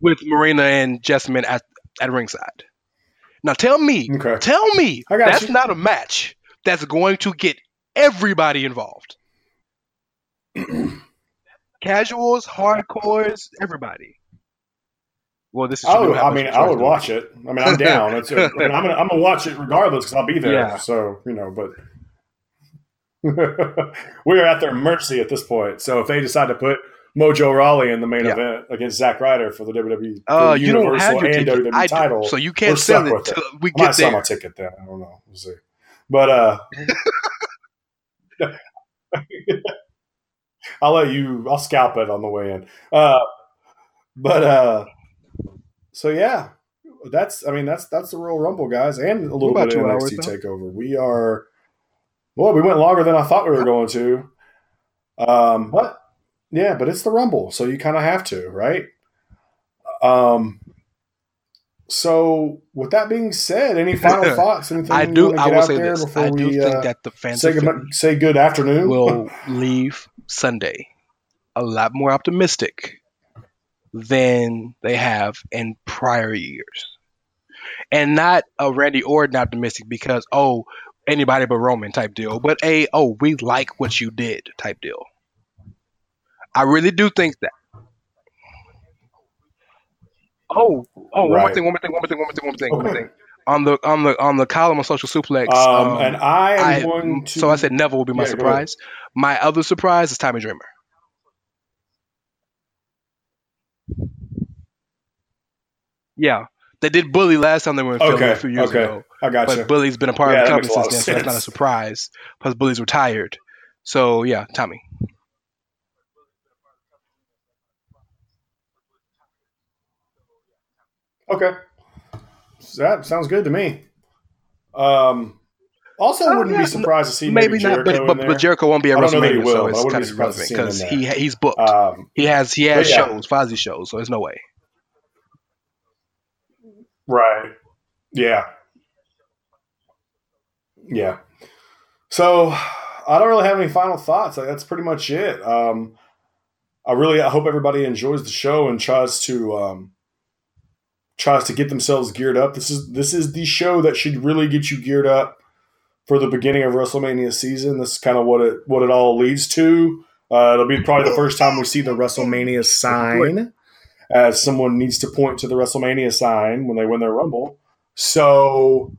with Marina and Jessamyn at at ringside. Now tell me, Okay. tell me that's you. not a match that's going to get everybody involved. *clears throat* Casuals, hardcores, everybody. Well, this is I, would, I mean, I would watch it. I mean, I'm down. It's, I mean, I'm gonna I'm gonna watch it regardless because I'll be there. Yeah. So you know, but *laughs* we are at their mercy at this point. So if they decide to put Mojo Rawley in the main Yeah. event against Zack Ryder for the WWE Uh, the you don't Universal have your and ticket. WWE I do, title, so you can't sell it it. till we I might get sell my there. ticket then. I don't know. We'll see. But uh, *laughs* I'll let you. I'll scalp it on the way in. Uh, but uh, so yeah, that's. I mean, that's that's the Royal Rumble, guys, and a little bit of two hours NXT. Takeover. We are. Well, we went longer than I thought we were going to. Um, but yeah, but it's the Rumble, so you kind of have to, right? Um. So, with that being said, any final *laughs* thoughts? Anything I do. I get will out say there this. I do we, think uh, that the fans say say good afternoon. will *laughs* leave Sunday a lot more optimistic than they have in prior years, and not a Randy Orton optimistic because oh anybody but Roman type deal, but a oh we like what you did type deal. I really do think that. Oh, oh, one more thing, one more thing, one more thing, one more thing, one more thing, one more thing. On the on the on the column of social suplex, um, um, and I am I, going to. so I said Neville will be my Yeah, surprise. My other surprise is Tommy Dreamer. Yeah, they did Bully last time they were in Philly Okay, a few years okay. ago, I got you. but you. Bully's been a part Yeah, of the company makes a lot since then, so that's not a surprise. Plus, Bully's retired, so yeah, Tommy. Okay, So that sounds good to me. Um, also, Oh, wouldn't yeah, be surprised to see Maybe, maybe, not, but, but, but Jericho won't be at I don't know that he WrestleMania, will, so it's kind be of surprised to irrelevant see him in because he he's booked. um, he has he has yeah. shows, Fozzy shows, so there's no way. right? Yeah, yeah. So I don't really have any final thoughts. That's pretty much it. Um, I really I hope everybody enjoys the show and tries to um, tries to get themselves geared up. This is this is the show that should really get you geared up for the beginning of WrestleMania season. This is kind of what it what it all leads to. Uh, it'll be probably the first time we see the WrestleMania sign, as someone needs to point to the WrestleMania sign when they win their Rumble. So,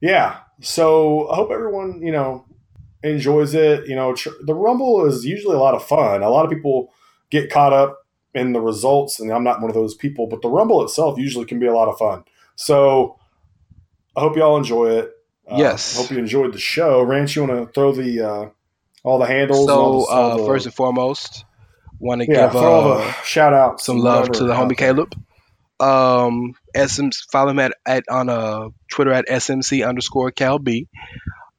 yeah. So I hope everyone you know enjoys it. You know, tr- the Rumble is usually a lot of fun. A lot of people get caught up in the results, and I'm not one of those people. But the Rumble itself usually can be a lot of fun. So I hope y'all enjoy it. Uh, Yes. Hope you enjoyed the show. Rance, you want to throw the uh, all the handles? and all So the, all uh, the- first and foremost, want to yeah, give all uh, shout out, some love to the homie Caleb. Um, SM, follow him at, at on uh, Twitter at SMC underscore Cal B.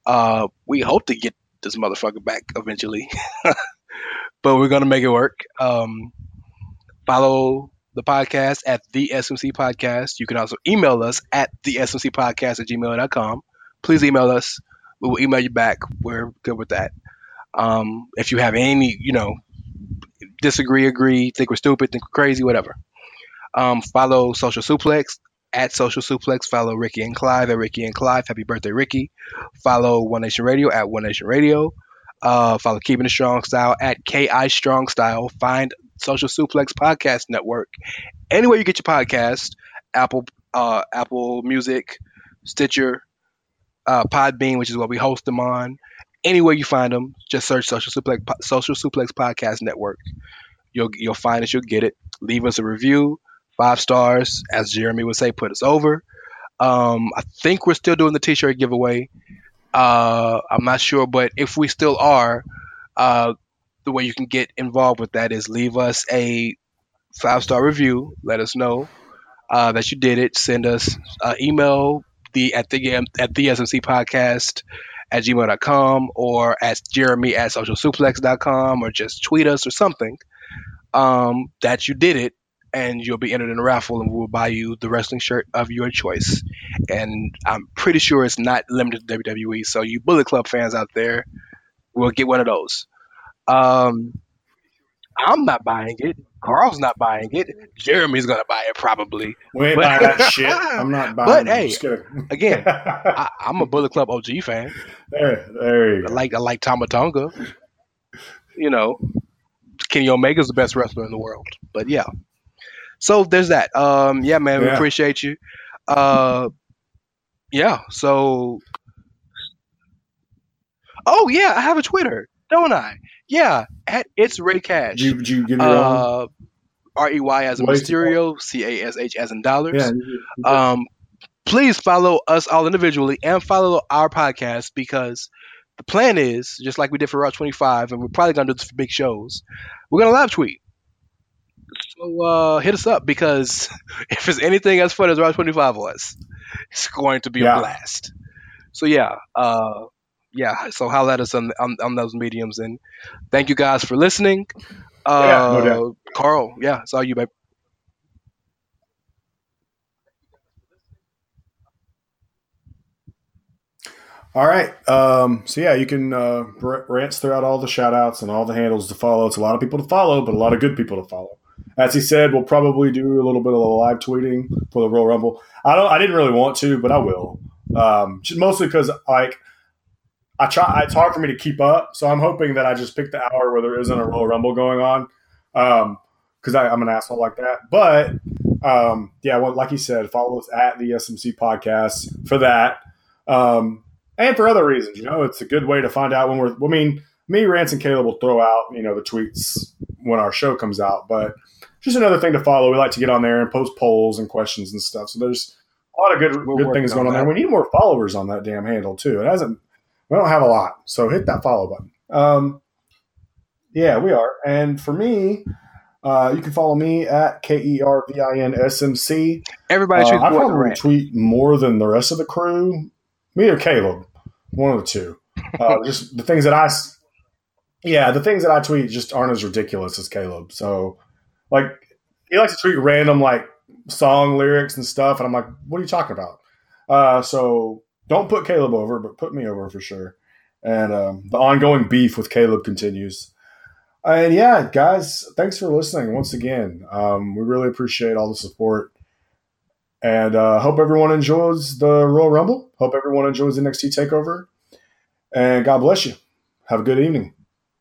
Uh, we hope to get this motherfucker back eventually, *laughs* but we're gonna make it work. Um, follow the podcast at the SMC Podcast. You can also email us at the SMC Podcast at gmail.com. Please email us. We will email you back. We're good with that. Um, if you have any, you know, disagree, agree, think we're stupid, think we're crazy, whatever. Um, follow Social Suplex at Social Suplex. Follow Ricky and Clive at Ricky and Clive. Happy birthday, Ricky. Follow One Nation Radio at One Nation Radio. Uh, follow Keeping It Strong Style at KI Strong Style. Find Social Suplex Podcast Network anywhere you get your podcast. Apple, uh, Apple Music, Stitcher, uh, Podbean, which is what we host them on. Anywhere you find them, just search Social Suplex Social Suplex Podcast Network. You'll you'll find it. You'll get it. Leave us a review, five stars, as Jeremy would say. Put us over. Um, I think we're still doing the T-shirt giveaway. Uh, I'm not sure, but if we still are, uh, the way you can get involved with that is leave us a five star review. Let us know uh, that you did it. Send us an email the at the at the SMC podcast at gmail.com or at jeremy at socialsuplex.com or just tweet us or something um, that you did it and you'll be entered in a raffle and we'll buy you the wrestling shirt of your choice. And I'm pretty sure it's not limited to WWE. So you Bullet Club fans out there will get one of those. Um, I'm not buying it. Karl's not buying it. Jeremy's gonna buy it probably. We ain't buying that *laughs* shit. I'm not buying. But it. hey, again, *laughs* I, I'm a Bullet Club OG fan. there, there you I go. like I like Tama Tonga. You know, Kenny Omega's the best wrestler in the world. But yeah. So there's that. Um yeah, man, we appreciate you. Uh yeah, so Oh yeah, I have a Twitter, don't I? Yeah, at it's Rey Cash. Did you, did you give your? Uh R E Y as in Mysterio, C A S H as in dollars. Yeah. you- Um, please follow us all individually and follow our podcast because the plan is just like we did for Raw 25, and we're probably gonna do this for big shows. We're gonna live tweet. So uh, hit us up because *laughs* if it's anything as fun as Raw 25 was, it's going to be Yeah. a blast. So yeah, uh, yeah. So holler at us on, on on those mediums, and thank you guys for listening. Uh, Yeah, no. Karl, yeah, it's all you, babe. All right. Um, so yeah, you can uh, Rance throughout all the shout outs and all the handles to follow. It's a lot of people to follow, but a lot of good people to follow. As he said, we'll probably do a little bit of live tweeting for the Royal Rumble. I don't. I didn't really want to, but I will. Um, mostly because like I try. It's hard for me to keep up, so I'm hoping that I just pick the hour where there isn't a Royal Rumble going on. Um, because I'm an asshole like that. But um, yeah, well, like you said, follow us at the SMC podcast for that. Um, and for other reasons. You know, it's a good way to find out when we're. I mean, me, Rance, and Caleb will throw out you know the tweets when our show comes out, but just another thing to follow. We like to get on there and post polls and questions and stuff. So there's a lot of good We're good things going on on there. We need more followers on that damn handle too. It hasn't. We don't have a lot, so hit that follow button. Um, yeah, we are. And for me, uh, you can follow me at K E R V I N S M C. Everybody Uh, I probably tweet more than the rest of the crew. Me or Caleb, one of the two. *laughs* Uh, just the things that I, yeah, the things that I tweet just aren't as ridiculous as Caleb. So, like, he likes to tweet random like song lyrics and stuff, and I'm like, what are you talking about? Uh, so don't put Caleb over, but put me over for sure. And um, the ongoing beef with Caleb continues. And yeah, guys, thanks for listening once again. Um, we really appreciate all the support. And uh, hope everyone enjoys the Royal Rumble. Hope everyone enjoys the NXT Takeover. And God bless you. Have a good evening.